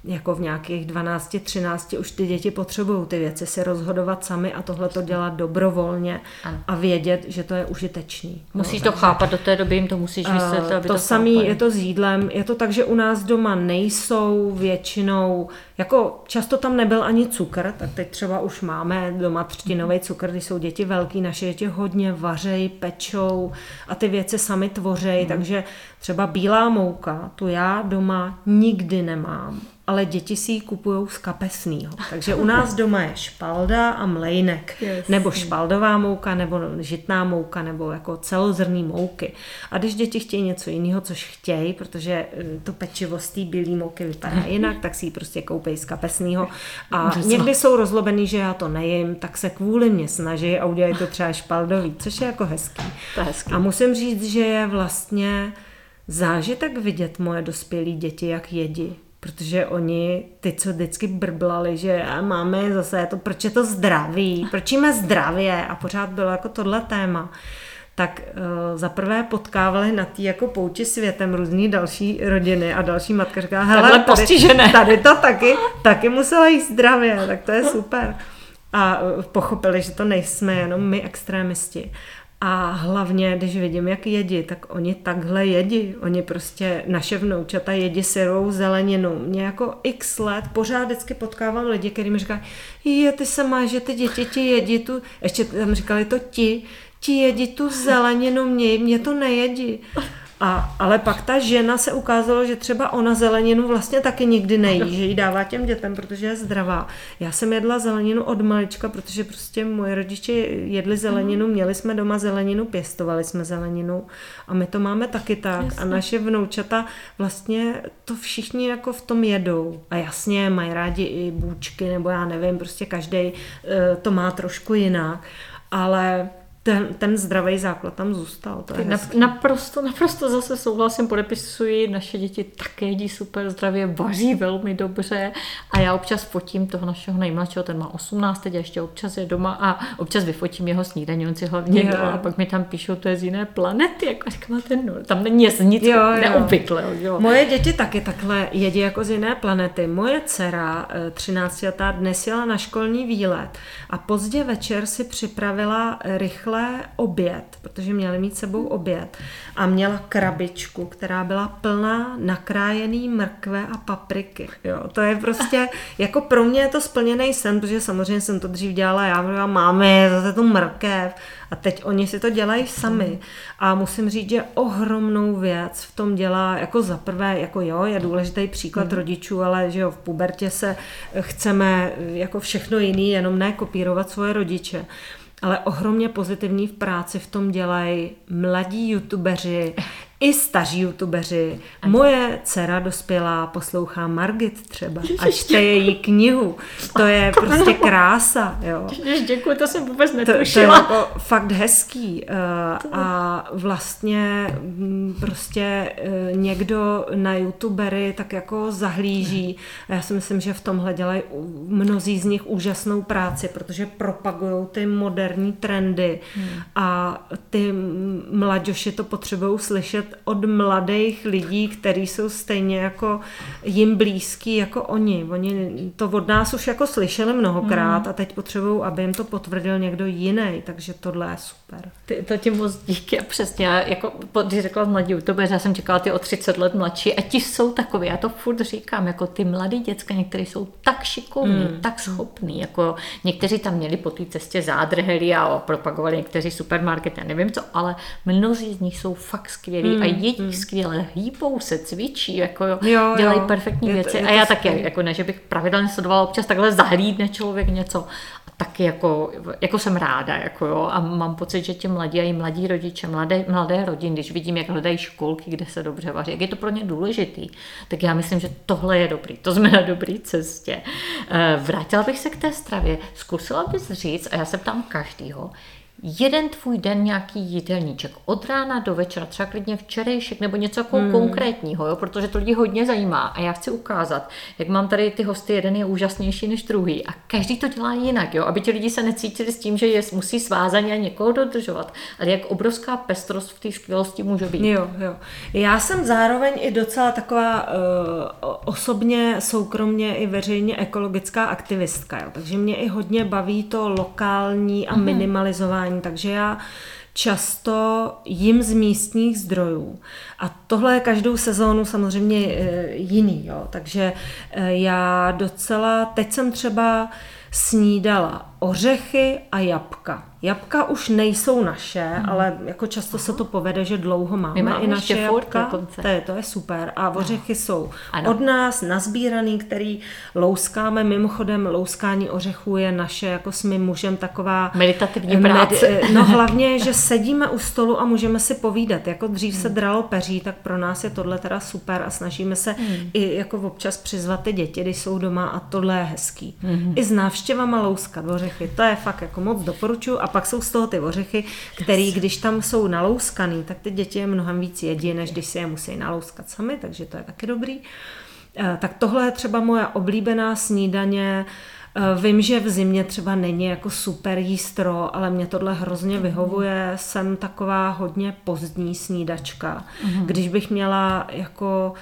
jako v nějakých 12, 13 už ty děti potřebují ty věci si rozhodovat sami a tohle to dělat dobrovolně ano. a vědět, že to je užitečný. Musíš no, to takže, chápat, do té doby jim to musíš vysvětlit, aby to, to samé je to s jídlem. Je to tak, že u nás doma nejsou většinou, jako často tam nebyl ani cukr, tak teď třeba už máme doma třtinový cukr, když jsou děti velký, naše děti hodně vařej, pečou a ty věci sami tvořej, hmm. takže třeba bílá mouka, tu já doma nikdy nemám ale děti si ji kupují z kapesného. Takže u nás doma je špalda a mlejnek, yes. nebo špaldová mouka, nebo žitná mouka, nebo jako celozrný mouky. A když děti chtějí něco jiného, což chtějí, protože eh, to pečivo z té bílé mouky vypadá jinak, tak si ji prostě koupí z kapesného. A někdy jsou rozlobený, že já to nejím, tak se kvůli mě snaží a udělají to třeba špaldový, což je jako hezký. To je hezký. A musím říct, že je vlastně zážitek vidět moje dospělé děti, jak jedí protože oni, ty, co vždycky brblali, že máme zase to, proč je to zdraví, proč jíme zdravě a pořád bylo jako tohle téma, tak uh, za prvé potkávali na tý jako pouči světem různý další rodiny a další matka říká, hele, tady, tady to taky, taky musela jíst zdravě, tak to je super. A uh, pochopili, že to nejsme jenom my extrémisti. A hlavně, když vidím, jak jedí, tak oni takhle jedí. Oni prostě, naše vnoučata jedí syrovou zeleninu. Mě jako x let pořád vždycky potkávám lidi, kteří mi říkají, je, ty se máš, že ty děti ti jedí tu, ještě tam říkali to ti, ti jedí tu zeleninu, mě, mě to nejedí. A, ale pak ta žena se ukázalo, že třeba ona zeleninu vlastně taky nikdy nejí, že ji dává těm dětem, protože je zdravá. Já jsem jedla zeleninu od malička, protože prostě moje rodiče jedli zeleninu, mhm. měli jsme doma zeleninu, pěstovali jsme zeleninu a my to máme taky tak. Jasně. A naše vnoučata vlastně to všichni jako v tom jedou. A jasně, mají rádi i bůčky, nebo já nevím, prostě každý eh, to má trošku jinak. Ale ten, ten zdravý základ tam zůstal. To je na, naprosto, naprosto zase souhlasím, podepisuji, naše děti také jedí super zdravě, vaří velmi dobře a já občas fotím toho našeho nejmladšího, ten má 18 teď a ještě občas je doma a občas vyfotím jeho snídaní, on si hlavně yeah. a pak mi tam píšou, to je z jiné planety, jako říkám, ten, no, tam není nic jo, neobvykle. Jo. Moje děti taky takhle jedí jako z jiné planety. Moje dcera, 13 letá, dnes jela na školní výlet a pozdě večer si připravila rychle rychle oběd, protože měli mít sebou oběd a měla krabičku, která byla plná nakrájený mrkve a papriky. Jo, to je prostě, jako pro mě je to splněný sen, protože samozřejmě jsem to dřív dělala, já říkám, máme zase tu mrkev a teď oni si to dělají sami. A musím říct, že ohromnou věc v tom dělá, jako za prvé, jako jo, je důležitý příklad hmm. rodičů, ale že jo, v pubertě se chceme jako všechno jiný, jenom ne kopírovat svoje rodiče ale ohromně pozitivní v práci v tom dělají mladí youtubeři, i staří youtubeři. Moje dcera dospělá poslouchá Margit třeba a čte její knihu. To je prostě krása. Jo. Děkuji, to jsem vůbec netušila. To, to je jako fakt hezký. Eh, a vlastně mm, prostě eh, někdo na youtubery tak jako zahlíží. Já si myslím, že v tomhle dělají mnozí z nich úžasnou práci, protože propagují ty moderní trendy hmm. a ty mladěši to potřebují slyšet od mladých lidí, kteří jsou stejně jako jim blízký jako oni. Oni to od nás už jako slyšeli mnohokrát hmm. a teď potřebují, aby jim to potvrdil někdo jiný, takže tohle je super. Ty, to ti moc díky a přesně, jako, když řekla mladí youtuber, já jsem čekala ty o 30 let mladší a ti jsou takový, já to furt říkám, jako ty mladí děcka, někteří jsou tak šikovní, hmm. tak schopní, jako někteří tam měli po té cestě zádrheli a propagovali někteří supermarkety, já nevím co, ale mnozí z nich jsou fakt skvělí hmm. A jedí hmm. skvěle, hýbou se, cvičí, jako jo, jo, dělají jo. perfektní je věci. To, je a já taky, jako ne, že bych pravidelně sledovala, občas takhle zahlídne člověk něco, taky jako, jako jsem ráda, jako jo, a mám pocit, že ti mladí a i mladí rodiče, mladé, mladé rodiny, když vidím, jak hledají školky, kde se dobře vaří, jak je to pro ně důležitý, tak já myslím, že tohle je dobrý, to jsme na dobré cestě. Eh, vrátila bych se k té stravě, zkusila bys říct, a já se ptám každýho, jeden tvůj den nějaký jídelníček od rána do večera, třeba klidně včerejšek nebo něco jako hmm. konkrétního, jo? protože to lidi hodně zajímá a já chci ukázat, jak mám tady ty hosty, jeden je úžasnější než druhý a každý to dělá jinak, jo? aby ti lidi se necítili s tím, že je musí svázaně a někoho dodržovat, ale jak obrovská pestrost v té skvělosti může být. Jo, jo. Já jsem zároveň i docela taková uh, osobně, soukromně i veřejně ekologická aktivistka, jo? takže mě i hodně baví to lokální a hmm. minimalizování vzdělávání, takže já často jim z místních zdrojů. A tohle je každou sezónu samozřejmě e, jiný, jo. takže e, já docela, teď jsem třeba snídala ořechy a jabka. Jabka už nejsou naše, mm. ale jako často se to povede, že dlouho máme, máme i naše jabka. To je, to je super. A ořechy no. jsou ano. od nás nazbíraný, který louskáme. Mimochodem louskání ořechů je naše jako s mým mužem taková... Meditativní práce. Med, no hlavně, že sedíme u stolu a můžeme si povídat. Jako dřív se hmm. dralo peří, tak pro nás je tohle teda super a snažíme se mm. i jako občas přizvat ty děti, když jsou doma a tohle je hezký. Mm. I s návštěvama louskat ořechy. To je fakt jako moc doporučuji. A pak jsou z toho ty ořechy, který, když tam jsou nalouskaný, tak ty děti je mnohem víc jedí, než když si je musí nalouskat sami, takže to je taky dobrý. Eh, tak tohle je třeba moje oblíbená snídaně. Eh, vím, že v zimě třeba není jako super jístro, ale mě tohle hrozně vyhovuje. Jsem taková hodně pozdní snídačka. Mhm. Když bych měla jako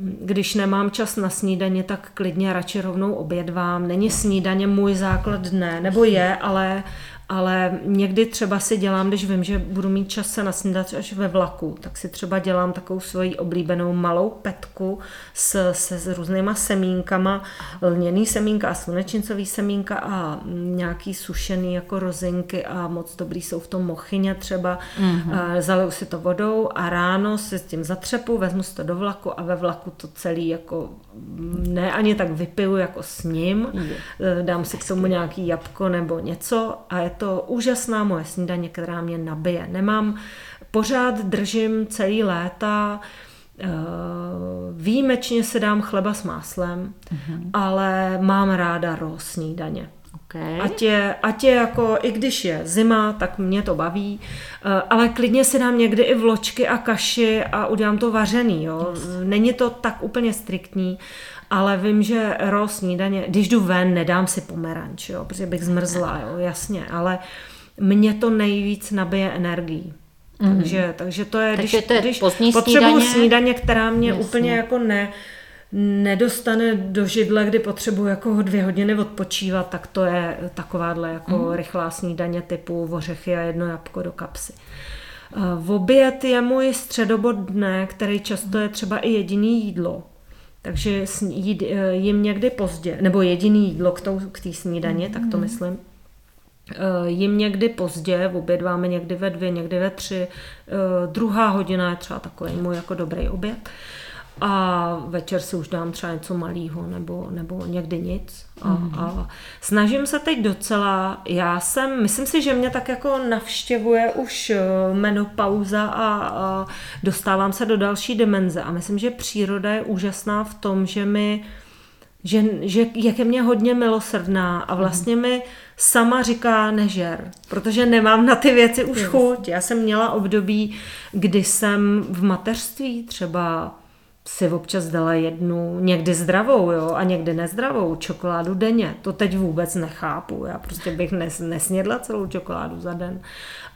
když nemám čas na snídaně, tak klidně radši rovnou obědvám. Není snídaně můj základ dne, nebo je, ale ale někdy třeba si dělám, když vím, že budu mít čas se nasnídat až ve vlaku, tak si třeba dělám takovou svoji oblíbenou malou petku s, se s různýma semínkama, lněný semínka a slunečnicový semínka a nějaký sušený jako rozinky a moc dobrý jsou v tom mochyně třeba. Mm-hmm. Zaliju si to vodou a ráno si s tím zatřepu, vezmu si to do vlaku a ve vlaku to celý jako ne ani tak vypiju jako s ním, je. dám si k tomu nějaký jabko nebo něco a je to úžasná moje snídaně, která mě nabije. Nemám, pořád držím celý léta, eh, výjimečně si dám chleba s máslem, uh-huh. ale mám ráda ro snídaně. Okay. Ať, je, ať je jako, i když je zima, tak mě to baví, eh, ale klidně si dám někdy i vločky a kaši a udělám to vařený, jo. Není to tak úplně striktní, ale vím, že ro snídaně, když jdu ven, nedám si pomeranč, jo, protože bych zmrzla, jo, jasně, ale mě to nejvíc nabije energií. Mm. Takže, takže to je, takže když, to je když potřebuji snídaně, snídaně, která mě jasně. úplně jako ne, nedostane do židle, kdy potřebuji jako dvě hodiny odpočívat, tak to je takováhle jako mm. rychlá snídaně typu ořechy a jedno jabko do kapsy. V oběd je můj středobod dne, který často je třeba i jediný jídlo. Takže jít, eh, jim někdy pozdě, nebo jediný jídlo k, tou, k té snídaně, mm. tak to mhm. myslím. Eh, jim někdy pozdě, obědváme někdy ve dvě, někdy ve tři, eh, druhá hodina je třeba takový můj jako dobrý oběd. a večer si už dám třeba něco malého nebo, nebo někdy nic. A, mm-hmm. a snažím se teď docela, já jsem, myslím si, že mě tak jako navštěvuje už eh, menopauza a, a dostávám se do další dimenze a myslím, že příroda je úžasná v tom, že mi že, že jak je mě hodně milosrdná a vlastně mm. mi sama říká nežer, protože nemám na ty věci už yes. chuť. Já jsem měla období, kdy jsem v mateřství třeba si občas dala jednu, někdy zdravou, jo, a někdy nezdravou čokoládu denně. To teď vůbec nechápu. Já prostě bych nes, nesnědla celou čokoládu za den.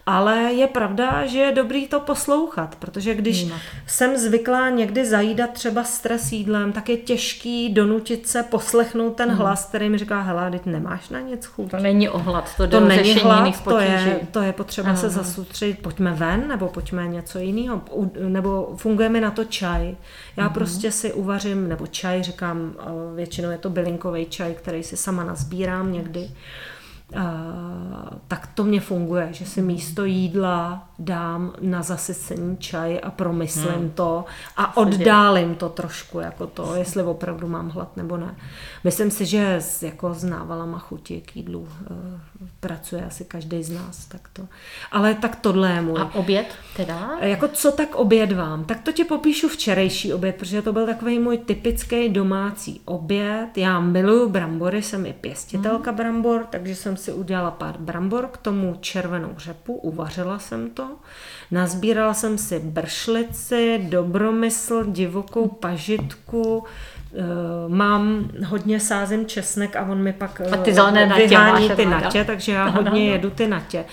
Ale je pravda, že je dobrý to poslouchat, protože když Jinak. jsem zvyklá někdy zajídat třeba stres jídlem, tak je těžký donutit se poslechnout ten hmm. hlas, který mi říká, hele, teď nemáš na nic chuť. To není ohlad, to, to není hlad, to je, to je potřeba ano. se zasutřit, pojďme ven, nebo pojďme něco jiného, nebo funguje mi na to čaj. Já hmm. prostě si uvařím, nebo čaj, říkám, většinou je to bylinkový čaj, který si sama nazbírám někdy tak to mě funguje, že si místo jídla dám na zasycení čaj a promyslím hmm. to a oddálím to trošku, jako to, jestli opravdu mám hlad nebo ne. Myslím si, že s, jako s návalama chuti k jídlu uh, pracuje asi každý z nás. Tak to. Ale tak tohle je můj. A oběd teda? Jako co tak oběd vám? Tak to ti popíšu včerejší oběd, protože to byl takový můj typický domácí oběd. Já miluju brambory, jsem i pěstitelka hmm. brambor, takže jsem si udělala pár brambor, k tomu červenou řepu, uvařila jsem to. Nazbírala jsem si bršlici, dobromysl, divokou pažitku, eh, mám hodně sázím česnek a on mi pak a ty zelené natě vyhání ty natě, takže já hodně jedu ty natě.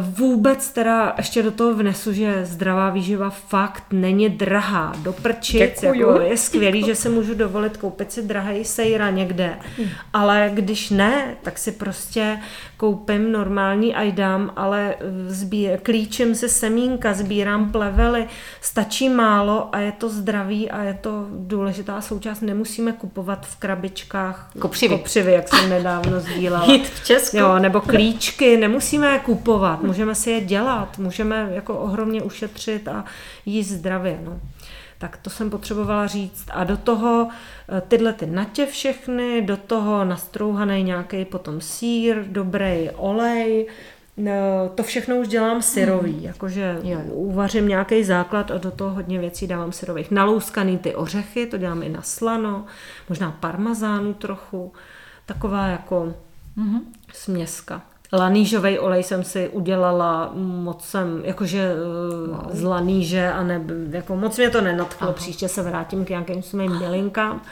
Vůbec teda ještě do toho vnesu, že zdravá výživa fakt není drahá. Do prčic, jako je skvělý, že si můžu dovolit koupit si drahý sejra někde. Ale když ne, tak si prostě koupím normální ajdám, ale zbír, klíčím si semínka, sbírám plevely, stačí málo a je to zdravý a je to důležitá součást. Nemusíme kupovat v krabičkách kopřivy, kopřivy jak jsem nedávno sdílela. Hit v Česku. Jo, nebo klíčky, nemusíme je kupovat dělat, můžeme si je dělat, můžeme jako ohromně ušetřit a jíst zdravě. No. Tak to jsem potřebovala říct. A do toho eh, tyhle ty natě všechny, do toho nastrouhaný nějaký potom sír, dobrý olej, no, to všechno už dělám syrový, mm. jakože jo. uvařím nějaký základ a do toho hodně věcí dávám syrových. Nalouskaný ty ořechy, to dělám i na slano, možná parmazánu trochu, taková jako mm-hmm. směska. Lanížový olej jsem si udělala, moc jsem, jakože wow. z laníže a ne, jako moc mě to nenadchlo, Aha. příště se vrátím k nějakým svým mělinkám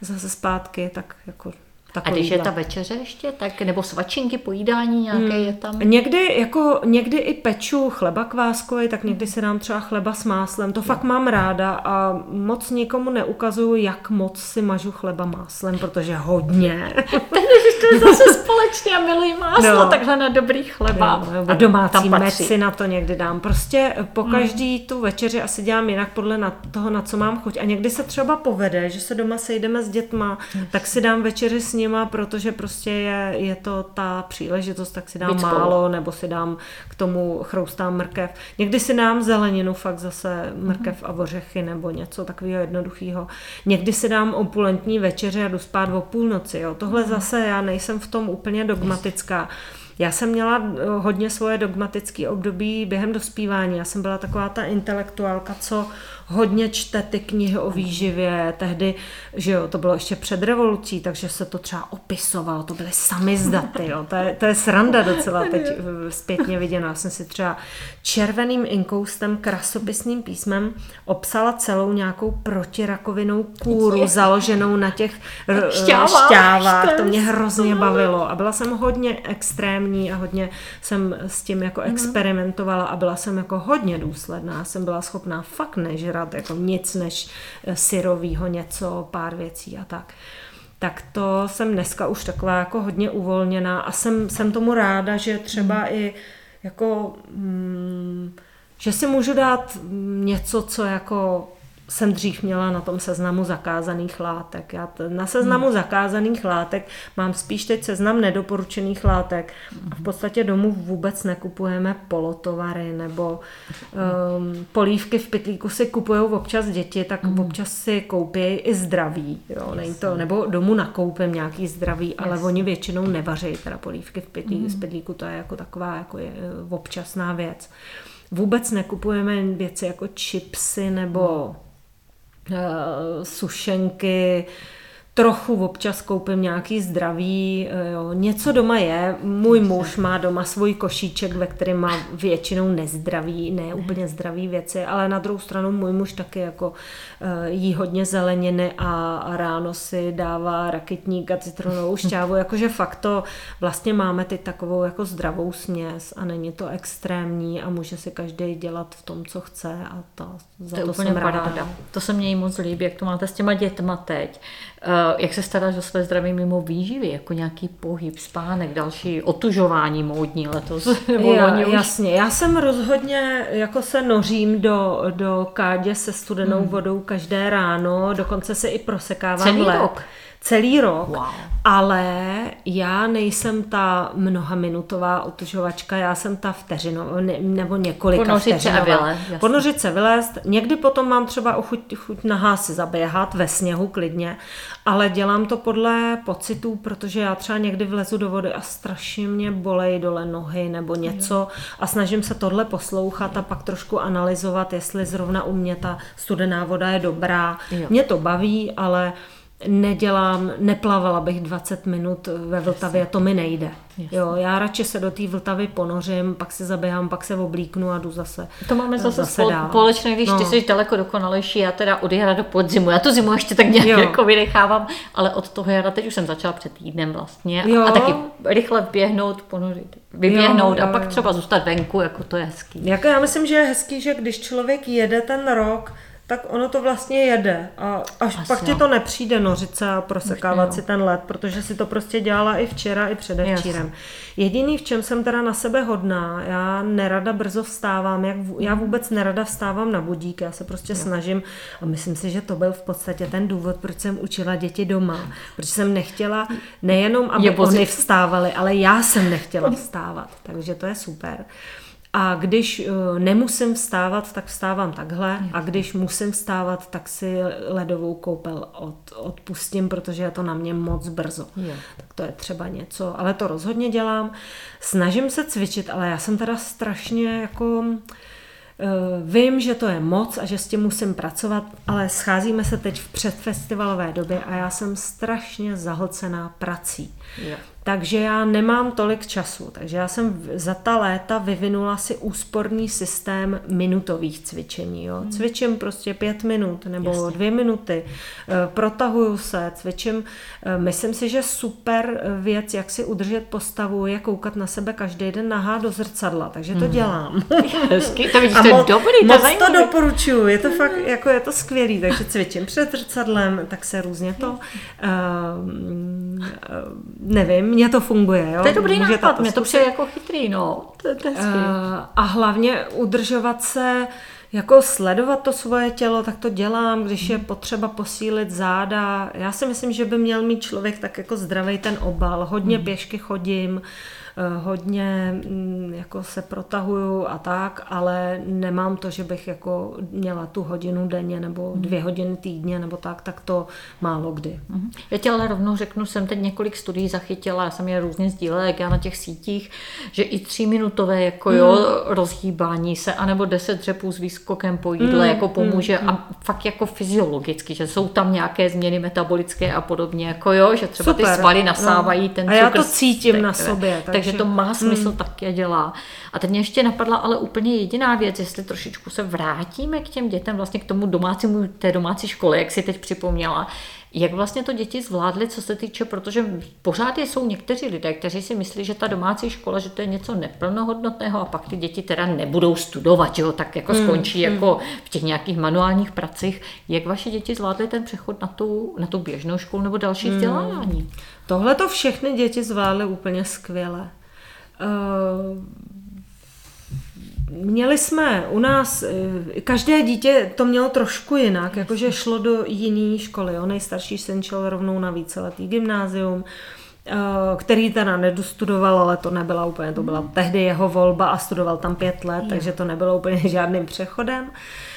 zase zpátky, tak jako a když je ta večeře ještě, tak nebo svačinky, pojídání nějaké hmm. je tam? Někdy, jako, někdy i peču chleba kváskový, tak někdy si dám třeba chleba s máslem. To fakt mám ráda a moc nikomu neukazuju, jak moc si mažu chleba máslem, protože hodně. Takže to je zase společně a miluji máslo, no. takhle na dobrý chleba. No, a domácí med si na to někdy dám. Prostě po hmm. každý hmm. tu večeři asi dělám jinak podle na toho, na co mám chuť. A někdy se třeba povede, že se doma sejdeme s dětma, hmm. tak si dám večeři s nima, protože prostě je, je to ta příležitost, tak si dám Víc málo, nebo si dám k tomu chroustám mrkev. Někdy si dám zeleninu, fakt zase mrkev a ořechy nebo něco takového jednoduchého. Někdy si dám opulentní večeře a jdu spát o půlnoci. Jo. Tohle mm. zase já nejsem v tom úplně dogmatická. Já jsem měla eh, hodně svoje dogmatické období během dospívání. Já jsem byla taková ta intelektuálka, co hodně čte ty knihy o výživě, tehdy, že jo, to bylo ještě před revolucí, takže se to třeba opisovalo, to byly samizdaty, jo, to je, to je sranda docela teď zpětně viděná. Já jsem si třeba červeným inkoustem, krasopisným písmem obsala celou nějakou protirakovinou kůru založenou na těch šťávách, šťávách. to mě hrozně bavilo. A byla jsem hodně extrémní a hodně jsem s tím jako mhm. experimentovala a byla jsem jako hodně důsledná, jsem byla schopná fakt nežrat brát jako nic než eh, syrovýho něco, pár věcí a tak. Tak to jsem dneska už taková jako hodně uvolněná a jsem, jsem tomu ráda, že třeba mm. i jako, mm, že si můžu dát něco, co jako jsem dřív měla na tom seznamu zakázaných látek. Já t- na seznamu hmm. zakázaných látek mám spíš teď seznam nedoporučených látek. A v podstatě domů vůbec nekupujeme polotovary nebo um, polívky v pytlíku si kupují občas děti, tak hmm. občas si koupí i zdraví. Jo? Není to, nebo domů nakoupím nějaký zdraví, ale Jasně. oni většinou nevaří teda polívky v pytlíku. Hmm. Z pytlíku to je jako taková jako je, eh, občasná věc. Vůbec nekupujeme věci jako chipsy nebo uh, sušenky, trochu občas koupím nějaký zdravý, eh, jo. něco doma je. Můj muž má doma svůj košíček, ve kterém má většinou nezdravý, ne úplně zdravý věci, ale na druhou stranu můj muž taky jako eh, jí hodně zeleniny a ráno si dává raketník a citronovou šťávu, jakože fakt to vlastně máme ty takovou jako zdravou směs a není to extrémní a může si každý dělat v tom, co chce a to, za to, to jsem ráda. To se mně moc líbí, jak to máte s těma dětma teď. Uh, jak se staráš o své zdraví mimo výživy, jako nějaký pohyb, spánek, další otužování módní letos? Nebo Já, už... Jasně, já jsem rozhodně, jako se nořím do, do kádě se studenou hmm. vodou každé ráno, dokonce se i prosekávám Celý let. rok celý rok, wow. ale já nejsem ta mnohaminutová otužovačka, já jsem ta vteřinová, ne, nebo několika Ponořit vteřinová. se a vylézt. Ponořit se, vylézt. Někdy potom mám třeba ochuť, chuť nahá si zaběhat ve sněhu klidně, ale dělám to podle pocitů, protože já třeba někdy vlezu do vody a strašně mě bolej dole nohy nebo něco a snažím se tohle poslouchat a pak trošku analyzovat, jestli zrovna u mě ta studená voda je dobrá. Jo. Mě to baví, ale nedělám, neplavala bych 20 minut ve Vltavě, to mi nejde. Jo, já radši se do té Vltavy ponořím, pak se zaběhám, pak se oblíknu a jdu zase To máme zase, zase společné, když no. ty jsi daleko dokonalejší, já teda od jara do podzimu, já to zimu ještě tak nějak jo. jako vynechávám, ale od toho jara teď už jsem začala před týdnem vlastně jo. a taky rychle běhnout, ponořit, vyběhnout jo, jo, a pak třeba zůstat venku, jako to je hezký. Jako já myslím, že je hezký, že když člověk jede ten rok, tak ono to vlastně jede. A až Asi pak ti to nepřijde nořit a prosekávat si ten led, protože si to prostě dělala i včera, i předevčírem. Jediný, v čem jsem teda na sebe hodná, já nerada brzo vstávám, jak, já vůbec nerada vstávám na budík, já se prostě jo. snažím a myslím si, že to byl v podstatě ten důvod, proč jsem učila děti doma. Proč jsem nechtěla nejenom, aby oni vstávali, ale já jsem nechtěla vstávat. Takže to je super. A když uh, nemusím vstávat, tak vstávám takhle. A když musím vstávat, tak si ledovou koupel od, odpustím, protože je to na mě moc brzo. Je. Tak to je třeba něco. Ale to rozhodně dělám. Snažím se cvičit, ale já jsem teda strašně jako... Vím, že to je moc a že s tím musím pracovat, ale scházíme se teď v předfestivalové době a já jsem strašně zahlcená prací. Je. Takže já nemám tolik času. Takže já jsem za ta léta vyvinula si úsporný systém minutových cvičení. Jo. Hmm. Cvičím prostě pět minut nebo Jasně. dvě minuty, eh, protahuju se, cvičím. Eh, myslím si, že super věc, jak si udržet postavu, je koukat na sebe každý den nahá do zrcadla. Takže to hmm. dělám. Hezky, to vidíš, to je dobrý. Moc to, to doporučuju, je to fakt, jako je to skvělý. Takže cvičím před zrcadlem, tak se různě to, uh, nevím, mně to funguje. Jo? To je dobrý Může nápad, mě to přijde jako chytrý, no. To je uh, a hlavně udržovat se, jako sledovat to svoje tělo, tak to dělám, když je potřeba posílit záda. Já si myslím, že by měl mít člověk tak jako zdravý ten obal. Hodně hmm. pěšky chodím, uh, hodně mm, jako se protahuju a tak, ale nemám to, že bych jako měla tu hodinu denně nebo mhm. dvě hodiny týdně nebo tak, tak to málo kdy. Mhm. Já ti ale rovnou řeknu, jsem teď několik studií zachytila, já jsem je různě sdílela, jak já na těch sítích, že i tříminutové jako jo, mm. rozhýbání se, anebo deset dřepů s výskokem po jídle mm. jako pomůže mm. a fakt jako fyziologicky, že jsou tam nějaké změny metabolické a podobně, jako jo, že třeba Super. ty svaly nasávají no. ten cukr. A já to cítím na sobě. Takže takže to má smysl, hmm. tak je dělá. A teď mě ještě napadla ale úplně jediná věc, jestli trošičku se vrátíme k těm dětem, vlastně k tomu domácímu, té domácí škole, jak si teď připomněla, jak vlastně to děti zvládly, co se týče, protože pořád jsou někteří lidé, kteří si myslí, že ta domácí škola, že to je něco neplnohodnotného a pak ty děti teda nebudou studovat, že jo, tak jako hmm, skončí hmm. jako v těch nějakých manuálních pracích. Jak vaše děti zvládly ten přechod na tu, na tu běžnou školu nebo další hmm. vzdělávání? Tohle to všechny děti zvládly úplně skvěle. Uh, Měli jsme u nás, eh, každé dítě to mělo trošku jinak, jakože šlo do jiné školy. Jo. Nejstarší syn šel rovnou na víceletý gymnázium, eh, který teda nedostudoval, ale to nebyla úplně, to byla tehdy jeho volba a studoval tam pět let, takže to nebylo úplně žádným přechodem. Ehm,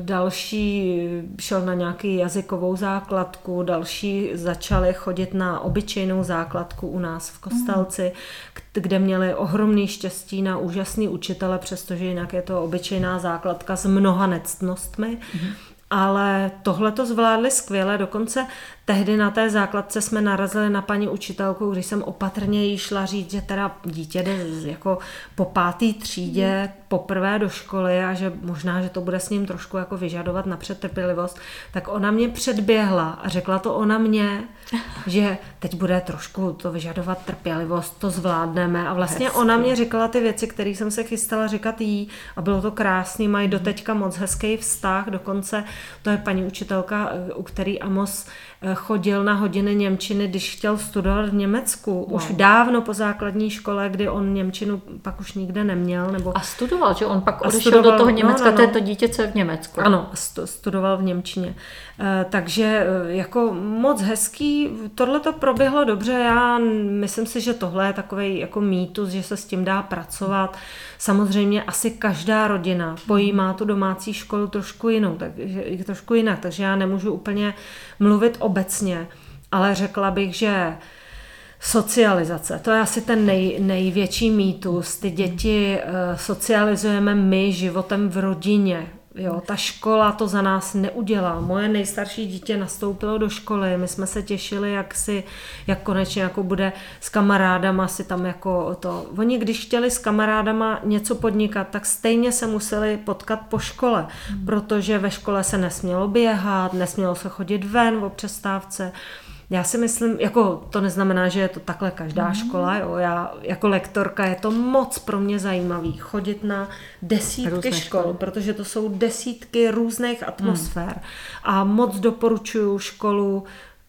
další šel na nějaký jazykovou základku, další začali chodit na obyčejnou základku u nás v Kostelci, kde měli ohromný štěstí na úžasný učitele, přestože jinak je to obyčejná základka s mnoha nectnostmi. Mm-hmm ale tohle to zvládli skvěle, dokonce tehdy na té základce jsme narazili na paní učitelku, když jsem opatrně jí šla říct, že teda dítě jde jako po pátý třídě poprvé do školy a že možná, že to bude s ním trošku jako vyžadovat na přetrpělivost, tak ona mě předběhla a řekla to ona mě, že teď bude trošku to vyžadovat trpělivost, to zvládneme. A vlastně Hezky. ona mě řekla ty věci, které jsem se chystala říkat jí a bylo to krásný, mají doteďka moc hezký vztah, dokonce to je paní učitelka, u který Amos chodil na hodiny Němčiny, když chtěl studovat v Německu. Wow. Už dávno po základní škole, kdy on Němčinu pak už nikde neměl. Nebo... A studoval, že on pak odešel studoval, do toho no, Německa, no, no, to je to dítě, co je v Německu. Ano, studoval v Němčině. Eh, takže eh, jako moc hezký, tohle to proběhlo dobře, já myslím si, že tohle je takový jako mýtus, že se s tím dá pracovat. Samozřejmě asi každá rodina pojímá tu domácí školu trošku jinou, takže, trošku jinak, takže já nemůžu úplně mluvit obecně, ale řekla bych, že Socializace, to je asi ten nej, největší mýtus. Ty děti uh, socializujeme my životem v rodině, Jo, ta škola to za nás neudělá. Moje nejstarší dítě nastoupilo do školy, my jsme se těšili, jak si, jak konečně jako bude s kamarádama si tam jako to. Oni když chtěli s kamarádama něco podnikat, tak stejně se museli potkat po škole, hmm. protože ve škole se nesmělo běhat, nesmělo se chodit ven o přestávce. Já si myslím, jako to neznamená, že je to takhle každá mm. škola, jo. Já jako lektorka je to moc pro mě zajímavý chodit na desítky Různé škol, školy. protože to jsou desítky různých atmosfér. Mm. A moc doporučuju školu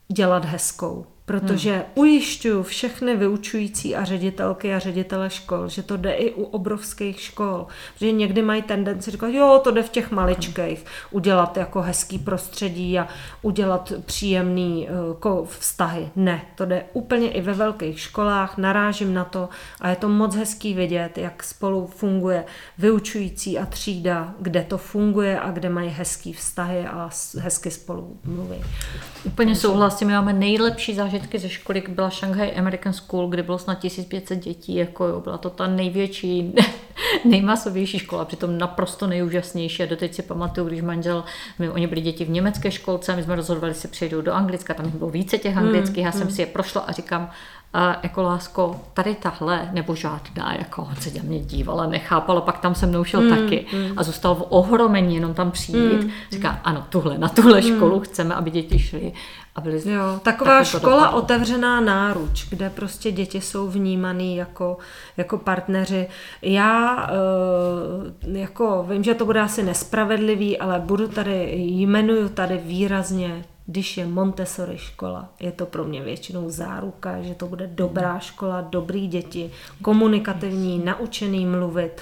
dělat hezkou protože hmm. ujišťuju všechny vyučující a ředitelky a ředitele škol, že to jde i u obrovských škol, že někdy mají tendenci říkat, jo, to jde v těch maličkých, udělat jako hezký prostředí a udělat příjemný uh, vztahy. Ne, to jde úplně i ve velkých školách, narážím na to a je to moc hezký vidět, jak spolu funguje vyučující a třída, kde to funguje a kde mají hezký vztahy a hezky spolu mluví. Úplně souhlasím, máme nejlepší zážitek zážitky ze školy, byla Shanghai American School, kde bylo snad 1500 dětí, jako jo, byla to ta největší, nejmasovější škola, přitom naprosto nejúžasnější. A doteď si pamatuju, když manžel, my, oni byli děti v německé školce, a my jsme rozhodovali, že přejdou do Anglicka, tam bylo více těch anglických, já jsem mm. si je prošla a říkám, a jako lásko, tady tahle, nebo žádná, jako on se mě dívala, nechápalo, pak tam se mnou šel mm, taky mm. a zůstal v ohromení jenom tam přijít. Mm, Říká, ano, tuhle, na tuhle mm. školu chceme, aby děti šly. A byli jo, taková škola dopadlo. otevřená náruč, kde prostě děti jsou vnímaný jako, jako partneři. Já uh, jako vím, že to bude asi nespravedlivý, ale budu tady, jmenuju tady výrazně když je Montessori škola, je to pro mě většinou záruka, že to bude dobrá škola, dobrý děti, komunikativní, naučený mluvit,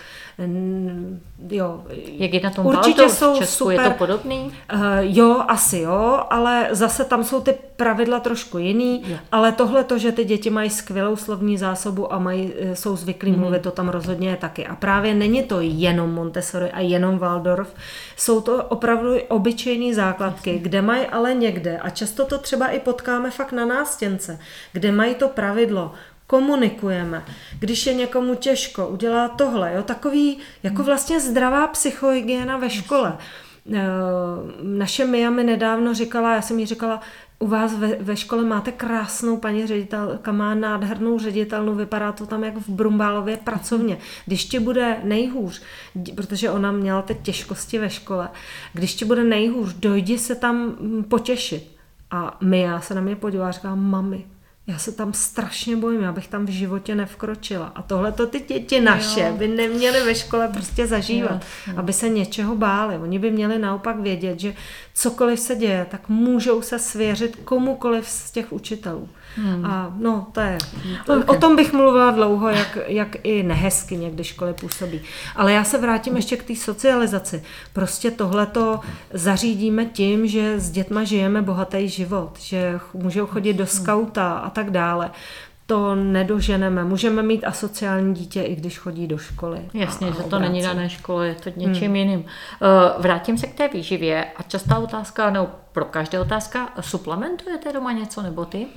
jo. Jak je na tom Určitě jsou v Česku, super. je to podobný? Uh, jo, asi jo, ale zase tam jsou ty pravidla trošku jiný, jo. ale tohle to, že ty děti mají skvělou slovní zásobu a mají, eh, jsou zvyklí mm. mluvit, to tam rozhodně je taky. A právě není to jenom Montessori a jenom Waldorf, jsou to opravdu obyčejné základky, Jasně. kde mají ale někde, a často to třeba i potkáme fakt na nástěnce, kde mají to pravidlo, komunikujeme. Když je někomu těžko, udělá tohle. Jo? Takový jako vlastně zdravá psychohygiena ve škole. Eh, naše Mia mi nedávno říkala, já jsem jí říkala, u vás ve, ve škole máte krásnou paní ředitelka, má nádhernou ředitelnu, vypadá to tam jako v Brumbálově pracovně. Když ti bude nejhůř, protože ona měla teď těžkosti ve škole, když ti bude nejhůř, dojdi se tam mm, potěšit. A Mia se na mě podívala a říká, mami, já se tam strašně bojím, já bych tam v životě nevkročila. A tohle to ty děti naše jo. by neměly ve škole prostě zažívat, jo, jo. aby se něčeho báli. Oni by měli naopak vědět, že cokoliv se děje, tak můžou se svěřit komukoliv z těch učitelů. Hmm. A no, to je, okay. o tom bych mluvila dlouho, jak, jak i nehezky někdy školy působí. Ale já se vrátím ještě k té socializaci. Prostě tohleto zařídíme tím, že s dětma žijeme bohatý život, že můžou chodit do skauta a tak dále to nedoženeme. Můžeme mít asociální dítě, i když chodí do školy. Jasně, že to není dané škole, je to něčím hmm. jiným. Uh, vrátím se k té výživě a častá otázka, no pro každé otázka, suplementujete doma něco nebo ty?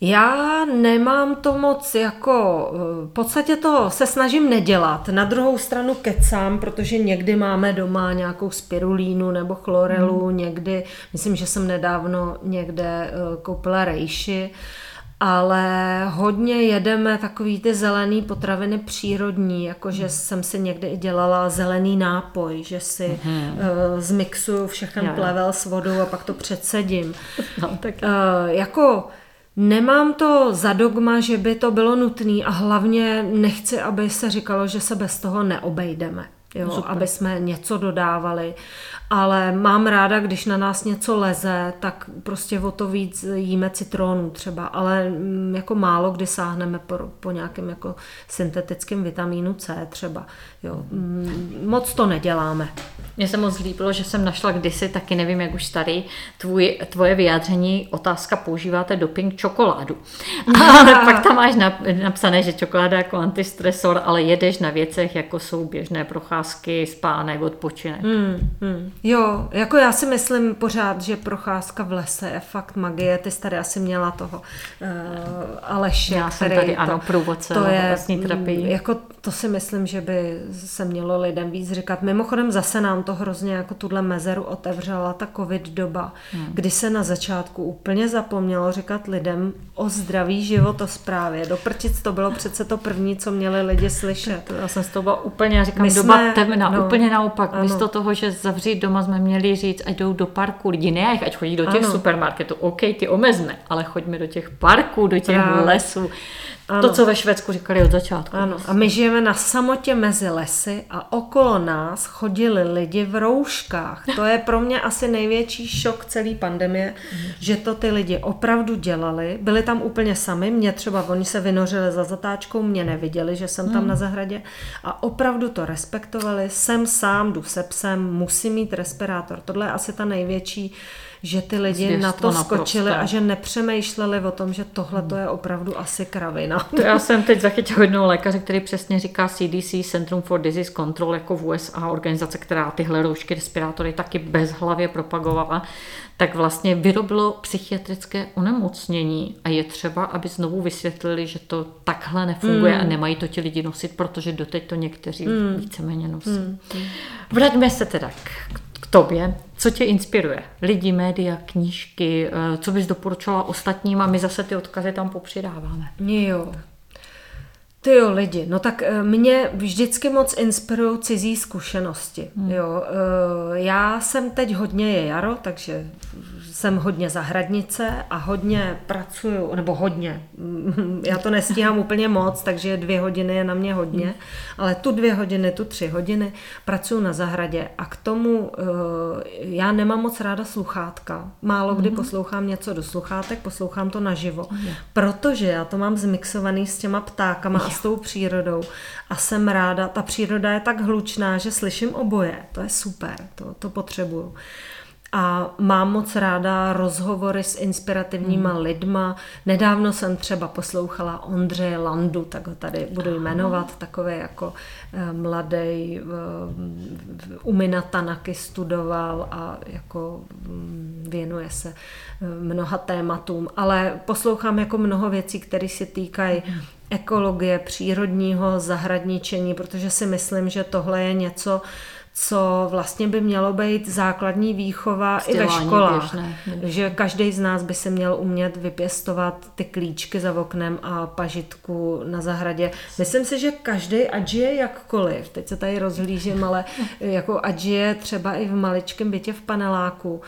Já nemám to moc jako, eh, v podstatě to se snažím nedělat. Na druhou stranu kecám, protože někdy máme doma nějakou spirulínu nebo chlorelu, hmm. někdy, myslím, že jsem nedávno někde eh, koupila rejši, ale hodně jedeme takový ty zelený potraviny přírodní, jakože hmm. jsem si někdy i dělala zelený nápoj, že si hmm. uh, zmixuju všechen Já. plevel s vodou a pak to předsedím. No, tak. Uh, jako Nemám to za dogma, že by to bylo nutné a hlavně nechci, aby se říkalo, že se bez toho neobejdeme. Jo, aby jsme něco dodávali ale mám ráda, když na nás něco leze, tak prostě o to víc jíme citrónu třeba, ale mm, jako málo kdy sáhneme po, po nějakém jako syntetickém vitamínu C třeba. Jo. Mm, moc to neděláme. Mně se moc líbilo, že jsem našla kdysi, taky nevím, jak už starý, tvůj, tvoje vyjádření, otázka, používáte doping čokoládu. Ale pak tam máš napsané, že čokoláda jako antistresor, ale jedeš na věcech, jako jsou běžné procházky, spánek, odpočinek. Hmm, hmm. Jo, jako já si myslím pořád, že procházka v lese je fakt magie. Ty jsi tady asi měla toho uh, Aleše, Já jsem tady, to, ano, průvodce to je, vlastní terapii. Jako to si myslím, že by se mělo lidem víc říkat. Mimochodem zase nám to hrozně jako tuhle mezeru otevřela ta covid doba, hmm. kdy se na začátku úplně zapomnělo říkat lidem o zdraví životosprávě. Do prčic to bylo přece to první, co měli lidi slyšet. Já jsem z toho úplně, já říkám, My doba jsme, temna, no, úplně naopak. Ano. Místo toho, že zavřít doma jsme měli říct, ať jdou do parku lidi, ne ať chodí do těch ano. supermarketů, OK, ty omezme, ale choďme do těch parků, do těch Právě. lesů. Ano. To, co ve Švédsku říkali od začátku. Ano. A my žijeme na samotě mezi lesy a okolo nás chodili lidi v rouškách. To je pro mě asi největší šok celé pandemie, mm. že to ty lidi opravdu dělali. Byli tam úplně sami, mě třeba, oni se vynořili za zatáčkou, mě neviděli, že jsem tam mm. na zahradě a opravdu to respektovali. Jsem sám, jdu se psem, musím mít respirátor. Tohle je asi ta největší že ty lidi Zvěstvo na to skočili a že nepřemýšleli o tom, že tohle to je opravdu asi kravina. To já jsem teď zachytila jednoho lékaře, který přesně říká CDC, Centrum for Disease Control, jako v USA, organizace, která tyhle roušky, respirátory taky bezhlavě propagovala, tak vlastně vyrobilo psychiatrické onemocnění a je třeba, aby znovu vysvětlili, že to takhle nefunguje mm. a nemají to ti lidi nosit, protože doteď to někteří mm. víceméně nosí. Mm. Vraťme se teda k tobě, co tě inspiruje? Lidi, média, knížky, eh, co bys doporučila ostatním a my zase ty odkazy tam popřidáváme. Jo, ty jo, lidi, no tak eh, mě vždycky moc inspirují cizí zkušenosti. Hmm. Jo, eh, já jsem teď hodně je jaro, takže jsem hodně zahradnice a hodně pracuju, nebo hodně, já to nestíhám úplně moc, takže dvě hodiny je na mě hodně, hmm. ale tu dvě hodiny, tu tři hodiny pracuju na zahradě a k tomu eh, já nemám moc ráda sluchátka. Málo kdy hmm. poslouchám něco do sluchátek, poslouchám to naživo, hmm. protože já to mám zmixovaný s těma ptákama a s tou přírodou a jsem ráda, ta příroda je tak hlučná, že slyším oboje, to je super, to, to potřebuju. A mám moc ráda rozhovory s inspirativníma hmm. lidma. Nedávno jsem třeba poslouchala Ondřeje Landu, tak ho tady budu jmenovat, takové jako eh, mladý u Minatanaky studoval a jako mm, věnuje se eh, mnoha tématům, ale poslouchám jako mnoho věcí, které se týkají hmm. Ekologie, přírodního zahradničení, protože si myslím, že tohle je něco, co vlastně by mělo být základní výchova i ve školách. Běžné, běžné. Že každý z nás by se měl umět vypěstovat ty klíčky za oknem a pažitku na zahradě. Myslím si, že každý, ať je jakkoliv, teď se tady rozhlížím, ale jako ať je třeba i v maličkém bytě v paneláku,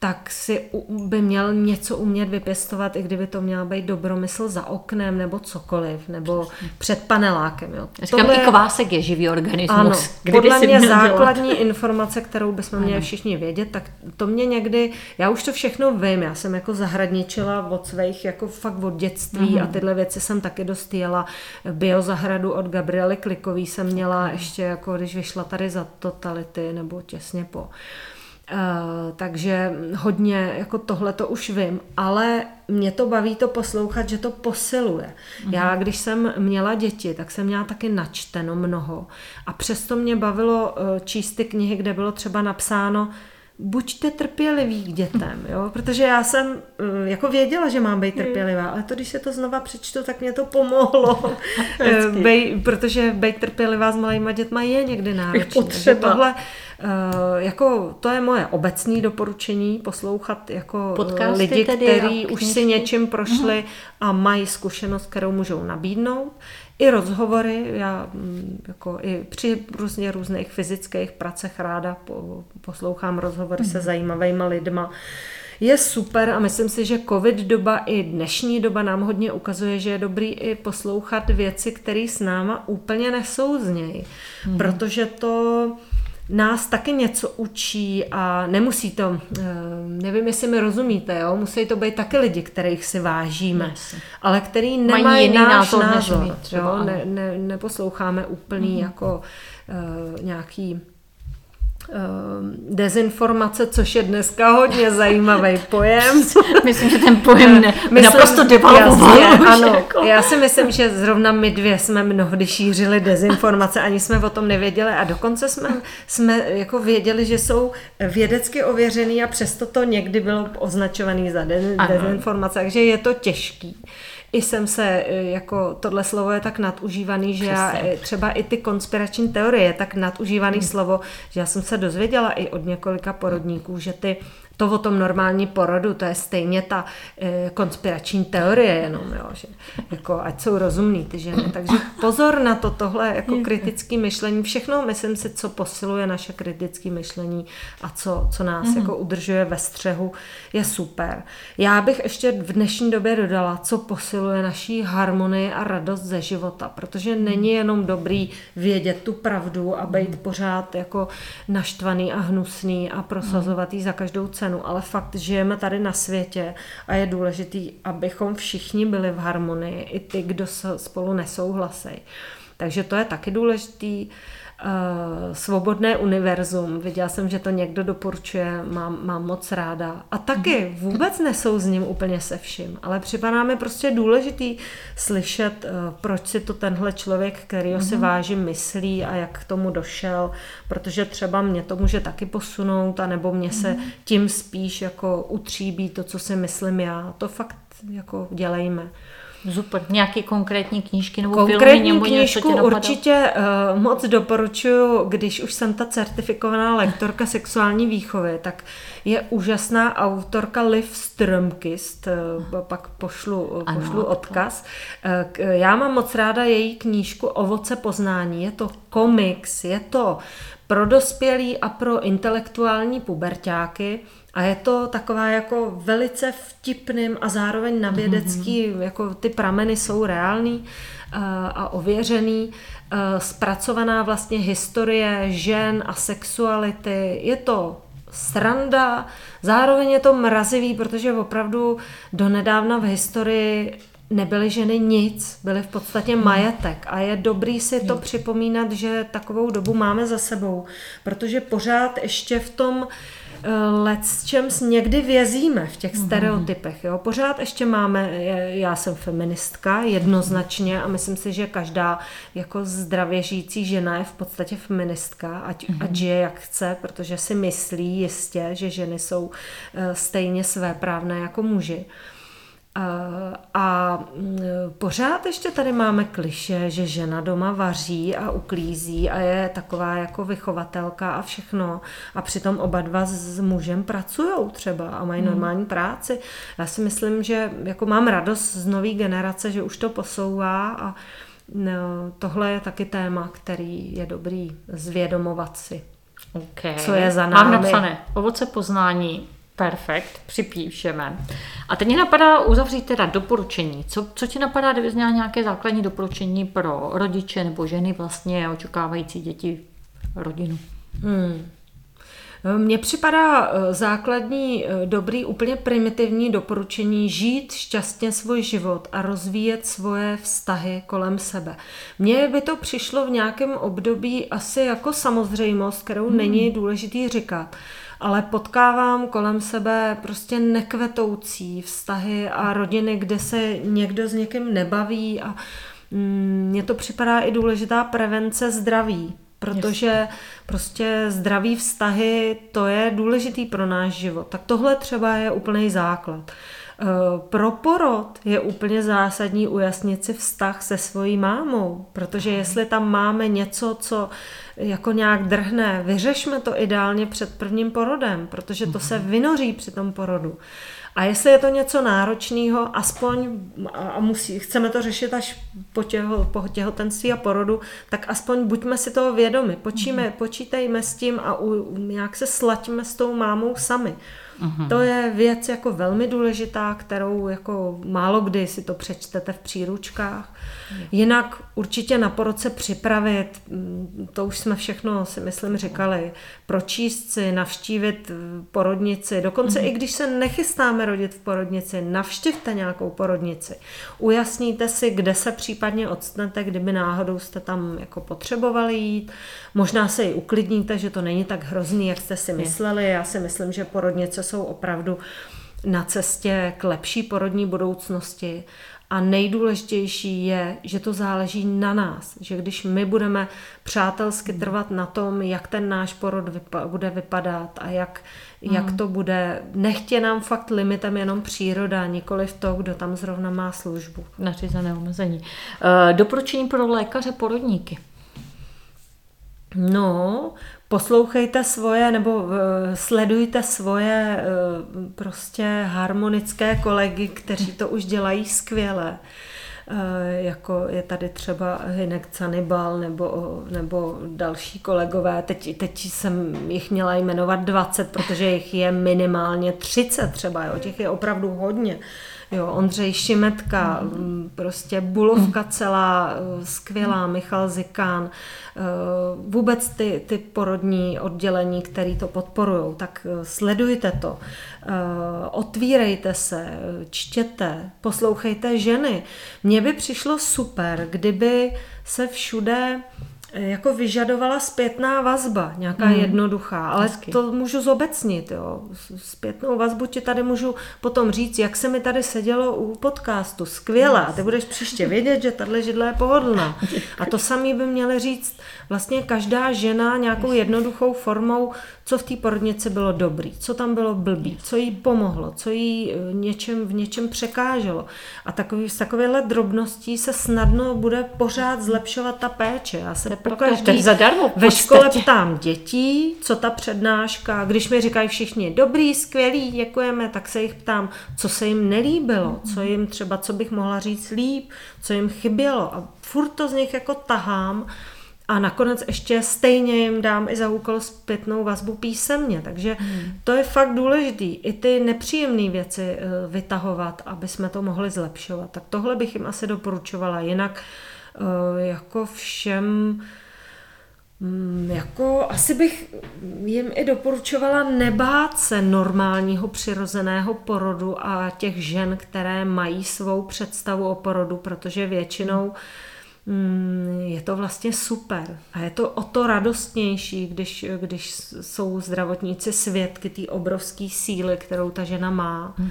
tak si by měl něco umět vypěstovat, i kdyby to měla být dobromysl za oknem nebo cokoliv, nebo před panelákem. Jo. Říkám, Tohle... i kvásek je živý organismus. Ano, podle mě základní dělat. informace, kterou bychom měli všichni vědět, tak to mě někdy, já už to všechno vím, já jsem jako zahradničila od svých, jako fakt od dětství mm-hmm. a tyhle věci jsem taky dost jela. Biozahradu od Gabriely Klikový jsem měla ještě, jako když vyšla tady za totality, nebo těsně po. Uh, Uh, takže hodně jako tohle to už vím, ale mě to baví to poslouchat, že to posiluje. Mm-hmm. Já, když jsem měla děti, tak jsem měla taky načteno mnoho a přesto mě bavilo uh, číst ty knihy, kde bylo třeba napsáno, buďte trpěliví k dětem, jo? protože já jsem eh, jako věděla, že mám být hmm. trpělivá, ale to, když se to znova přečtu, tak mě to pomohlo, Bej, protože být trpělivá s malýma dětma je někdy náročné. Tohle, eh, jako, to je moje obecní doporučení, poslouchat jako eh, Podcasty lidi, kteří už si něčím prošli uh-huh. a mají zkušenost, kterou můžou nabídnout i rozhovory, já mm, jako i při různě různých fyzických pracech ráda poslouchám rozhovory mm. se mhm. zajímavými lidma. Je super a myslím si, že covid doba i dnešní doba nám hodně ukazuje, že je dobrý i poslouchat věci, které s náma úplně nesouznějí, mm. protože to nás taky něco učí a nemusí to, eh, nevím, jestli mi rozumíte, jo? musí to být taky lidi, kterých si vážíme, yes. ale který nemají Mají jiný náš názor, názor třeba, jo? Ne, ne, neposloucháme úplný mm-hmm. jako uh, nějaký dezinformace, což je dneska hodně zajímavý pojem. Myslím, že ten pojem ne, myslím, naprosto devalvoval. Ano, jako. já si myslím, že zrovna my dvě jsme mnohdy šířili dezinformace, ani jsme o tom nevěděli a dokonce jsme, jsme jako věděli, že jsou vědecky ověřený a přesto to někdy bylo označovaný za dezinformace, takže je to těžký i jsem se, e, jako tohle slovo je tak nadužívaný, že Přesně. já e, třeba i ty konspirační teorie je tak nadužívaný hmm. slovo, že já jsem se dozvěděla i od několika porodníků, že ty to o tom normální porodu, to je stejně ta e, konspirační teorie jenom, jo, že jako ať jsou rozumní ty ženy. Takže pozor na to, tohle jako kritické myšlení, všechno myslím si, co posiluje naše kritické myšlení a co, co nás mm-hmm. jako udržuje ve střehu, je super. Já bych ještě v dnešní době dodala, co posiluje naší harmonii a radost ze života, protože není jenom dobrý vědět tu pravdu a být pořád jako naštvaný a hnusný a prosazovat ji za každou cenu cenu, ale fakt žijeme tady na světě a je důležitý, abychom všichni byli v harmonii, i ty, kdo spolu nesouhlasí. Takže to je taky důležitý. Uh, svobodné univerzum. Viděla jsem, že to někdo doporučuje, mám, mám moc ráda. A taky mhm. vůbec nesouzním úplně se vším, ale připadá mi prostě důležitý slyšet, uh, proč si to tenhle člověk, který si mhm. vážím, myslí a jak k tomu došel, protože třeba mě to může taky posunout, anebo mě se mhm. tím spíš jako utříbí to, co si myslím já. To fakt jako dělejme. Super. Nějaké konkrétní knížky nebo Konkrétní filmy, nebo knížku něco určitě uh, moc doporučuji, když už jsem ta certifikovaná lektorka sexuální výchovy, tak je úžasná autorka Liv Strömkist, uh, pak pošlu, ano, pošlu odkaz. Uh, já mám moc ráda její knížku Ovoce poznání. Je to komiks, je to pro dospělí a pro intelektuální pubertáky. A je to taková jako velice vtipným a zároveň na vědecký, mm-hmm. jako ty prameny jsou reální uh, a ověřený, uh, zpracovaná vlastně historie žen a sexuality. Je to sranda, zároveň je to mrazivý, protože opravdu donedávna v historii nebyly ženy nic, byly v podstatě mhm. majetek a je dobrý si to připomínat, že takovou dobu máme za sebou, protože pořád ještě v tom Eh, let s čem někdy vězíme v těch mhm. stereotypech. Jo? Pořád ještě máme, já jsem feministka jednoznačně a myslím si, že každá jako zdravě žijící žena je v podstatě feministka, ať, mm-hmm. ať žije jak chce, protože si myslí jistě, že ženy jsou eh, stejně svéprávné jako muži. A mm, pořád ještě tady máme kliše, že žena doma vaří a uklízí a je taková jako vychovatelka a všechno. A přitom oba dva s mužem pracují třeba a mají hmm. normální práci. Já si myslím, že jako mám radost z nové generace, že už to posouvá a no, tohle je taky téma, který je dobrý zvědomovat si. Okay. Co je za námi. Mám napsané ovoce poznání Perfekt, připíšeme. A teď mě napadá uzavřít teda doporučení. Co, co ti napadá, kdyby zněla nějaké základní doporučení pro rodiče nebo ženy vlastně očekávající děti, rodinu? Hmm. Mně připadá eh, základní, eh, dobrý, úplně primitivní doporučení žít šťastně svůj život a rozvíjet svoje vztahy kolem sebe. Mně by to přišlo v nějakém období asi jako samozřejmost, kterou hmm. není důležitý říkat ale potkávám kolem sebe prostě nekvetoucí vztahy a rodiny, kde se někdo s někým nebaví a mm, mně to připadá i důležitá prevence zdraví, protože prostě zdraví vztahy, to je důležitý pro náš život. Tak tohle třeba je úplný základ. Eh, pro porod je úplně zásadní ujasnit si vztah se svojí mámou, protože jestli tam máme něco, co jako nějak drhne, vyřešme to ideálně před prvním porodem, protože to se mhm. vynoří při tom porodu. A jestli je to něco náročného, aspoň, a musí, chceme to řešit až po, těho, po těhotenství a porodu, tak aspoň buďme si toho vědomi, počíme, mm. počítejme s tím a u, nějak se slaďme s tou mámou sami. Mm-hmm. To je věc jako velmi důležitá, kterou jako málo kdy si to přečtete v příručkách. Jinak určitě na porod se připravit, mm, to už jsme všechno si myslím říkali, pročíst si, navštívit porodnici, dokonce mm-hmm. i když se nechystáme rodit v porodnici, navštivte nějakou porodnici. Ujasníte si, kde se případně odstnete, kdyby náhodou jste tam jako potřebovali jít. Možná se i uklidníte, že to není tak hrozný, jak jste si mysleli. Já si myslím, že porodnice jsou opravdu na cestě k lepší porodní budoucnosti a nejdůležitější je, že to záleží na nás, že když my budeme přátelsky hmm. trvat na tom, jak ten náš porod vypa- bude vypadat a jak, mm. jak to bude, nechtě nám fakt limitem jenom příroda, nikoli v to, kdo tam zrovna má službu. Nařízené omezení. E, doporučení pro lékaře porodníky. No, poslouchejte svoje nebo uh, sledujte svoje uh, prostě harmonické kolegy, kteří to už dělají skvěle. Uh, jako je tady třeba Hinek Canibal nebo, nebo další kolegové. Teď, teď jsem jich měla jmenovat 20, protože jich je minimálně 30 třeba, jo. těch je opravdu hodně. Jo, Ondřej Šimetka, mm. prostě Bulovka celá, eh, skvělá, Michal Zikán, eh, vůbec ty, ty porodní oddělení, které to podporují, tak eh, sledujte to, otvírejte se, čtěte, poslouchejte ženy. Mně by přišlo super, kdyby se všude jako vyžadovala zpětná vazba, nějaká hmm. jednoduchá, ale Hezky. to můžu zobecnit, jo. Zpětnou vazbu ti tady můžu potom říct, jak se mi tady sedělo u podcastu, skvěle, a ty budeš příště vědět, že tahle židle je pohodlná. A to samý by měly říct vlastně každá žena nějakou jednoduchou formou, co v té porodnici bylo dobrý, co tam bylo blbý, co jí pomohlo, co jí eh, něčem, v něčem překáželo. A takový, z takovéhle drobností se snadno bude pořád zlepšovat ta péče. Já se pokaždý zadarmo ve škole ptám dětí, co ta přednáška, když mi říkají všichni dobrý, skvělý, děkujeme, tak se jich ptám, co se jim nelíbilo, co jim třeba, co bych mohla říct líp, co jim chybělo. A furt to z nich jako tahám a nakonec ještě stejně jim dám i za úkol zpětnou vazbu písemně. Takže hmm. to je fakt důležitý. I ty nepříjemné věci eh, vytahovat, aby jsme to mohli zlepšovat. Tak tohle bych jim asi doporučovala. Jinak eh, jako všem mm, jako asi bych jim i doporučovala nebát se normálního přirozeného porodu a těch žen, které mají svou představu o porodu, protože většinou Mm, je to vlastně super. A je to o to radostnější, když, když jsou zdravotníci svědky té obrovské síly, kterou ta žena má. Hmm.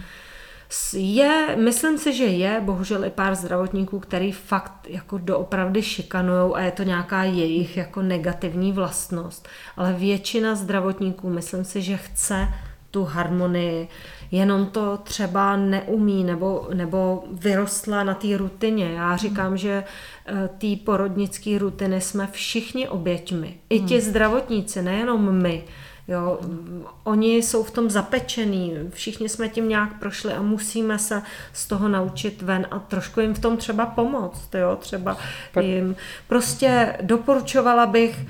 Je, myslím si, že je bohužel i pár zdravotníků, který fakt jako doopravdy šikanují a je to nějaká jejich jako negativní vlastnost. Ale většina zdravotníků, myslím si, že chce tu harmonii, jenom to třeba neumí nebo, nebo vyrostla na té rutině. Já říkám, hmm. že eh, té porodnické rutiny jsme všichni oběťmi. I ti hmm. zdravotníci, nejenom my. Jo, oni jsou v tom zapečený, všichni jsme tím nějak prošli a musíme se z toho naučit ven a trošku jim v tom třeba pomoct, jo, třeba jim. Prostě doporučovala bych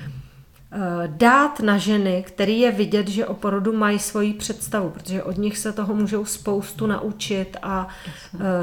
dát na ženy, který je vidět, že o porodu mají svoji představu, protože od nich se toho můžou spoustu naučit a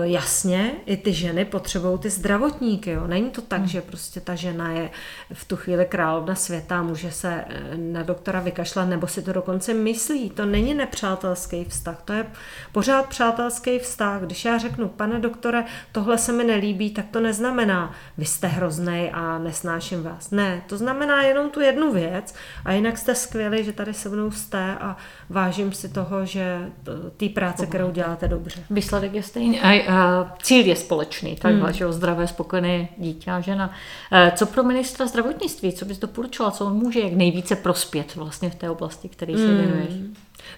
jasně, jasně i ty ženy potřebují ty zdravotníky. Jo. Není to tak, hmm. že prostě ta žena je v tu chvíli královna světa, může se eh, na doktora vykašlat, nebo si to dokonce myslí. To není nepřátelský vztah, to je pořád přátelský vztah. Když já řeknu, pane doktore, tohle se mi nelíbí, tak to neznamená, vy jste hrozný a nesnáším vás. Ne, to znamená jenom tu jednu věc a jinak jste skvělí, že tady se mnou jste a vážím si toho, že té práce, kterou děláte dobře. Výsledek je stejný a, a cíl je společný, takhle, hmm. že o zdravé, spokojené dítě a žena. E, co pro ministra zdravotnictví, co bys doporučila, co on může jak nejvíce prospět vlastně v té oblasti, které se hmm. věnuješ?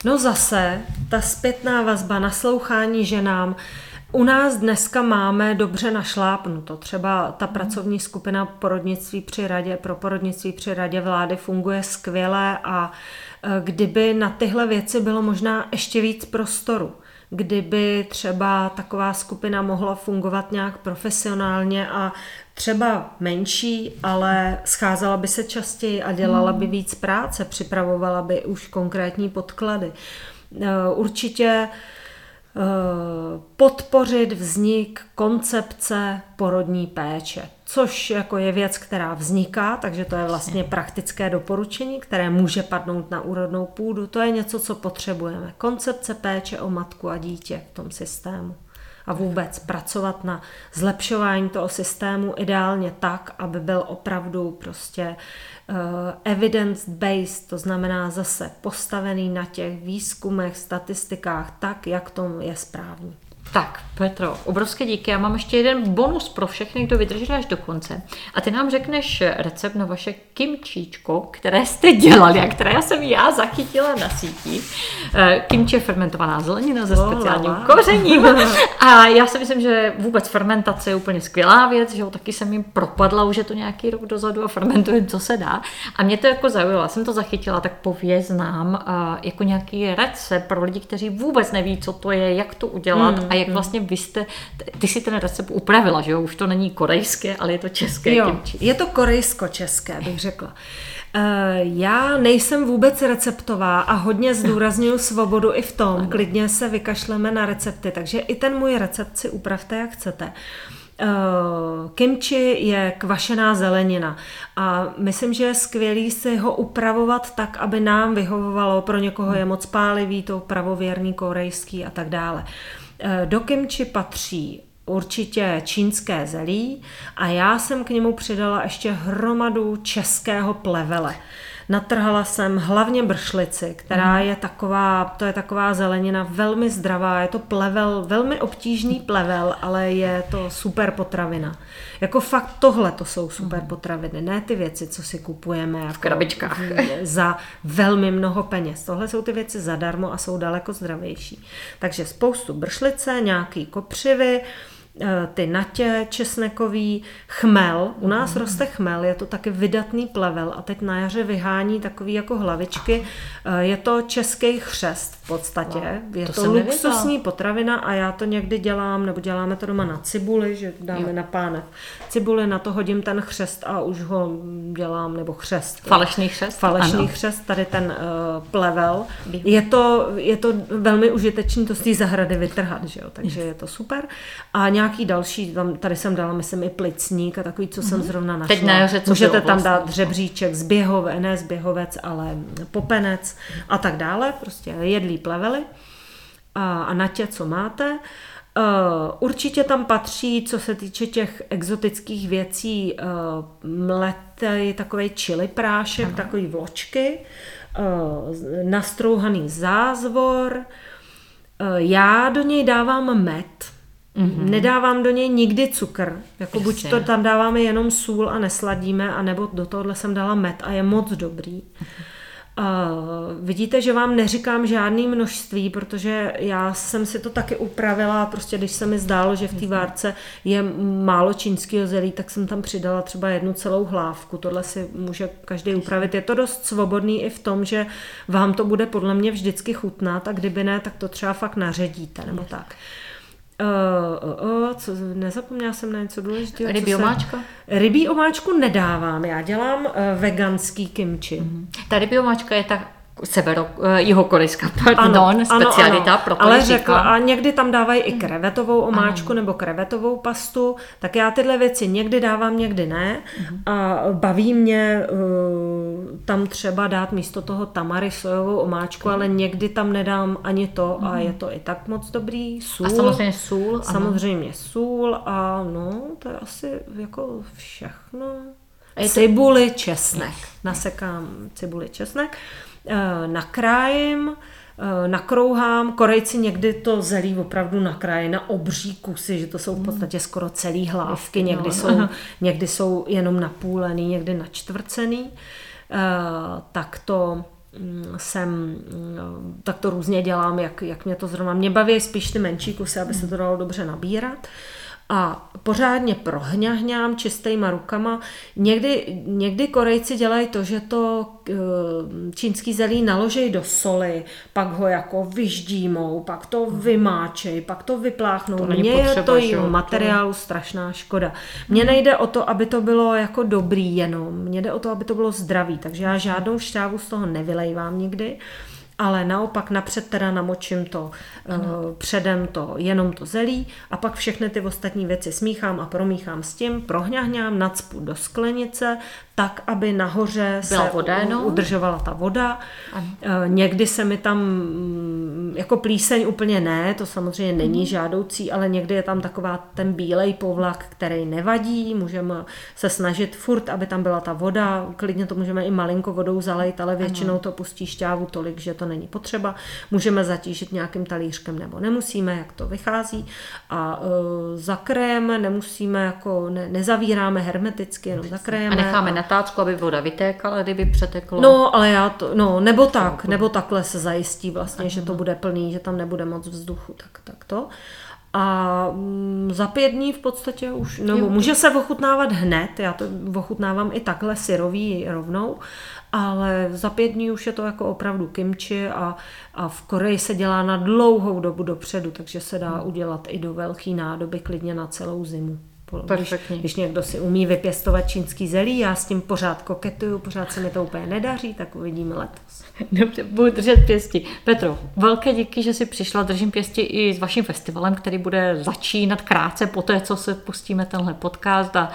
No zase, ta zpětná vazba, naslouchání ženám, u nás dneska máme dobře našlápnuto. Třeba ta pracovní skupina porodnictví při radě, pro porodnictví při radě vlády funguje skvěle a e, kdyby na tyhle věci bylo možná ještě víc prostoru, kdyby třeba taková skupina mohla fungovat nějak profesionálně a třeba menší, ale scházela by se častěji a dělala by víc práce, připravovala by už konkrétní podklady. E, určitě podpořit vznik koncepce porodní péče, což jako je věc, která vzniká, takže to je vlastně praktické doporučení, které může padnout na úrodnou půdu. To je něco, co potřebujeme. Koncepce péče o matku a dítě v tom systému a vůbec pracovat na zlepšování toho systému ideálně tak, aby byl opravdu prostě uh, evidence-based, to znamená zase postavený na těch výzkumech, statistikách, tak, jak to je správně. Tak, Petro, obrovské díky. Já mám ještě jeden bonus pro všechny, kdo vydrželi až do konce. A ty nám řekneš recept na vaše kimčíčko, které jste dělali a které jsem já zachytila na síti. Eh, kimči je fermentovaná zelenina ze speciálním oh, kořením. A já si myslím, že vůbec fermentace je úplně skvělá věc, že jo, taky jsem jim propadla už je to nějaký rok dozadu a fermentujem, co se dá. A mě to jako zaujalo, já jsem to zachytila, tak pověz nám eh, jako nějaký recept pro lidi, kteří vůbec neví, co to je, jak to udělat hmm. a jak hmm. vlastně vy jste, ty si ten recept upravila, že jo, už to není korejské, ale je to české jo, kimči. je to korejsko-české, bych řekla. Eh, já nejsem vůbec receptová a hodně zdůraznuju svobodu i v tom. Klidně se vykašleme na recepty, takže i ten můj recept si upravte, jak chcete. Uh, kimchi je kvašená zelenina a myslím, že je skvělý si ho upravovat tak, aby nám vyhovovalo. Pro někoho je moc pálivý, to pravověrný, korejský a tak dále. Eh, do kimči patří určitě čínské zelí a já jsem k němu přidala ještě hromadu českého plevele. Natrhala jsem hlavně bršlici, která mhm. je taková, to je taková zelenina velmi zdravá, je to plevel, velmi obtížný plevel, ale je to super potravina. Jako fakt tohle to jsou super mhm. potraviny, ne ty věci, co si kupujeme jako v krabičkách za velmi mnoho peněz. Tohle jsou ty věci zadarmo a jsou daleko zdravější. Takže spoustu bršlice, nějaký kopřivy, ty natě česnekový, chmel. U nás mm. roste chmel, je to taky vydatný plevel a teď na jaře vyhání takový jako hlavičky. Eh, je to český chřest v podstatě. Wow, je to, to luxusní nevěděla. potravina a já to někdy dělám, nebo děláme to doma na cibuli, že dáme jo. na pánev cibuli, na to hodím ten chřest a už ho dělám, nebo chřest. Falešný chřest? Falešný ano. chřest, tady ten uh, plevel. Je to, je to velmi užitečný to z té zahrady vytrhat, že jo? takže je to super. A nějak nějaký další, tam, tady jsem dala, myslím, i plicník a takový, co mm-hmm. jsem mhm. zrovna našla. Teď na jaře, co Můžete tam vlastně? dát žebříček, zběhové, ne zběhovec, ale popenec a tak dále, prostě jedlí plevely a, a natě, co máte. Uh, určitě tam patří, co se týče těch exotických věcí, uh, mletej takový čili prášek, ano. takový vločky, uh, nastrouhaný zázvor. Uh, já do něj dávám med, Mm-hmm. Nedávám do něj nikdy cukr. Jako buď to tam dáváme jenom sůl a nesladíme, anebo do tohohle jsem dala med a je moc dobrý. Uh, vidíte, že vám neříkám žádný množství, protože já jsem si to taky upravila, prostě když se mi zdálo, že v té várce je málo čínského zelí, tak jsem tam přidala třeba jednu celou hlávku. Tohle si může každý upravit. Je to dost svobodný i v tom, že vám to bude podle mě vždycky chutnat a kdyby ne, tak to třeba fakt naředíte nebo tak. Uh, uh, uh, co, nezapomněla jsem na něco důležitého. Rybí omáčka? Rybí omáčku nedávám, já dělám uh, veganský kimči. Mm-hmm. Ta rybí omáčka je tak severo, jeho korejská, pardon, ano, specialita ano, pro Ale řekla, a někdy tam dávají i krevetovou omáčku ano. nebo krevetovou pastu, tak já tyhle věci někdy dávám, někdy ne. Uh-huh. A baví mě uh, tam třeba dát místo toho tamary sojovou omáčku, uh-huh. ale někdy tam nedám ani to uh-huh. a je to i tak moc dobrý. Sůl. A samozřejmě sůl. Samozřejmě ano. sůl a no, to je asi jako všechno. Cibuli, česnek. Nasekám cibuli, česnek. Eh, nakrájím, eh, nakrouhám. Korejci někdy to zelí opravdu nakrájí na obří kusy, že to jsou v podstatě skoro celý hlávky, někdy jsou, někdy jsou jenom napůlený, někdy načtvrcený. Eh, tak to mm, jsem, mm, tak to různě dělám, jak, jak mě to zrovna, mě baví spíš ty menší kusy, aby se to dalo dobře nabírat a pořádně prohňahňám čistýma rukama. Někdy, někdy Korejci dělají to, že to eh, čínský zelí naložej do soli, pak ho jako vyždímou, pak to vymáčej, pak to vypláchnou. Mně je to jim materiálu strašná škoda. Mně nejde o to, aby to bylo jako dobrý jenom, mně jde o to, aby to bylo zdravý, takže já žádnou šťávu z toho nevylejvám nikdy ale naopak napřed teda namočím to, ano. uh, předem to, jenom to zelí a pak všechny ty ostatní věci smíchám a promíchám s tím, prohňahňám, nacpu do sklenice, tak, aby nahoře Byla se voda, no? udržovala ta voda. Ano. Uh, někdy se mi tam, mm, jako plíseň úplně ne, to samozřejmě není mm. žádoucí, ale někdy je tam taková ten bílej povlak, který nevadí, můžeme se snažit furt, aby tam byla ta voda, klidně to můžeme i malinko vodou zalejt, ale většinou ano. to pustí šťávu tolik, že to není potřeba. Můžeme zatížit nějakým talířkem nebo nemusíme, jak to vychází. A uh, zakréjeme, nemusíme, jako ne, nezavíráme hermeticky, jenom zakréjeme. A necháme a... na tácku, aby voda vytékala, kdyby přeteklo. No, ale já to, no, nebo tak, nebo takhle se zajistí vlastně, Aha. že to bude plný, že tam nebude moc vzduchu, tak, tak to. A mm, za pět dní v podstatě už, nebo může se ochutnávat hned, já to ochutnávám i takhle syrový rovnou, ale za pět dní už je to jako opravdu kimči a, a v Koreji se dělá na dlouhou dobu dopředu, takže se dá hmm. udělat i do velké nádoby klidně na celou zimu. Když, když někdo si umí vypěstovat čínský zelí, já s tím pořád koketuju, pořád se mi to úplně nedaří, tak uvidíme letos. Dobře, budu držet pěsti. Petro, velké díky, že jsi přišla, držím pěsti i s vaším festivalem, který bude začínat krátce po té, co se pustíme tenhle podcast a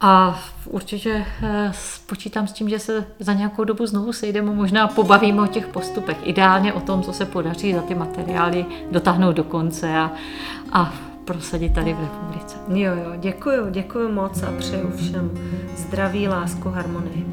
a určitě eh, počítám s tím, že se za nějakou dobu znovu sejdeme, možná pobavíme o těch postupech. Ideálně o tom, co se podaří za ty materiály dotáhnout do konce a, a prosadit tady v republice. Jo, jo, děkuju, děkuju moc a přeju všem zdraví, lásku, harmonii.